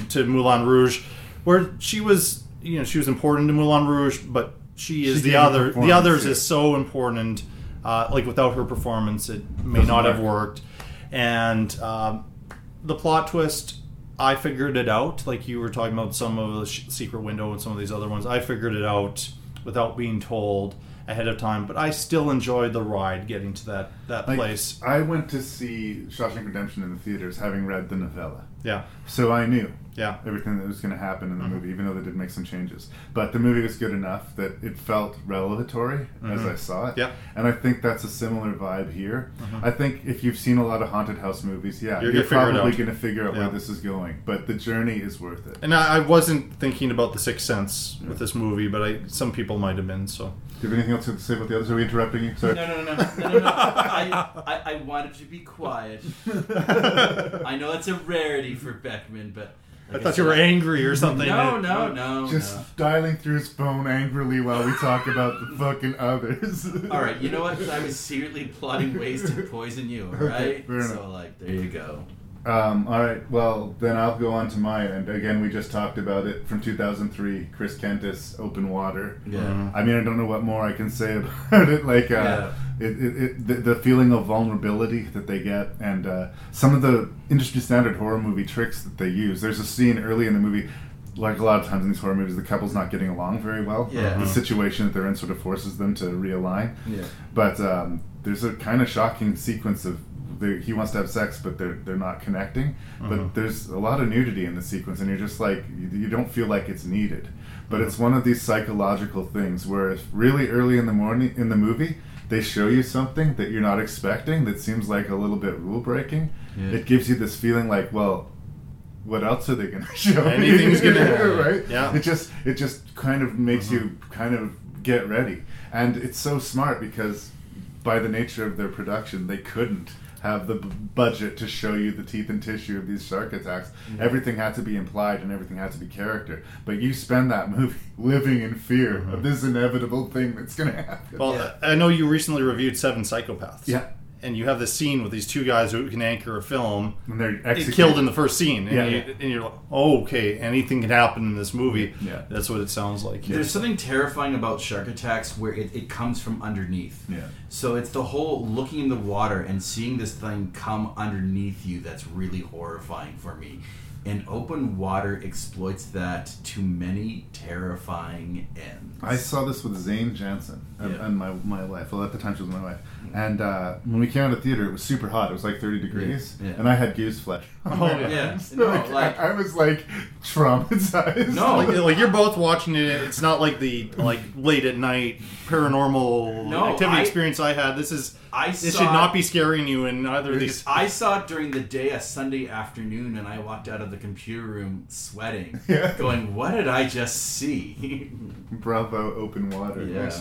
to Moulin Rouge, where she was you know she was important to Moulin Rouge, but she is She the other. The others yeah. is so important. Uh, like without her performance, it may Doesn't not have worked. And um, the plot twist, I figured it out. Like you were talking about some of the Secret Window and some of these other ones, I figured it out without being told ahead of time. But I still enjoyed the ride getting to that that Like, place. I went to see Shawshank Redemption in the theaters, having read the novella. Yeah. So I knew Yeah. everything that was going to happen in the Mhm. movie, even though they did make some changes. But the movie was good enough that it felt revelatory as Mhm. I saw it. Yep. And I think that's a similar vibe here. Mhm. I think if you've seen a lot of haunted house movies, yeah, You're you're, probably going to figure out Yeah. where this is going. But the journey is worth it. And I, I wasn't thinking about the Sixth Sense with this movie, but I some people might have been. So. Do you have anything else to say about the others? Are we interrupting you? Sorry. No, no, no, no, no, no. no. I, I, I wanted to be quiet. I know that's a rarity for Beckmann, but I thought you were angry or something. No, no, no. Just no. dialing through his phone angrily while we talk about the fucking others. All right, you know what? I was secretly plotting ways to poison you. All Okay, fair so like, there you go. Um, all right, well, then I'll go on to mine. And again, we just talked about it from 2003, Chris Kentis, Open Water. Yeah. Mhm. I mean, I don't know what more I can say about it. Like, uh, it, it, it, the, the feeling of vulnerability that they get, and uh, some of the industry standard horror movie tricks that they use. There's a scene early in the movie. Like a lot of times in these horror movies, the couple's not getting along very well. Yeah. The situation that they're in sort of forces them to realign. Yeah. But um, there's a kind of shocking sequence of they, he wants to have sex, but they're they're not connecting. But there's a lot of nudity in the sequence, and you're just like you, you don't feel like it's needed. But Mm-hmm. it's one of these psychological things where if really early in the morning in the movie they show you something that you're not expecting that seems like a little bit rule breaking. Yeah. It gives you this feeling like, well, what else are they going to show? Anything's gonna happen. right? Yeah. It just it just kind of makes you kind of get ready, and it's so smart because by the nature of their production, they couldn't have the b- budget to show you the teeth and tissue of these shark attacks. Mm-hmm. Everything had to be implied and everything had to be character. But you spend that movie living in fear of mm-hmm. this inevitable thing that's going to happen. Well, I know you recently reviewed Seven Psychopaths. Yeah. And you have this scene with these two guys who can anchor a film. And they're executed. killed in the first scene. And, Yeah, you, yeah. and you're like, oh, okay, anything can happen in this movie. Yeah. That's what it sounds like. There's something terrifying about shark attacks where it, it comes from underneath. Yeah. So it's the whole looking in the water and seeing this thing come underneath you that's really horrifying for me. And Open Water exploits that to many terrifying ends. I saw this with Zane Jansen and, Yeah. my my wife. Well, at the time she was my wife. And uh, when we came out of the theater, it was super hot. It was like thirty degrees, Yeah. and I had goose flesh. Oh, yeah. No, Like, like- I, I was like traumatized. No. like, like you're both watching it. It's not like the like late at night paranormal No, activity I- experience I had. This is I this saw should not be scaring you in either of these. I saw it during the day, a Sunday afternoon, and I walked out of the computer room sweating, Yeah. going, "What did I just see?" Bravo, open water. Yeah.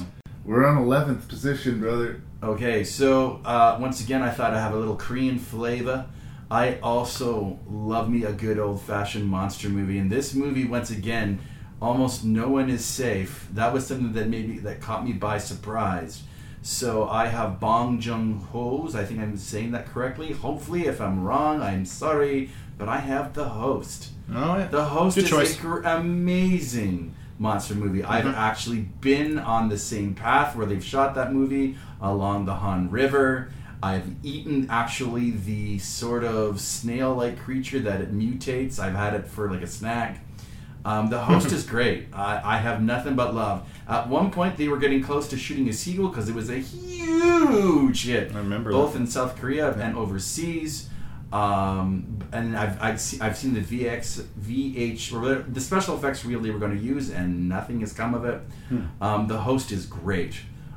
We're on eleventh position, brother. Okay, so uh, once again, I thought I have a little Korean flavor. I also love me a good old fashioned monster movie, and this movie, once again, almost no one is safe. That was something that maybe that caught me by surprise. So I have Bong Joon Ho's. I think I'm saying that correctly. Hopefully, if I'm wrong, I'm sorry. But I have the host. Oh yeah, The host Good is choice. a gr- amazing monster movie. I've Mhm. actually been on the same path where they've shot that movie along the Han River. I've eaten actually the sort of snail-like creature that it mutates. I've had it for like a snack. Um, the host is great. I, I have nothing but love. At one point, they were getting close to shooting a sequel because it was a huge hit. I remember both that. in South Korea and overseas. Um, and I've, I've, se- I've seen the VX, VH, or the special effects reel they were going to use, and nothing has come of it. Hmm. Um, the host is great.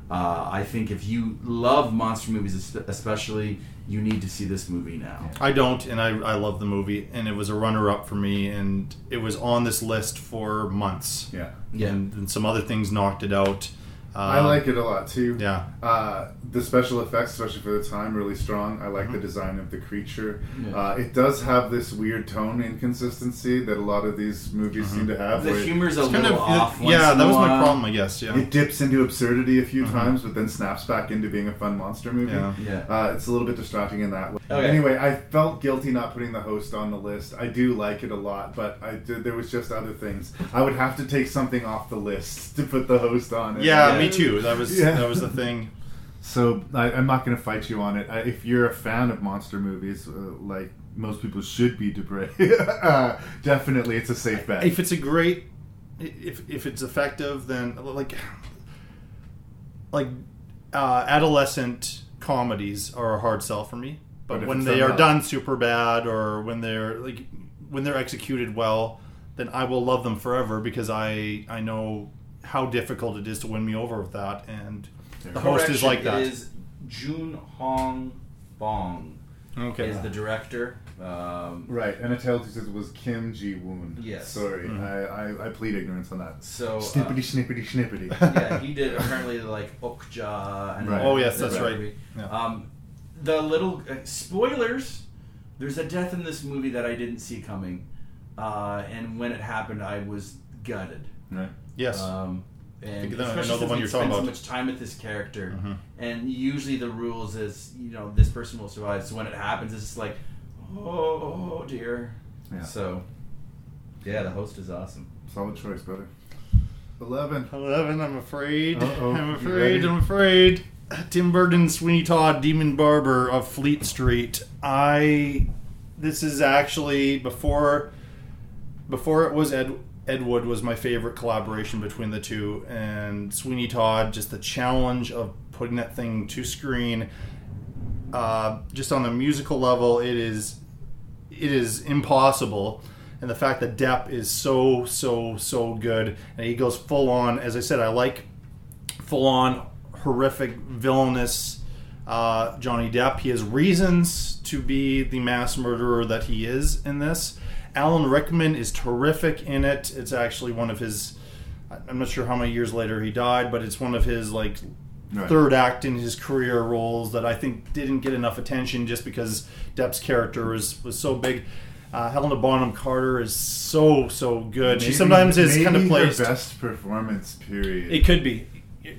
Uh, I think if you love monster movies, especially, you need to see this movie now. I don't, and I, I love the movie, and it was a runner up for me, and it was on this list for months. Yeah. Yeah. And, and some other things knocked it out. I Um, like it a lot too. Yeah. Uh, the special effects, especially for the time, really strong. I like the design of the creature. Yeah. Uh, it does have this weird tone inconsistency that a lot of these movies seem to have. The where it- humor's a It's kind little of- off. once yeah, in that a was my problem, I guess. Yeah. It dips into absurdity a few times, but then snaps back into being a fun monster movie. Yeah. Yeah. Uh, it's a little bit distracting in that way. Okay. Anyway, I felt guilty not putting the host on the list. I do like it a lot, but I did, there was just other things. I would have to take something off the list to put the host on it. Yeah, me too. That was Yeah. that was the thing. So I, I'm not going to fight you on it. I, if you're a fan of monster movies, uh, like most people should be, Dubray, uh, definitely it's a safe bet. If it's a great, if if it's effective, then like like uh, adolescent comedies are a hard sell for me. But But, when they are done super bad, or when they're like when they're executed well, then I will love them forever because I I know how difficult it is to win me over with that, and the host is like that. It is Jun Hong Bong. Okay. Is the director. Um, Right, and it tells you says it was Kim Ji Woon. Yes. Sorry, Mm-hmm. I, I, I plead ignorance on that. So, uh, snippety snippety snippety. yeah, he did apparently like Okja and Right. Oh, yes, that's right. Yeah. Um, the little uh, spoilers. There's a death in this movie that I didn't see coming, uh, and when it happened, I was gutted. Right. Yes. Um, and think that- I especially know the since one we you're talking spent so much time with this character, Mhm. and usually the rules is you know this person will survive. So when it happens, it's just like, oh dear. Yeah. So, yeah, the host is awesome. Solid choice, brother. Eleven. Eleven. I'm afraid. Uh-oh. I'm afraid. I'm afraid. Tim Burton, Sweeney Todd, Demon Barber of Fleet Street. I. This is actually before. Before it was Ed. Ed Wood was my favorite collaboration between the two, and Sweeney Todd. Just the challenge of putting that thing to screen. Uh, just on the musical level, it is. It is impossible and the fact that Depp is so so so good and he goes full on as I said I like full on horrific villainous uh, Johnny Depp he has reasons to be the mass murderer that he is in this Alan Rickman is terrific in it it's actually one of his I'm not sure how many years later he died but it's one of his like Right. third act in his career roles that I think didn't get enough attention just because Depp's character was, was so big. Uh, Helena Bonham Carter is so so good. she sometimes is maybe kind of her best performance. Period. It could be.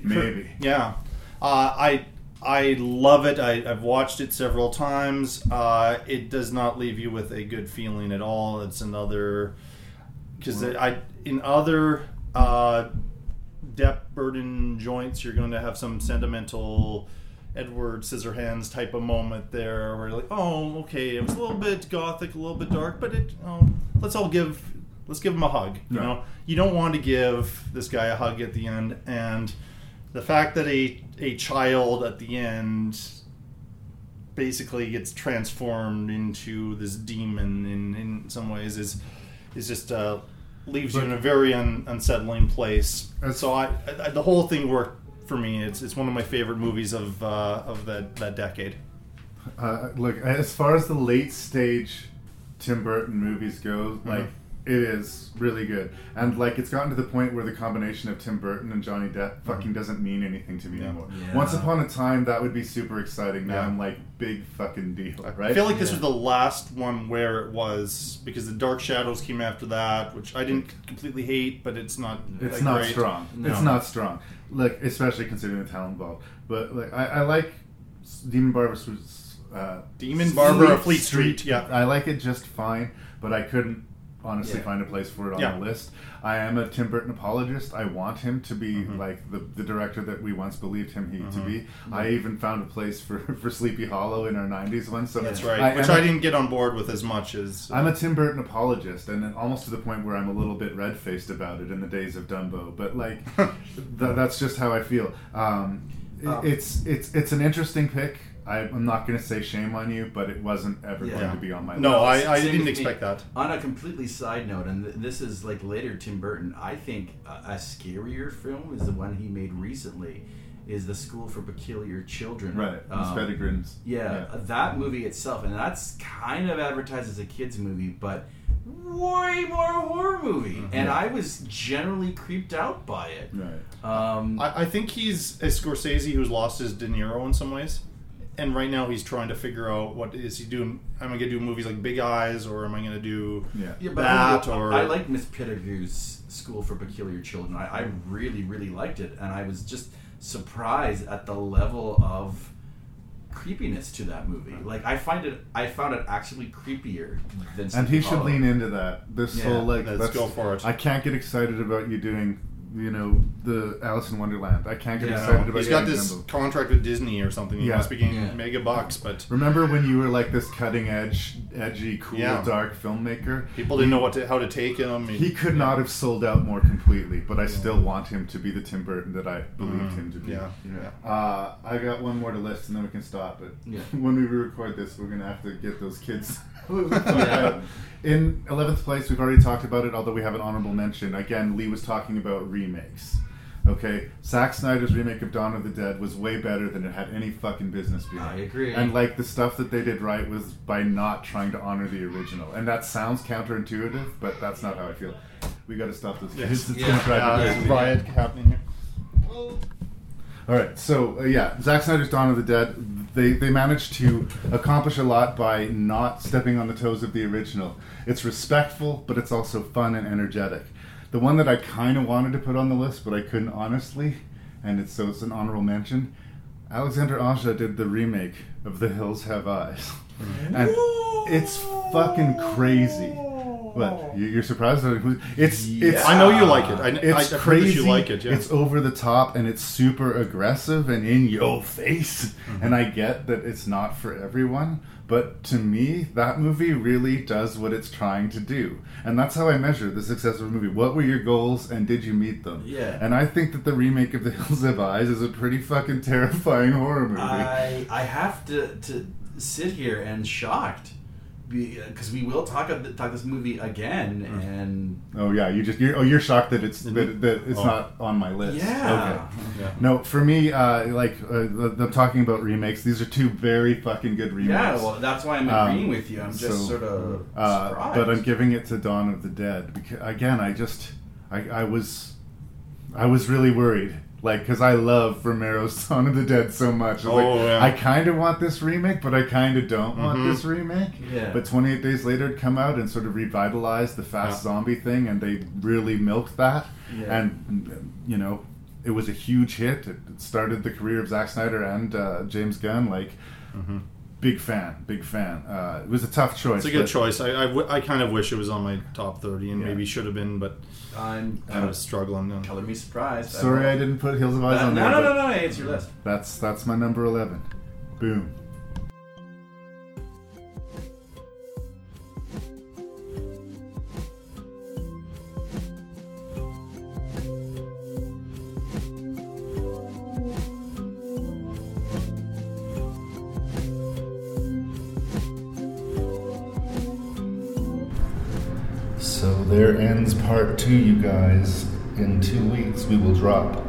Maybe. Yeah. Uh, I I love it. I, I've watched it several times. Uh, it does not leave you with a good feeling at all. It's another because I in other uh, Depp Burton joints, you're going to have some sentimental Edward Scissorhands type of moment there, where you're like, oh, okay, it was a little bit gothic, a little bit dark, but it, oh, let's all give let's give him a hug. You Yeah. know, you don't want to give this guy a hug at the end, and the fact that a a child at the end basically gets transformed into this demon in in some ways is is just uh, leaves you in a very un, unsettling place. And so I, I the whole thing worked for me. It's it's one of my favorite movies of uh, of that that decade. Uh, look, as far as the late stage Tim Burton movies go, like it is really good, and like it's gotten to the point where the combination of Tim Burton and Johnny Depp fucking doesn't mean anything to me anymore. Yeah. Once upon a time, that would be super exciting. Now Yeah. I'm like, big fucking deal, right? I feel like this was the last one where it was because the Dark Shadows came after that, which I didn't completely hate, but it's not. It's like, not great. strong. It's not strong. Like especially considering the talent involved. But like I, I like Demon Barber. Uh, Demon Barber of Fleet Street, yeah. I like it just fine, but I couldn't honestly Yeah. find a place for it on Yeah. the list. I am a Tim Burton apologist. I want him to be Mm-hmm. like the, the director that we once believed him he, to Mhm. be. I even found a place for, for Sleepy Hollow in our '90s one. So That's right, which I didn't get on board with as much as. I'm a Tim Burton apologist, and then almost to the point where I'm a little bit red faced about it in the days of Dumbo. But like, th- that's just how I feel. Um, Um, it's it's it's an interesting pick. I, I'm not going to say shame on you, but it wasn't ever going to be on my list. Same with me. That. On a completely side note, and th- this is like later Tim Burton. I think a, a scarier film is the one he made recently. Is the School for Peculiar Children? Right, Miss Pettigrews. Yeah, Yeah. that movie itself, and that's kind of advertised as a kids movie, but way more horror movie. And I was generally creeped out by it. Right. Um, I, I think he's a Scorsese who's lost his De Niro in some ways, and right now he's trying to figure out what is he doing. Am I going to do movies like Big Eyes, or am I going to do yeah. Yeah, but that? I, or I like Miss Pettigrew's School for Peculiar Children. I, I really, really liked it, and I was just surprised at the level of creepiness to that movie. Like I find it, I found it actually creepier than. and Sleepy he should lean into that. This Yeah, whole like, let's let's go for it. I can't get excited about you doing, you know, the Alice in Wonderland. I can't get Yeah, excited no, about he's you got this Dumbo. contract with Disney or something. He Yeah. must be getting Yeah. mega bucks, but Remember when you were like this cutting edge, edgy, cool, Yeah. dark filmmaker? people didn't know what to, how to take him. He could not have sold out more completely, but I still want him to be the Tim Burton that I believed Mhm. him to be. Yeah, Uh, I got one more to list, and then we can stop it. Yeah. when we record this, we're gonna have to get those kids. Yeah. In eleventh place, we've already talked about it. Although we have an honorable mention. Again, Lee was talking about remakes. Okay, Zack Snyder's remake of Dawn of the Dead was way better than it had any fucking business being. I agree. And like the stuff that they did right was by not trying to honor the original. And that sounds counterintuitive, but that's not how I feel. We got to stop this. kids. It's gonna drive me yeah, riot happening here. All right, so uh, yeah, Zack Snyder's Dawn of the Dead. They they managed to accomplish a lot by not stepping on the toes of the original. It's respectful, but it's also fun and energetic. The one that I kind of wanted to put on the list, but I couldn't honestly, and it's so it's an honorable mention. Alexandre Aja did the remake of The Hills Have Eyes, mm-hmm. and it's fucking crazy. What you- you're surprised? It's it's. I know you like it. I- I- it's I've heard that you crazy. like it, yeah. It's over the top and it's super aggressive and in your face. Mm-hmm. And I get that it's not for everyone, but to me, that movie really does what it's trying to do. And that's how I measure the success of a movie. What were your goals and did you meet them? Yeah. And I think that the remake of The Hills Have Eyes is a pretty fucking terrifying horror movie. I I have to to sit here and shocked because we will talk of talk this movie again and Oh yeah, you just you're, oh you're shocked that it's that, that it's Oh. not on my list. Yeah. Okay. Yeah. No, for me, uh, like uh, the, the talking about remakes, these are two very fucking good remakes. Yeah, well, that's why I'm agreeing with you. I'm just sort of uh, surprised. but I'm giving it to Dawn of the Dead because again, I just I, I was I was really worried. Like, because I love Romero's Son of the Dead so much. I Oh, like, yeah. I kind of want this remake, but I kind of don't want Mhm. this remake. Yeah. But 28 Days Later had come out and sort of revitalized the fast Yeah. zombie thing, and they really milked that. Yeah. And, you know, it was a huge hit. It it started the career of Zack Snyder and uh, James Gunn. Like, big fan, big fan. Uh, it was a tough choice. It's a good but- choice. I, I, w- I kind of wish it was on my top 30 and Yeah. maybe should have been, but I'm I was struggling. then. color me surprised. Sorry, I didn't put Hills of Eyes Uh, on no, there. no, but no, no, it's your list. That's that's my number eleven. Boom. There ends part two, you guys. In two weeks, we will drop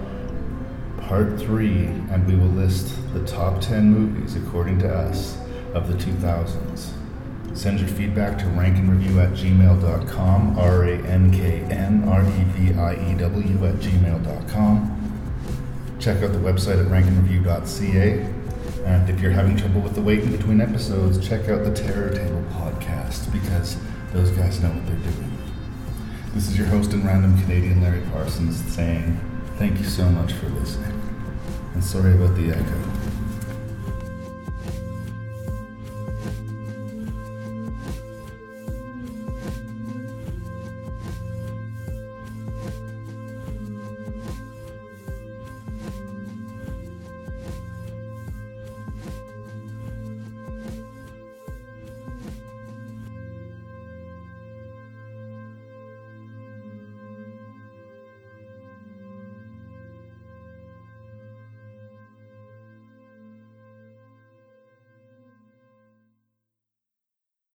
part three and we will list the top 10 movies, according to us, of the 2000s. Send your feedback to ranknreview at gmail.com, R A N K N R E V I E W at gmail.com. Check out the website at ranknreview.ca. And if you're having trouble with the wait in between episodes, check out the Terror Table podcast because those guys know what they're doing. This is your host and random Canadian Larry Parsons saying thank you so much for listening. And sorry about the echo.